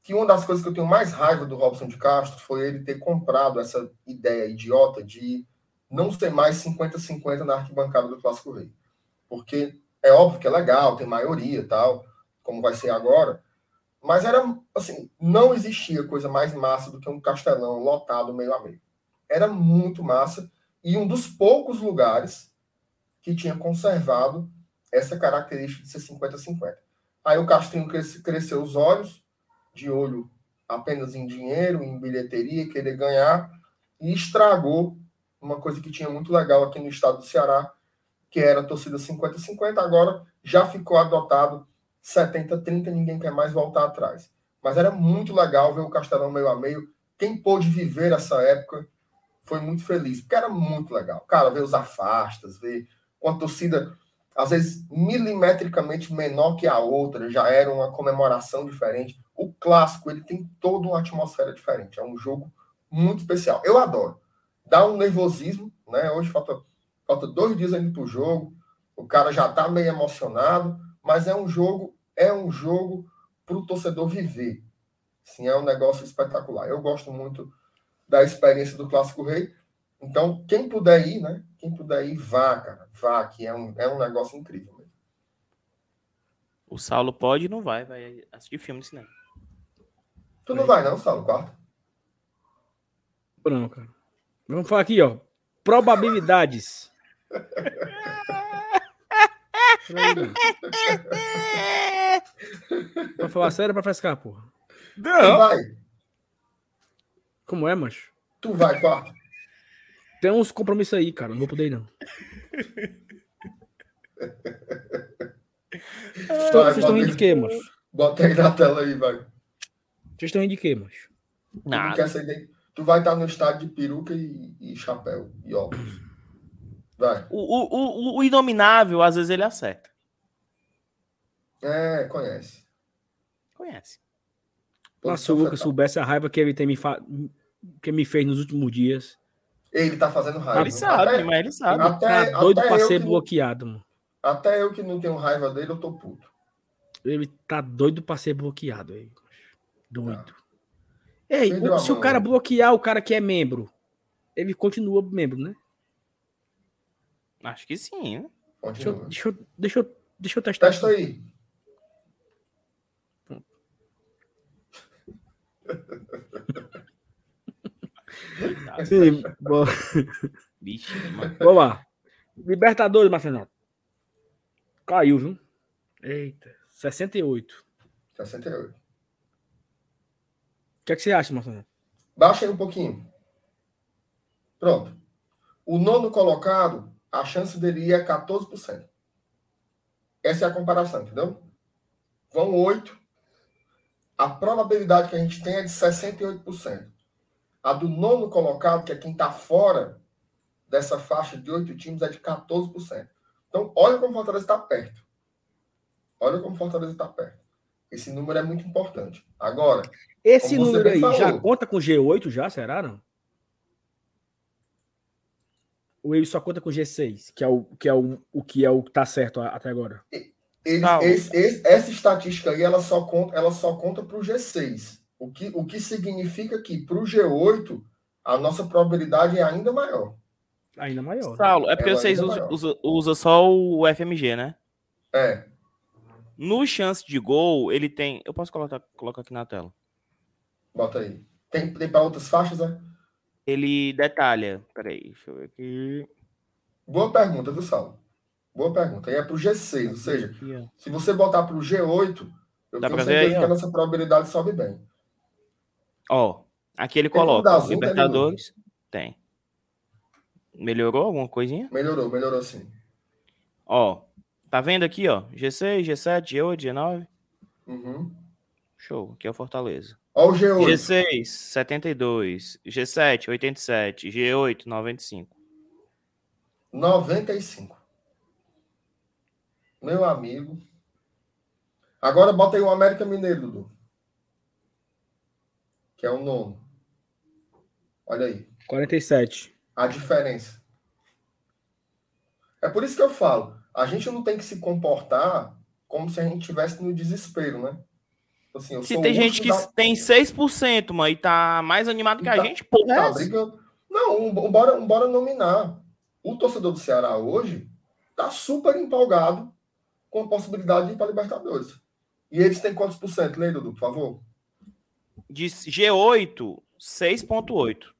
que uma das coisas que eu tenho mais raiva do Robson de Castro foi ele ter comprado essa ideia idiota de não ser mais 50-50 na arquibancada do Clássico Rei. Porque é óbvio que é legal, tem maioria tal, como vai ser agora, mas era assim, não existia coisa mais massa do que um castelão lotado meio a meio. Era muito massa e um dos poucos lugares que tinha conservado essa característica de ser 50-50. Aí o Castrinho cresce, cresceu os olhos, de olho apenas em dinheiro, em bilheteria, querer ganhar, e estragou uma coisa que tinha muito legal aqui no estado do Ceará, que era torcida 50-50, agora já ficou adotado 70-30, ninguém quer mais voltar atrás. Mas era muito legal ver o Castelão meio a meio. Quem pôde viver essa época foi muito feliz, porque era muito legal. Cara, ver os afastas, ver com a torcida, às vezes, milimetricamente menor que a outra, já era uma comemoração diferente. O clássico, ele tem toda uma atmosfera diferente. É um jogo muito especial. Eu adoro. Dá um nervosismo, né? Hoje falta, falta dois dias ainda para o jogo. O cara já está meio emocionado, mas é um jogo, é um jogo para o torcedor viver. Sim, é um negócio espetacular. Eu gosto muito da experiência do Clássico Rei. Então, quem puder ir, né? Quem puder ir, vá, cara. Vá, que é um, é um negócio incrível. Mesmo. O Saulo pode e não vai, vai assistir filme de cinema. Tu não vai, não, Saulo, quarto? Não, cara. Vamos falar aqui, ó. Probabilidades. [LAUGHS] Pra falar sério pra frescar, porra. Não. Tu vai. Como é, macho? Tu vai, quarto. Tem uns compromissos aí, cara. Não vou poder ir, não. Vocês estão rindo de quê, macho? Bota aí na tela aí, vai. Vocês estão rindo de quê, macho? Nada. Tu, tu vai estar no estádio de peruca e, e chapéu e óculos. Vai. O, o, o, o inominável, às vezes, ele acerta. É, conhece. Conhece. Nossa, se o Lucas soubesse a raiva que ele tem me, fa... que me fez nos últimos dias. Ele tá fazendo raiva. Ele sabe, até, mas ele sabe. Até, tá doido pra ser bloqueado, mano. Até eu que não tenho raiva dele, eu tô puto. Ele tá doido pra ser bloqueado. Aí. Doido. Ah. Ei, o, se o cara bloquear o cara que é membro, ele continua membro, né? Acho que sim, né? Deixa eu, deixa, eu, deixa, eu, deixa eu testar. Testa aí. Sim, bom. Bicho, Vamos lá. Libertadores, Marcelo. Caiu, viu? Eita, 68. 68. O que, é que você acha, Marcelo? Baixa aí um pouquinho. Pronto. O nono colocado, a chance dele é 14%. Essa é a comparação, entendeu? Vão 8. A probabilidade que a gente tem é de 68%. A do nono colocado, que é quem está fora dessa faixa de oito times, é de 14%. Então, olha como Fortaleza está perto. Olha como Fortaleza está perto. Esse número é muito importante. Agora. Esse número aí falou, já conta com G8, já? Será, não? Ou ele só conta com G6, que é o que é o, o que é o que tá certo até agora? esse, esse, essa estatística aí ela só conta, ela só conta para o G6. O que, o que significa que para o G8 a nossa probabilidade é ainda maior. Ainda maior. Saulo, é porque Ela vocês usam usa, usa só o FMG, né? É. No chance de gol, ele tem. Eu posso colocar, colocar aqui na tela. Bota aí. Tem, tem para outras faixas, né? Ele detalha. Peraí, deixa eu ver aqui. Boa pergunta, viu, Saulo? Boa pergunta. E é para o G6, ou seja, se você botar para o G8, eu Dá tenho certeza aí, que a nossa probabilidade sobe bem. Ó, aqui ele coloca Libertadores. Tem. Melhorou alguma coisinha? Melhorou, melhorou sim. Ó, tá vendo aqui, ó? G6, G7, G8, G9. Uhum. Show, aqui é o Fortaleza. Olha o G8. G6, 72. G7, 87. G8, 95. 95. Meu amigo. Agora bota aí o América Mineiro, Dudu. Que é o nono. Olha aí. 47. A diferença. É por isso que eu falo. A gente não tem que se comportar como se a gente estivesse no desespero, né? Assim, se tem gente que da... tem 6%, mano, e tá mais animado que a tá, gente, pô, tá brigando. Não, bora, bora nominar. O torcedor do Ceará hoje tá super empolgado com a possibilidade de ir para Libertadores. E eles têm quantos por cento? Lê, Dudu, por favor. De G8, 6,8%.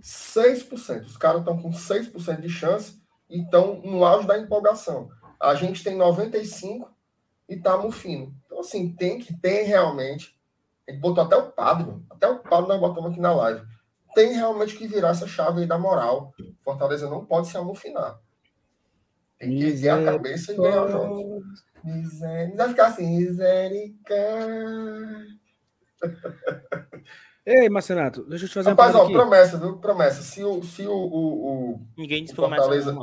6%. Os caras estão com 6% de chance e estão no auge da empolgação. A gente tem 95% e estamos fino. Então, assim, tem que ter realmente. A gente botou até o padre, até o padre nós botamos aqui na live. Tem realmente que virar essa chave aí da moral. Fortaleza não pode se amofinar. Tem que erguer a cabeça e ganhar os jogos. Miséria. Vai ficar assim, misericórdia. Ei, Marcenato, deixa eu te fazer Rapaz, uma pergunta. promessa, viu? Promessa. Se o, se o, o, o Ninguém disse Fortaleza,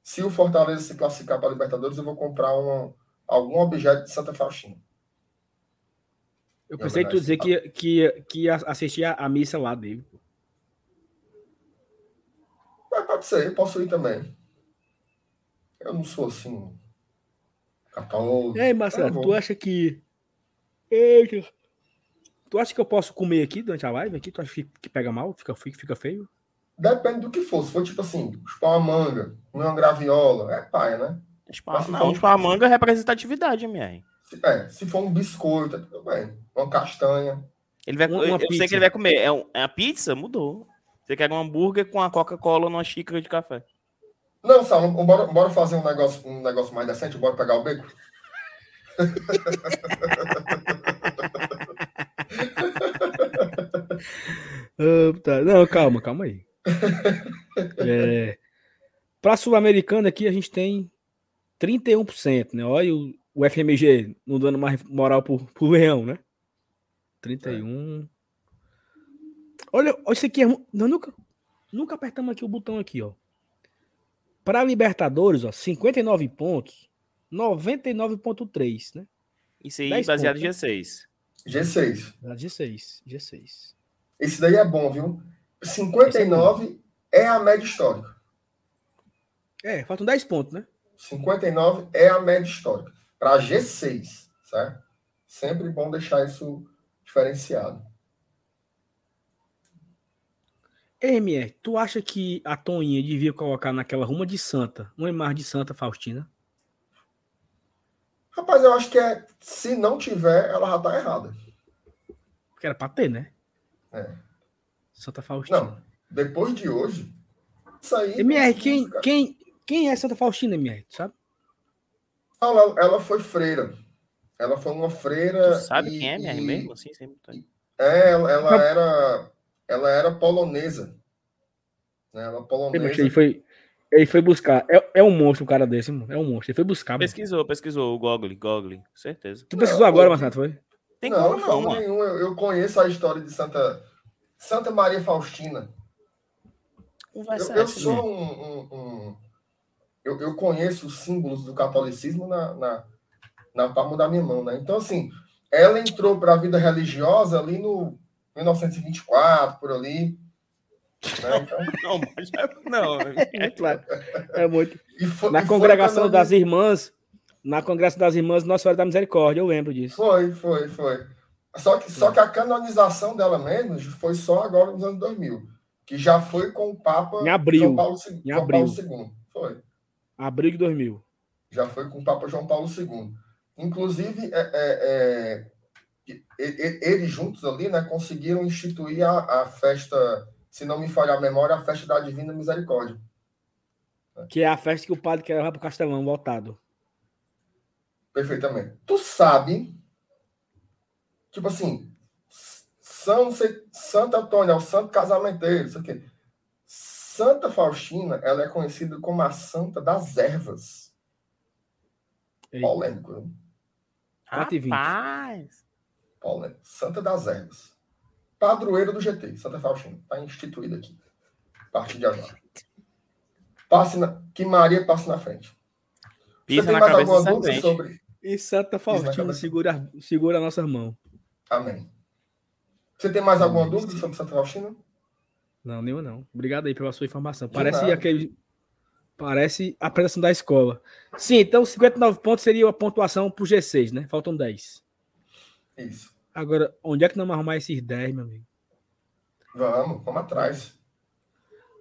se o Fortaleza se classificar para a Libertadores, eu vou comprar um, algum objeto de Santa Faustina. Eu pensei que tu dizer que, que, que ia assistir a, a missa lá dele. Mas pode ser, eu posso ir também. Eu não sou assim. Católico. Ei, Marcelo, tu acha que. Eita. Tu acha que eu posso comer aqui durante a live? Aqui? Tu acha que pega mal? Fica, fica feio? Depende do que for. Se for tipo assim, chupar uma manga, comer uma graviola, é paia, né? Chupar, não, chupar uma manga é representatividade, MR. Se, é, se for um biscoito, tudo bem. Uma castanha. Ele vai, uma, uma eu, eu sei que ele vai comer. É, um, é a pizza? Mudou. Você quer um hambúrguer com a Coca-Cola numa xícara de café. Não, Sal, bora, bora fazer um negócio, um negócio mais decente, bora pegar o beco. uh, [LAUGHS] tá. Não, calma, calma aí. É, para Sul-Americana aqui a gente tem 31%, né? Olha o, o FMG não dando mais moral pro, pro Leão, né? 31. É. Olha, olha isso aqui. É, não, nunca, nunca apertamos aqui o botão aqui, ó. Para Libertadores, ó, 59 pontos, 99.3, né? Isso aí baseado em G6. G6. G6, G6. Esse daí é bom, viu? 59 é, é a média histórica. É, faltam 10 pontos, né? 59 é a média histórica. Para G6, certo? Sempre bom deixar isso diferenciado. MR, tu acha que a Toninha devia colocar naquela ruma de Santa, uma imagem de Santa Faustina? Rapaz, eu acho que é. Se não tiver, ela já tá errada. Porque era pra ter, né? É. Santa Faustina. Não, depois de hoje. Isso aí. MR, quem, quem, quem é Santa Faustina, MR? Tu sabe? Ela, ela foi freira. Ela foi uma freira. Tu sabe e, quem é, MR, e... mesmo? Assim, sempre. É, ela, ela era ela era polonesa. Né? Ela polonesa. Ele foi, ele foi buscar. É, é um monstro um cara desse, mano. É um monstro. Ele foi buscar. Pesquisou, mano. pesquisou o Gogli, Gogli, certeza. Tu pesquisou não, agora, Marcelo, foi? Tem não, como não, mano. Nenhum. Eu, eu, conheço a história de Santa, Santa Maria Faustina. Eu, eu sou um, um, um eu, eu, conheço os símbolos do catolicismo na, na, na palma da minha mão, né? Então, assim, ela entrou para a vida religiosa ali no 1924, por ali. Né? [LAUGHS] Então... não, não, [LAUGHS] é claro. É muito. Foi, na congregação das irmãs, na congregação das irmãs Nossa Senhora da Misericórdia, eu lembro disso. Foi, foi, foi. Só que, só que a canonização dela mesmo foi só agora nos anos 2000, que já foi com o Papa em abril, João Paulo, em João abril. Paulo II. Foi. Abril de 2000. Já foi com o Papa João Paulo II. Inclusive, é, é, é eles juntos ali, né, conseguiram instituir a, a festa, se não me falha a memória, a festa da Divina Misericórdia. Que é a festa que o padre quer levar para o Castelão, voltado. Perfeitamente. Tu sabe, tipo assim, São, Santo Antônio é o santo casamenteiro, isso aqui. Santa Faustina, ela é conhecida como a santa das ervas. Polêmico, né? 4h20. Rapaz. Paulina, Santa das Ervas. Padroeira do GT, Santa Faustina. Está instituída aqui. A partir de agora. Passe na... Que Maria passe na frente. Pisa Você tem na mais alguma da dúvida sobre. E Santa Faustina segura, segura nossas mãos. Amém. Você tem mais alguma dúvida sobre Santa Faustina? Não, nenhuma não. Obrigado aí pela sua informação. De Parece nada. aquele. Parece a apresentação da escola. Sim, então 59 pontos seria a pontuação pro G6, né? Faltam 10. Isso. Agora, onde é que nós vamos arrumar esses 10, meu amigo? Vamos, vamos atrás.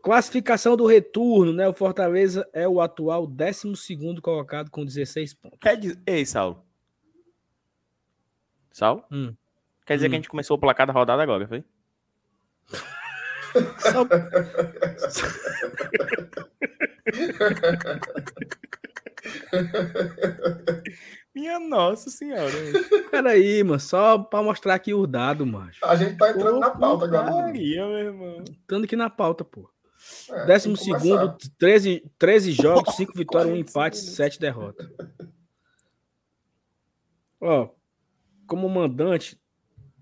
Classificação do retorno, né? O Fortaleza é o atual 12 colocado com 16 pontos. Quer dizer... Ei, Saulo. Saulo? Hum. Quer dizer Hum. que a gente começou o placar da rodada agora, foi? Só- Minha nossa senhora. Peraí, mano. Só pra mostrar aqui os dados, macho. A gente tá entrando na pauta agora. Putaria, meu irmão. Estando aqui na pauta, pô. É, Décimo segundo, começar. 13, 13 jogos, 5 vitórias, 1 40 empate, segundos. 7 derrotas. Ó, como mandante,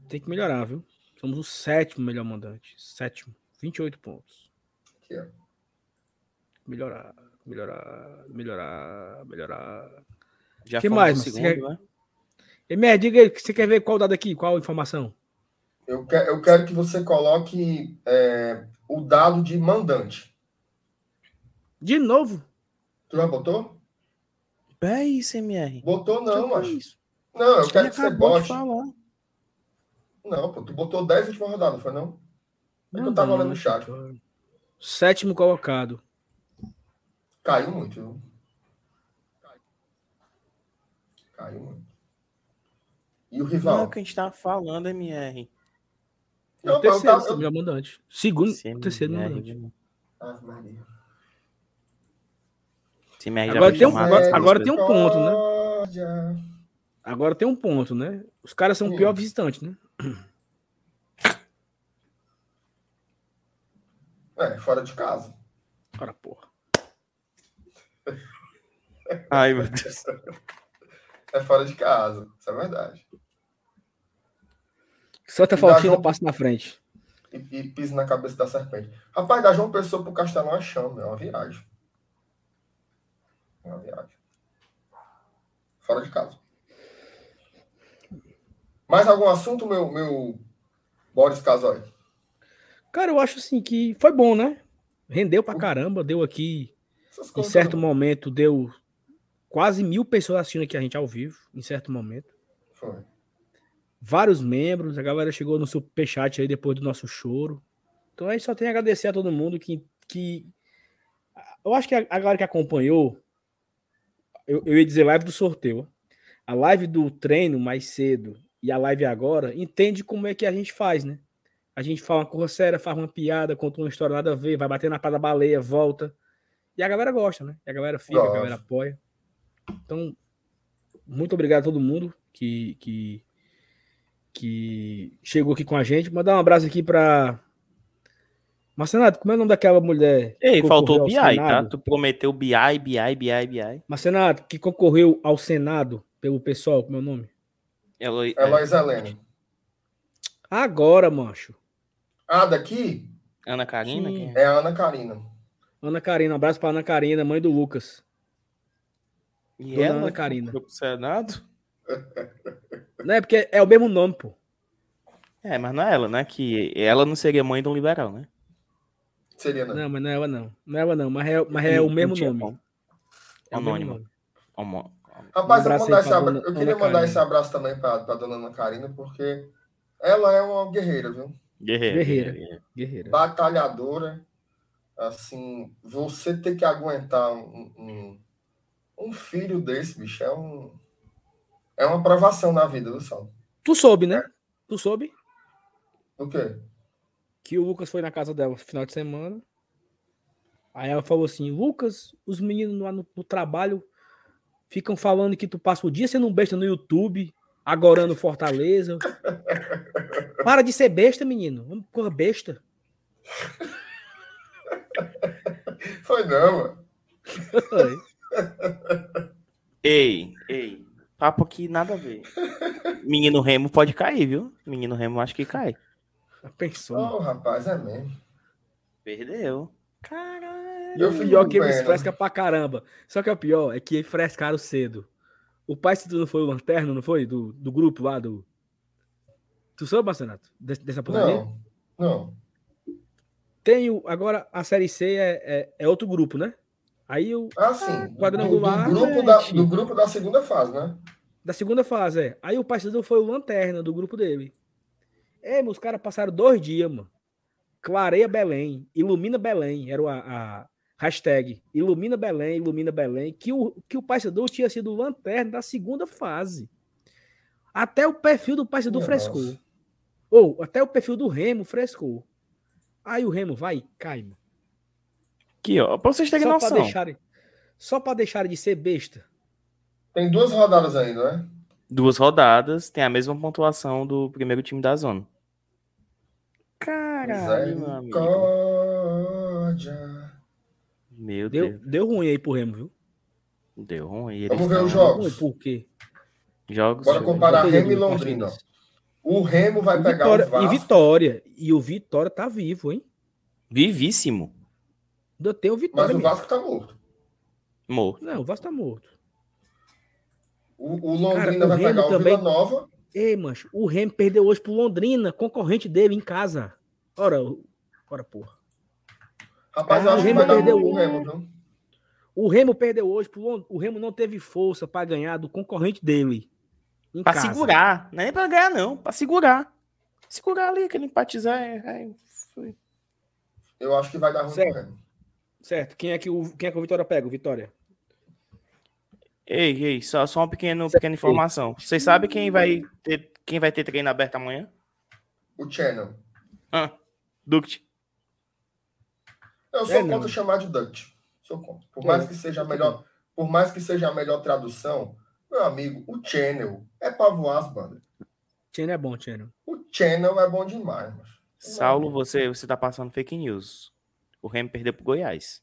tem que melhorar, viu? Somos o sétimo melhor mandante. Sétimo. 28 pontos. Aqui, ó. Melhorar, melhorar, melhorar, melhorar. Já Que mais, segundo, você né? Emer, diga aí, você quer ver qual dado aqui? Qual informação? Eu, que- eu quero que você coloque é, o dado de mandante. De novo? Tu já botou? É isso, MR. Botou não, isso? Não, eu Ele quero que você bote. falar. Não, pô, tu botou 10 última rodada, não foi não? É que eu tava olhando no chat. Sétimo colocado. Caiu muito, viu? Caiu muito. E o Não é rival? o que a gente tava falando, MR. É o Não, pô, eu terceiro tava. mandante. Segundo, CMR, terceiro mandante. Maria. CMR já Agora tem um- agora- agora tem um ponto, né? Agora tem um ponto, né? Os caras são o pior visitante, né? É, fora de casa. Ora, porra. [LAUGHS] Ai, meu Deus. [LAUGHS] É fora de casa. Isso é verdade. Santa E dá Faustina jogo- passa na frente. E, e pisa na cabeça da serpente. Rapaz, da João Pessoa pro Castelão é chama, é uma viagem. É uma viagem. Fora de casa. Mais algum assunto, meu, meu Boris Casoy? Cara, eu acho assim que foi bom, né? Rendeu pra caramba, deu aqui. Em certo não. momento, deu quase mil pessoas assistindo aqui a gente ao vivo, em certo momento. Foi. Vários membros, a galera chegou no superchat aí depois do nosso choro. Então a gente só tem a agradecer a todo mundo que. que... Eu acho que a, a galera que acompanhou, eu, eu ia dizer live do sorteio. A live do treino mais cedo e a live agora, entende como é que a gente faz, né? A gente fala uma coisa séria, faz uma piada, conta uma história nada a ver, vai bater na pá da baleia, volta. E a galera gosta, né? E a galera fica, a Gosta. galera apoia. Então, muito obrigado a todo mundo que, que, que chegou aqui com a gente. Mandar um abraço aqui para. Marcenato, como é o nome daquela mulher? Ei, faltou ao BI, tá? Tu prometeu BI, BI, BI, BI. Marcenato, que concorreu ao Senado pelo pessoal, como é o nome? Elo... É Lois Helena. Agora, mancho. Ah, daqui Ana Karina? Sim. é? é a Ana Karina. Ana Karina, um abraço para Ana Karina, mãe do Lucas. E Dona ela Ana Karina. foi pro Senado? [LAUGHS] Não é porque é o mesmo nome, pô. É, mas não é ela, né? Que ela não seria mãe de um liberal, né? Seria, né? Não, mas não é ela não. Não é ela não, mas é, mas é o Não mesmo nome. É o mesmo Anônimo. nome. Homo- Rapaz, Um eu, mandar esse abra- eu queria mandar Karina. esse abraço também para a dona Ana Karina, porque ela é uma guerreira, viu? Guerreira. Guerreira. guerreira. Guerreira. Batalhadora. Assim, você ter que aguentar um, um, um filho desse, bicho, é um. É uma provação na vida do Sal. Tu soube, né? Tu soube O quê? que o Lucas foi na casa dela no final de semana. Aí ela falou assim: Lucas, os meninos lá no, no trabalho ficam falando que tu passa o dia sendo um besta no YouTube, agorando Fortaleza. Para de ser besta, menino. Vamos porra besta. Foi não, mano. Ei, ei. Papo que nada a ver. Menino Remo pode cair, viu? Menino Remo acho que cai. Pensou. Ô, rapaz, é mesmo. Perdeu. Caralho. E O pior que com eles pena. frescam pra caramba. Só que o pior é que frescaram cedo. O pai se não foi o lanterno, não foi? Do, do grupo lá do. Tu soube, Marcenato? Des- Dessa porcaria? Não, não. Tem o. Agora a série C é, é, é outro grupo, né? Aí o. Ah, sim. Do, do, quadrangular, grupo da, do grupo da segunda fase, né? Da segunda fase, é. Aí o parceiro foi o lanterna do grupo dele. É, os caras passaram dois dias, mano. Clareia Belém, ilumina Belém, era a, a hashtag. Ilumina Belém, ilumina Belém, que o, que o parceiro tinha sido o lanterna da segunda fase. Até o perfil do parceiro Nossa. frescou. Ou até o perfil do Remo frescou. Aí o Remo vai e cai, mano. Aqui, ó. Pra vocês terem Só noção. pra, deixarem, só pra deixarem de ser besta. Tem duas rodadas ainda, né? Duas rodadas, tem a mesma pontuação do primeiro time da zona. Caralho, meu amigo. Meu Deu, Deus. deu ruim aí pro Remo, viu? Deu ruim. Vamos ver os Ruim, jogos. por quê? Jogos. Bora comparar Remo e Londrina. O Remo vai pegar Vitória, o Vasco. e Vitória. E o Vitória tá vivo, hein? Vivíssimo. Ainda tem o Mas Vitória. o mesmo. Vasco tá morto. Morto. Não, o Vasco tá morto. O, o Londrina Cara, o vai Remo pegar o também- Vila Nova. Ei, mancho, o Remo perdeu hoje pro Londrina, concorrente dele em casa. Ora, o- ora, porra. Rapaz, Ah, eu o acho que Remo vai dar perdeu o. Remo, viu? O Remo perdeu hoje. O Remo não teve força pra ganhar do concorrente dele. Em Pra casa. segurar. Não é nem pra ganhar, não. Pra segurar. Segurar ali, aquele empatizar. É, é, foi. Eu acho que vai dar ruim Certo. pro Remo. Certo. Quem é que o, quem é que o Vitória pega? O Vitória. Ei, ei, só, só uma pequena, pequena informação. Vocês sabem quem vai ter, quem vai ter treino aberto amanhã? O Channel. Ah, Duct. Eu sou É, não. contra chamar de Dutch. Sou contra. Por É, mais que seja melhor, por mais que seja a melhor tradução, meu amigo, o Channel é pra voar as bandas. Tieno é bom, Tieno. O Channel é bom demais, mas Saulo, você, você tá passando fake news. O Remo perdeu pro Goiás.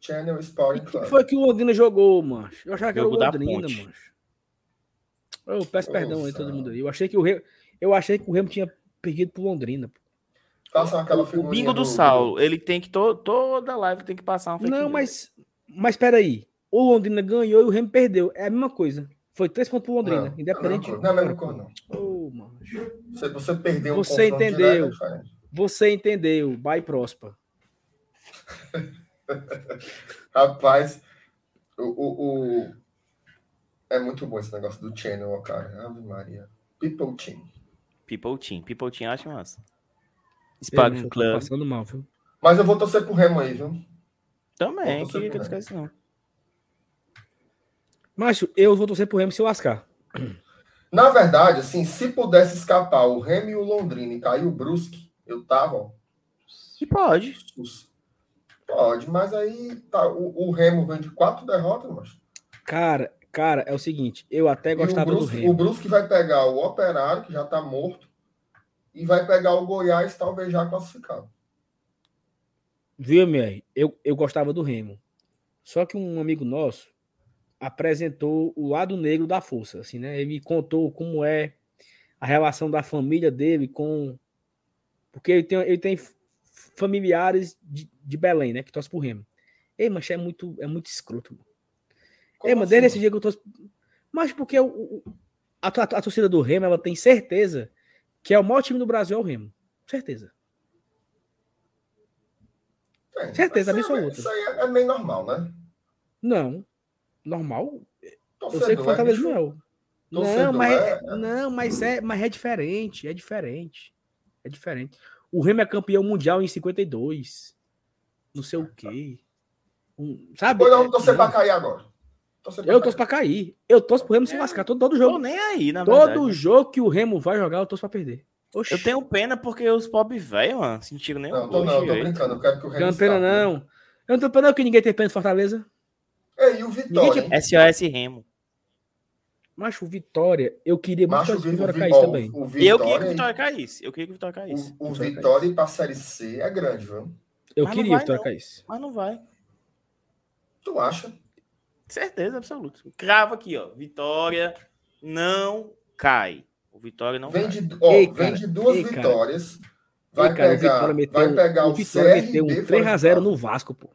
Channel E Sporting que Club. foi que o Londrina jogou, mancho? Eu achava que Jogo era o Londrina, mancho. Eu peço Ô, perdão aí todo mundo aí. Eu achei que o Remo, eu achei que o Remo tinha perdido pro Londrina. Aquela O figurinha bingo do Saulo, ele tem que, to, toda live tem que passar uma fake Não, news. mas. Mas peraí. O Londrina ganhou e o Remo perdeu. É a mesma coisa. Foi três pontos pro Londrina. Não, independente. Não, não é a mesma cor, não. Mano. Você, você perdeu um Você entendeu. direto, é diferente. Você entendeu. Bye, Prosper. [LAUGHS] Rapaz, o, o, o- é muito bom esse negócio do Channel, ó, cara. Ave Maria. People Team. People Team. People Team eu acho massa. Eu tô Club passando mal, viu? Mas eu vou torcer pro Remo aí, viu? também. Torcer Que, que pro não esquece, não. Macho, eu vou torcer pro Remo se lascar. Na verdade, assim, se pudesse escapar o Remo e o Londrina e cair o Brusque, eu tava, ó, E pode. Pode, mas aí tá, o, o Remo vem de quatro derrotas, mas Cara, cara, é o seguinte. Eu até o gostava do Brusque, o Remo. Brusque vai pegar o Operário, que já tá morto, e vai pegar o Goiás, talvez já classificado. Viu, MR? Eu, eu gostava do Remo. Só que um amigo nosso apresentou o lado negro da força, assim, né? Ele contou como é a relação da família dele com. Porque ele tem, ele tem familiares de, de Belém, né? Que torce pro Remo. Ei, mas é muito, é muito escroto. Mano. Como Ei, mano, assim, desde esse dia que eu torço. Mas porque o, o- a, a, a torcida do Remo, ela tem certeza que é o maior time do Brasil é o Remo. Certeza. Tem. certeza aí é- absoluta. Isso aí é, é meio normal, né? Não. Normal. Eu Torcedor, sei que o Fortaleza bicho. não é. o- Não, Torcedor mas é, é- não, mas é, mas é diferente, é diferente. É diferente. O Remo é campeão mundial em 52. Não sei o quê. Um, sabe? Pois não, É, torcer não. pra cair agora. Eu torço pra cair. Eu torço pro Remo se É, lascar todo, todo Tô jogo. nem aí, na Todo verdade. jogo que o Remo vai jogar, eu torço pra perder. Oxi. Eu tenho pena porque os pobres velhos, mano, sentiram nem Não, tô, não, tô brincando. Eu quero que o Remo Não tenho pena, não. Eu não tenho pena não que ninguém tem pena de Fortaleza. Ei, e o Vitória? Ninguém SOS Remo. Mas o Vitória, eu queria muito Macho, que o, o Vi- Vitória caísse também. o, o Eu queria que o Vitória, caísse. Eu queria que o Vitória caísse. o, o Vitória Vitória ir pra Série C é grande, viu? Eu Mas queria vai, o Vitória não. caísse. Mas não vai. Tu acha? Certeza absoluta. Cravo aqui, ó. Vitória não cai. O Vitória não vem cai. de, ó, Ei, vem de duas ei, cara. vitórias. Vai, Ei, cara, o pegar, Vitória meteu, vai pegar o o, Vitória CRB meteu um fora de 3x0 casa. no Vasco, pô.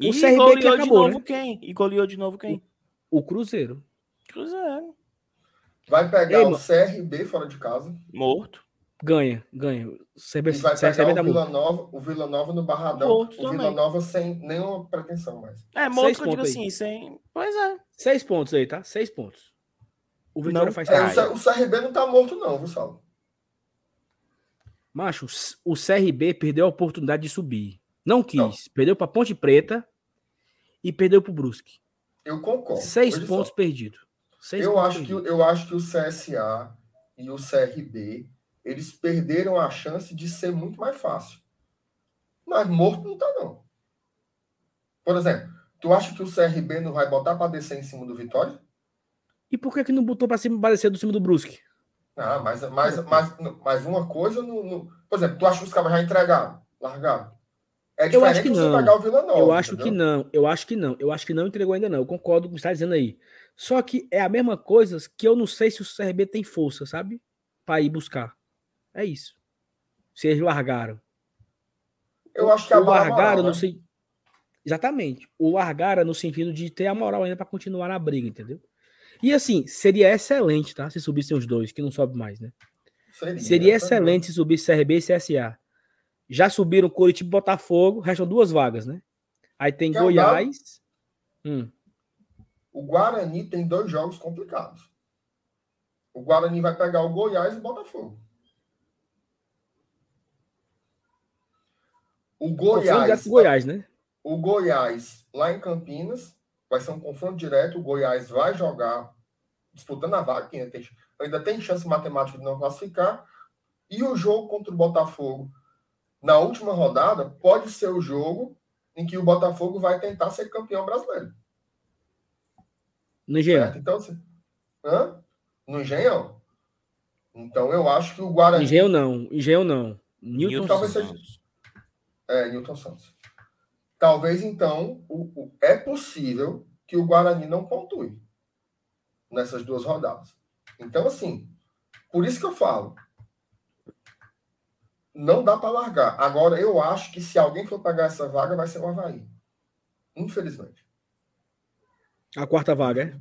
E o CRB que goleou de acabou, novo né? quem? E goleou de novo quem? O Cruzeiro. Cruzeiro. Vai pegar Ei, o mano. CRB fora de casa. Morto. Ganha, ganha. O CRB, E vai CRB pegar o. Vila Nova, o Vila Nova no Barradão. O Vila também. Nova sem nenhuma pretensão mais. É, morto Seis que eu digo pontos aí. assim, sem... Pois é. Seis pontos aí, tá? Seis pontos. O Vitória Não faz É, o, C- o CRB não tá morto, não, viu, Saulo? Macho, o CRB perdeu a oportunidade de subir. Não quis. Perdeu pra Ponte Preta e perdeu pro Brusque. Eu concordo. Seis pontos perdidos. Eu pontos acho, que, perdidos. eu acho que o CSA e o CRB eles perderam a chance de ser muito mais fácil. Mas morto não tá, não. Por exemplo, tu acha que o CRB não vai botar para descer em cima do Vitória? E por que, que não botou pra cima descer do cima do Brusque? Ah, mas, mas, mas, mas uma coisa no, no- Por exemplo, tu acha que os caras já entregaram, largaram? É Eu acho que não. pegar o Vila Nova. eu acho entendeu? que não. Eu acho que não. Eu acho que não entregou ainda não. Eu concordo com o que você está dizendo aí. Só que é a mesma coisa que eu não sei se o CRB tem força, sabe? Pra ir buscar. É isso. Se eles largaram. Eu acho que a o bola largaram moral, no né? sen- Exatamente. O largaram no sentido de ter a moral ainda pra continuar na briga, entendeu? E assim, seria excelente, tá? Se subissem os dois, que não sobe mais, né? Seria, Seria né? excelente se subisse CRB e CSA. Já subiram Curitiba e Botafogo, restam duas vagas, né? Aí tem Quer um Goiás. Hum. O Guarani tem dois jogos complicados. O Guarani vai pegar o Goiás e o Botafogo. O Goiás, com Goiás, né? o Goiás lá em Campinas vai ser um confronto direto. O Goiás vai jogar disputando a vaga, ainda tem, ainda tem chance matemática de não classificar. E o jogo contra o Botafogo na última rodada pode ser o jogo em que o Botafogo vai tentar ser campeão brasileiro. No Engenhão. Certo? Então, assim, hã? No Engenhão. Então, eu acho que o Guarani. Engenhão não. Engenhão não. Newton Newton talvez Santos. seja- É, Newton Santos. Talvez, então, o, o- é possível que o Guarani não pontue nessas duas rodadas. Então, assim, por isso que eu falo. Não dá para largar. Agora, eu acho que se alguém for pagar essa vaga, vai ser o Havaí. Infelizmente. A quarta vaga, é?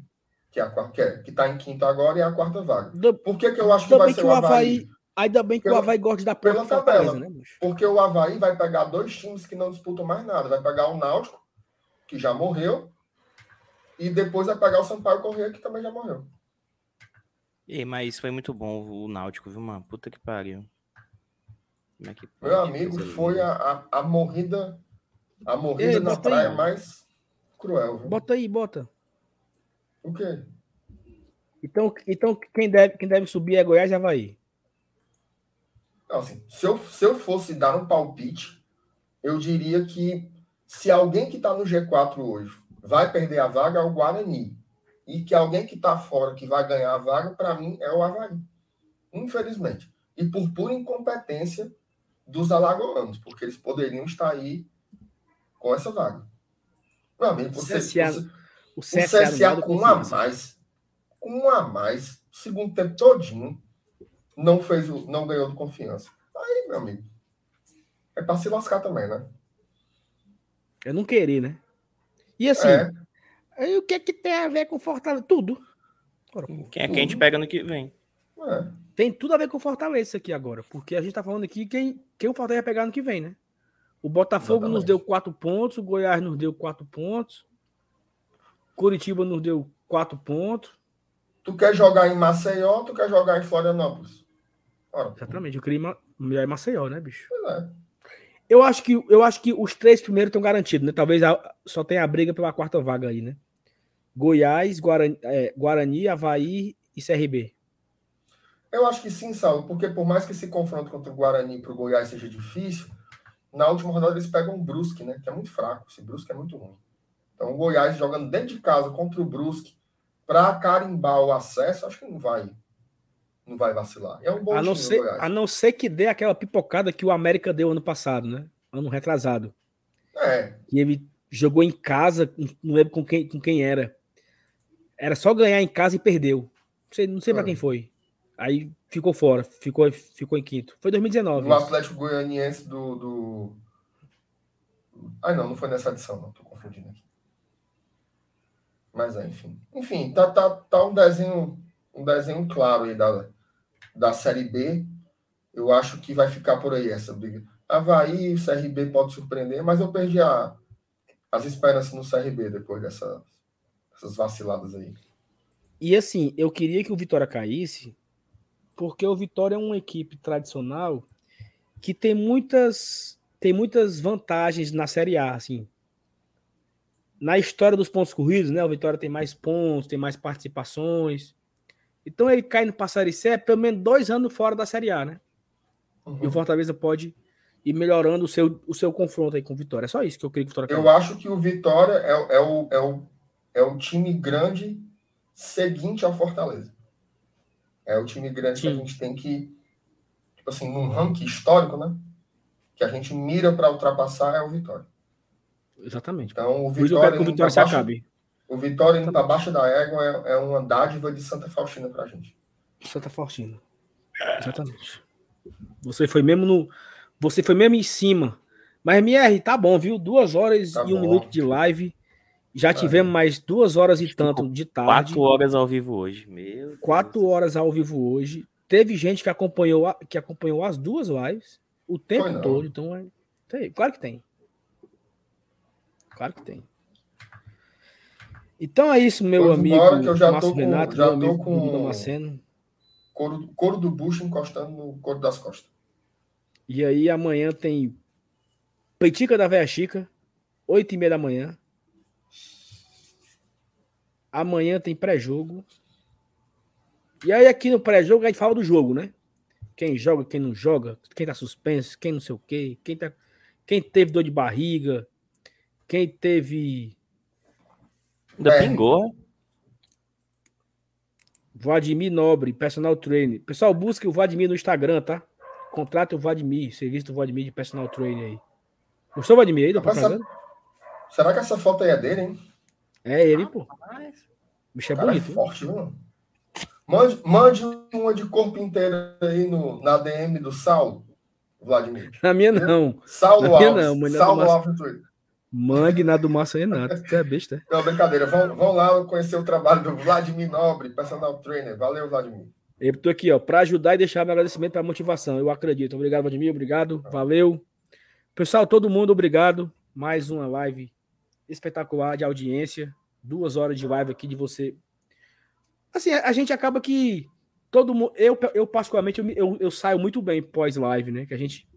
Que, é a, qua- que, é, que tá em quinto agora e é a quarta vaga. Por que, que eu acho que ainda vai ser que o o Havaí? Havaí. Ainda bem que Pela- o Havaí gosta de dar pela tabela. né, bicho? Porque o Havaí vai pegar dois times que não disputam mais nada. Vai pegar o Náutico, que já morreu, e depois vai pegar o Sampaio Corrêa, que também já morreu. Ei, mas foi muito bom o Náutico, viu, mano? Puta que pariu. Como é que Meu amigo, foi a, a, a morrida, a morrida Ei, na praia aí. mais cruel. Viu? Bota aí, bota. O quê? Então, então quem, deve, quem deve subir é Goiás e Havaí. Não, assim, se, eu, se eu fosse dar um palpite, eu diria que se alguém que está no G4 hoje vai perder a vaga, é o Guarani. E que alguém que está fora que vai ganhar a vaga, para mim, é o Havaí. Infelizmente. E por pura incompetência dos alagoanos, porque eles poderiam estar aí com essa vaga. Meu amigo, você, CSA você, O o CSA, não CSA com um a mais, com um a mais, segundo tempo todinho, não fez o, não ganhou de confiança. Aí, meu amigo, é para se lascar também, né? Eu não querer, né? E assim, É, aí o que é que tem a ver com Fortaleza? Tudo. Ora, Quem é que a gente pega no que vem? é. Tem tudo a ver com Fortaleza isso aqui agora, porque a gente tá falando aqui quem, quem o Fortaleza vai pegar no que vem, né? O Botafogo nos Exatamente. deu quatro pontos, o Goiás nos deu quatro pontos, Curitiba nos deu quatro pontos. Tu quer jogar em Maceió, tu quer jogar em Florianópolis? Exatamente, eu queria ir ma- melhor em Maceió, né, bicho? pois é. Eu acho que, eu acho que os três primeiros estão garantidos, né? Talvez a- só tenha a briga pela quarta vaga aí, né? Goiás, Guarani, é, Guarani Havaí e CRB. Eu acho que sim, Saulo, porque por mais que esse confronto contra o Guarani para o Goiás seja difícil, na última rodada eles pegam o Brusque, né? Que é muito fraco. Esse Brusque é muito ruim. Então o Goiás jogando dentro de casa contra o Brusque para carimbar o acesso, acho que não vai não vai vacilar. É um bom A não, time ser, a não ser que dê aquela pipocada que o América deu ano passado, né? Ano retrasado. É, E ele jogou em casa, não lembro com quem, com quem era. era só ganhar em casa e perdeu. Não sei, não sei para quem ah. foi. Aí ficou fora, ficou, ficou em quinto. Foi 2019. O Atlético Goianiense do, do. Ah, não, não foi nessa edição, não. Tô confundindo aqui. Mas é, enfim. Enfim, tá, tá, tá um desenho, um desenho claro aí da, da Série B. Eu acho que vai ficar por aí essa briga. Havaí, o CRB pode surpreender, mas eu perdi a, as esperanças no CRB depois dessa, dessas vaciladas aí. E assim, eu queria que o Vitória caísse, porque o Vitória é uma equipe tradicional que tem muitas tem muitas vantagens na Série A, assim. Na história dos pontos corridos, né? O Vitória tem mais pontos, tem mais participações. Então ele cai no C é pelo menos dois anos fora da Série A, né? Uhum. E o uhum. Fortaleza pode ir melhorando o seu, o seu confronto aí com o Vitória. É só isso que eu queria que o Vitória Eu acho que o Vitória é, é, o, é, o, é o time grande seguinte ao Fortaleza. É o time grande Sim. que a gente tem que, tipo assim, num ranking histórico, né? Que a gente mira para ultrapassar é o Vitória. Exatamente. Então, o Vitória, o Vitória se acabe. O Vitória indo para baixo da égua é, é uma dádiva de Santa Faustina para a gente. Santa Faustina. Exatamente. Você foi mesmo no. Você foi mesmo em cima. Mas, MR, tá bom, viu? Duas horas tá e um bom. minuto de live. Já tivemos mais duas horas e tanto de tarde. Quatro horas ao vivo hoje, meu. Quatro horas ao vivo hoje. Teve gente que acompanhou, que acompanhou as duas lives o tempo todo. Então, é, tem, claro que tem. Claro que tem. Então é isso, meu Vamos amigo. Que eu já Márcio tô com, Renato, já tô com Damasceno. Couro, couro do bucho encostando no couro das costas. E aí amanhã tem Peitica da Véia Chica, 8 e meia da manhã. Amanhã tem pré-jogo. E aí aqui no pré-jogo a gente fala do jogo, né? Quem joga, quem não joga, quem tá suspenso, quem não sei o quê, quem, tá, quem teve dor de barriga, quem teve. Ainda é. pingou. Vladimir Nobre, personal trainer. Pessoal, busque o Vladimir no Instagram, tá? Contrate o Vladimir, serviço do Vladimir de personal trainer aí. Gostou, Vladimir, aí da propaganda? Será que essa foto aí é dele, hein? É ele, pô. O bicho é Cara bonito. É forte, viu? Mande, mande uma de corpo inteiro aí no, na DM do Saulo, Vladimir. [LAUGHS] Na minha não. Saulo na minha Alves. não. Saulo Alves no Twitter. Mangue na do Márcio Renato. Você é besta. Não, brincadeira. Vão, vão lá conhecer o trabalho do Vladimir Nobre, personal trainer. Valeu, Vladimir. Eu estou aqui, ó, para ajudar e deixar meu agradecimento para motivação. Eu acredito. Obrigado, Vladimir. Obrigado. Valeu. Pessoal, todo mundo, obrigado. Mais uma live espetacular de audiência. Duas horas de live aqui de você. Assim, a gente acaba que todo mundo. Eu, eu particularmente, eu, eu, eu saio muito bem pós-live, né? Que a gente.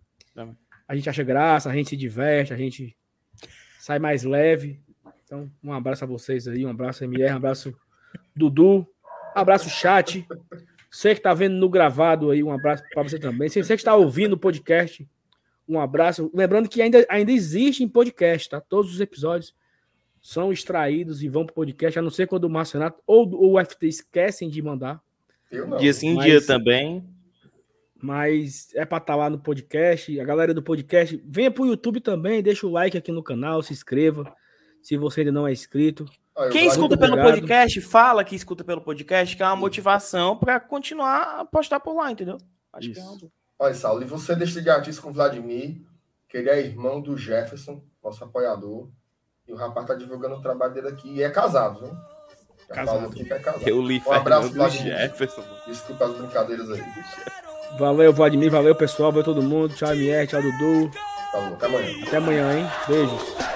A gente acha graça, a gente se diverte, a gente sai mais leve. Então, um abraço a vocês aí, um abraço MR, um abraço Dudu, um abraço chat. Você que está vendo no gravado aí, um abraço para você também. Você que está ouvindo o podcast, um abraço. Lembrando que ainda, ainda existe em podcast, tá? Todos os episódios são extraídos e vão para o podcast, a não ser quando o Márcio Renato ou o FT esquecem de mandar. Eu não. Dia sim, mas... dia também. Mas é para estar tá lá no podcast. A galera do podcast, venha para o YouTube também, deixa o like aqui no canal, se inscreva. Se você ainda não é inscrito. Quem escuta pelo obrigado. podcast, fala que escuta pelo podcast, que é uma motivação para continuar a postar por lá, entendeu? Acho Isso. que é Olha, Saulo, e você deixa de artista com o Vladimir, que ele é irmão do Jefferson, nosso apoiador. E o rapaz tá divulgando o trabalho dele aqui. E é casado, viu? Casado. É casado. Eu li um abraço, Vladimir. Jefferson. Desculpa as brincadeiras aí. Valeu, Vladimir. Valeu, pessoal. Valeu todo mundo. Tchau, MR. Tchau, Dudu. Falou. Até amanhã. Até amanhã, hein? Beijos.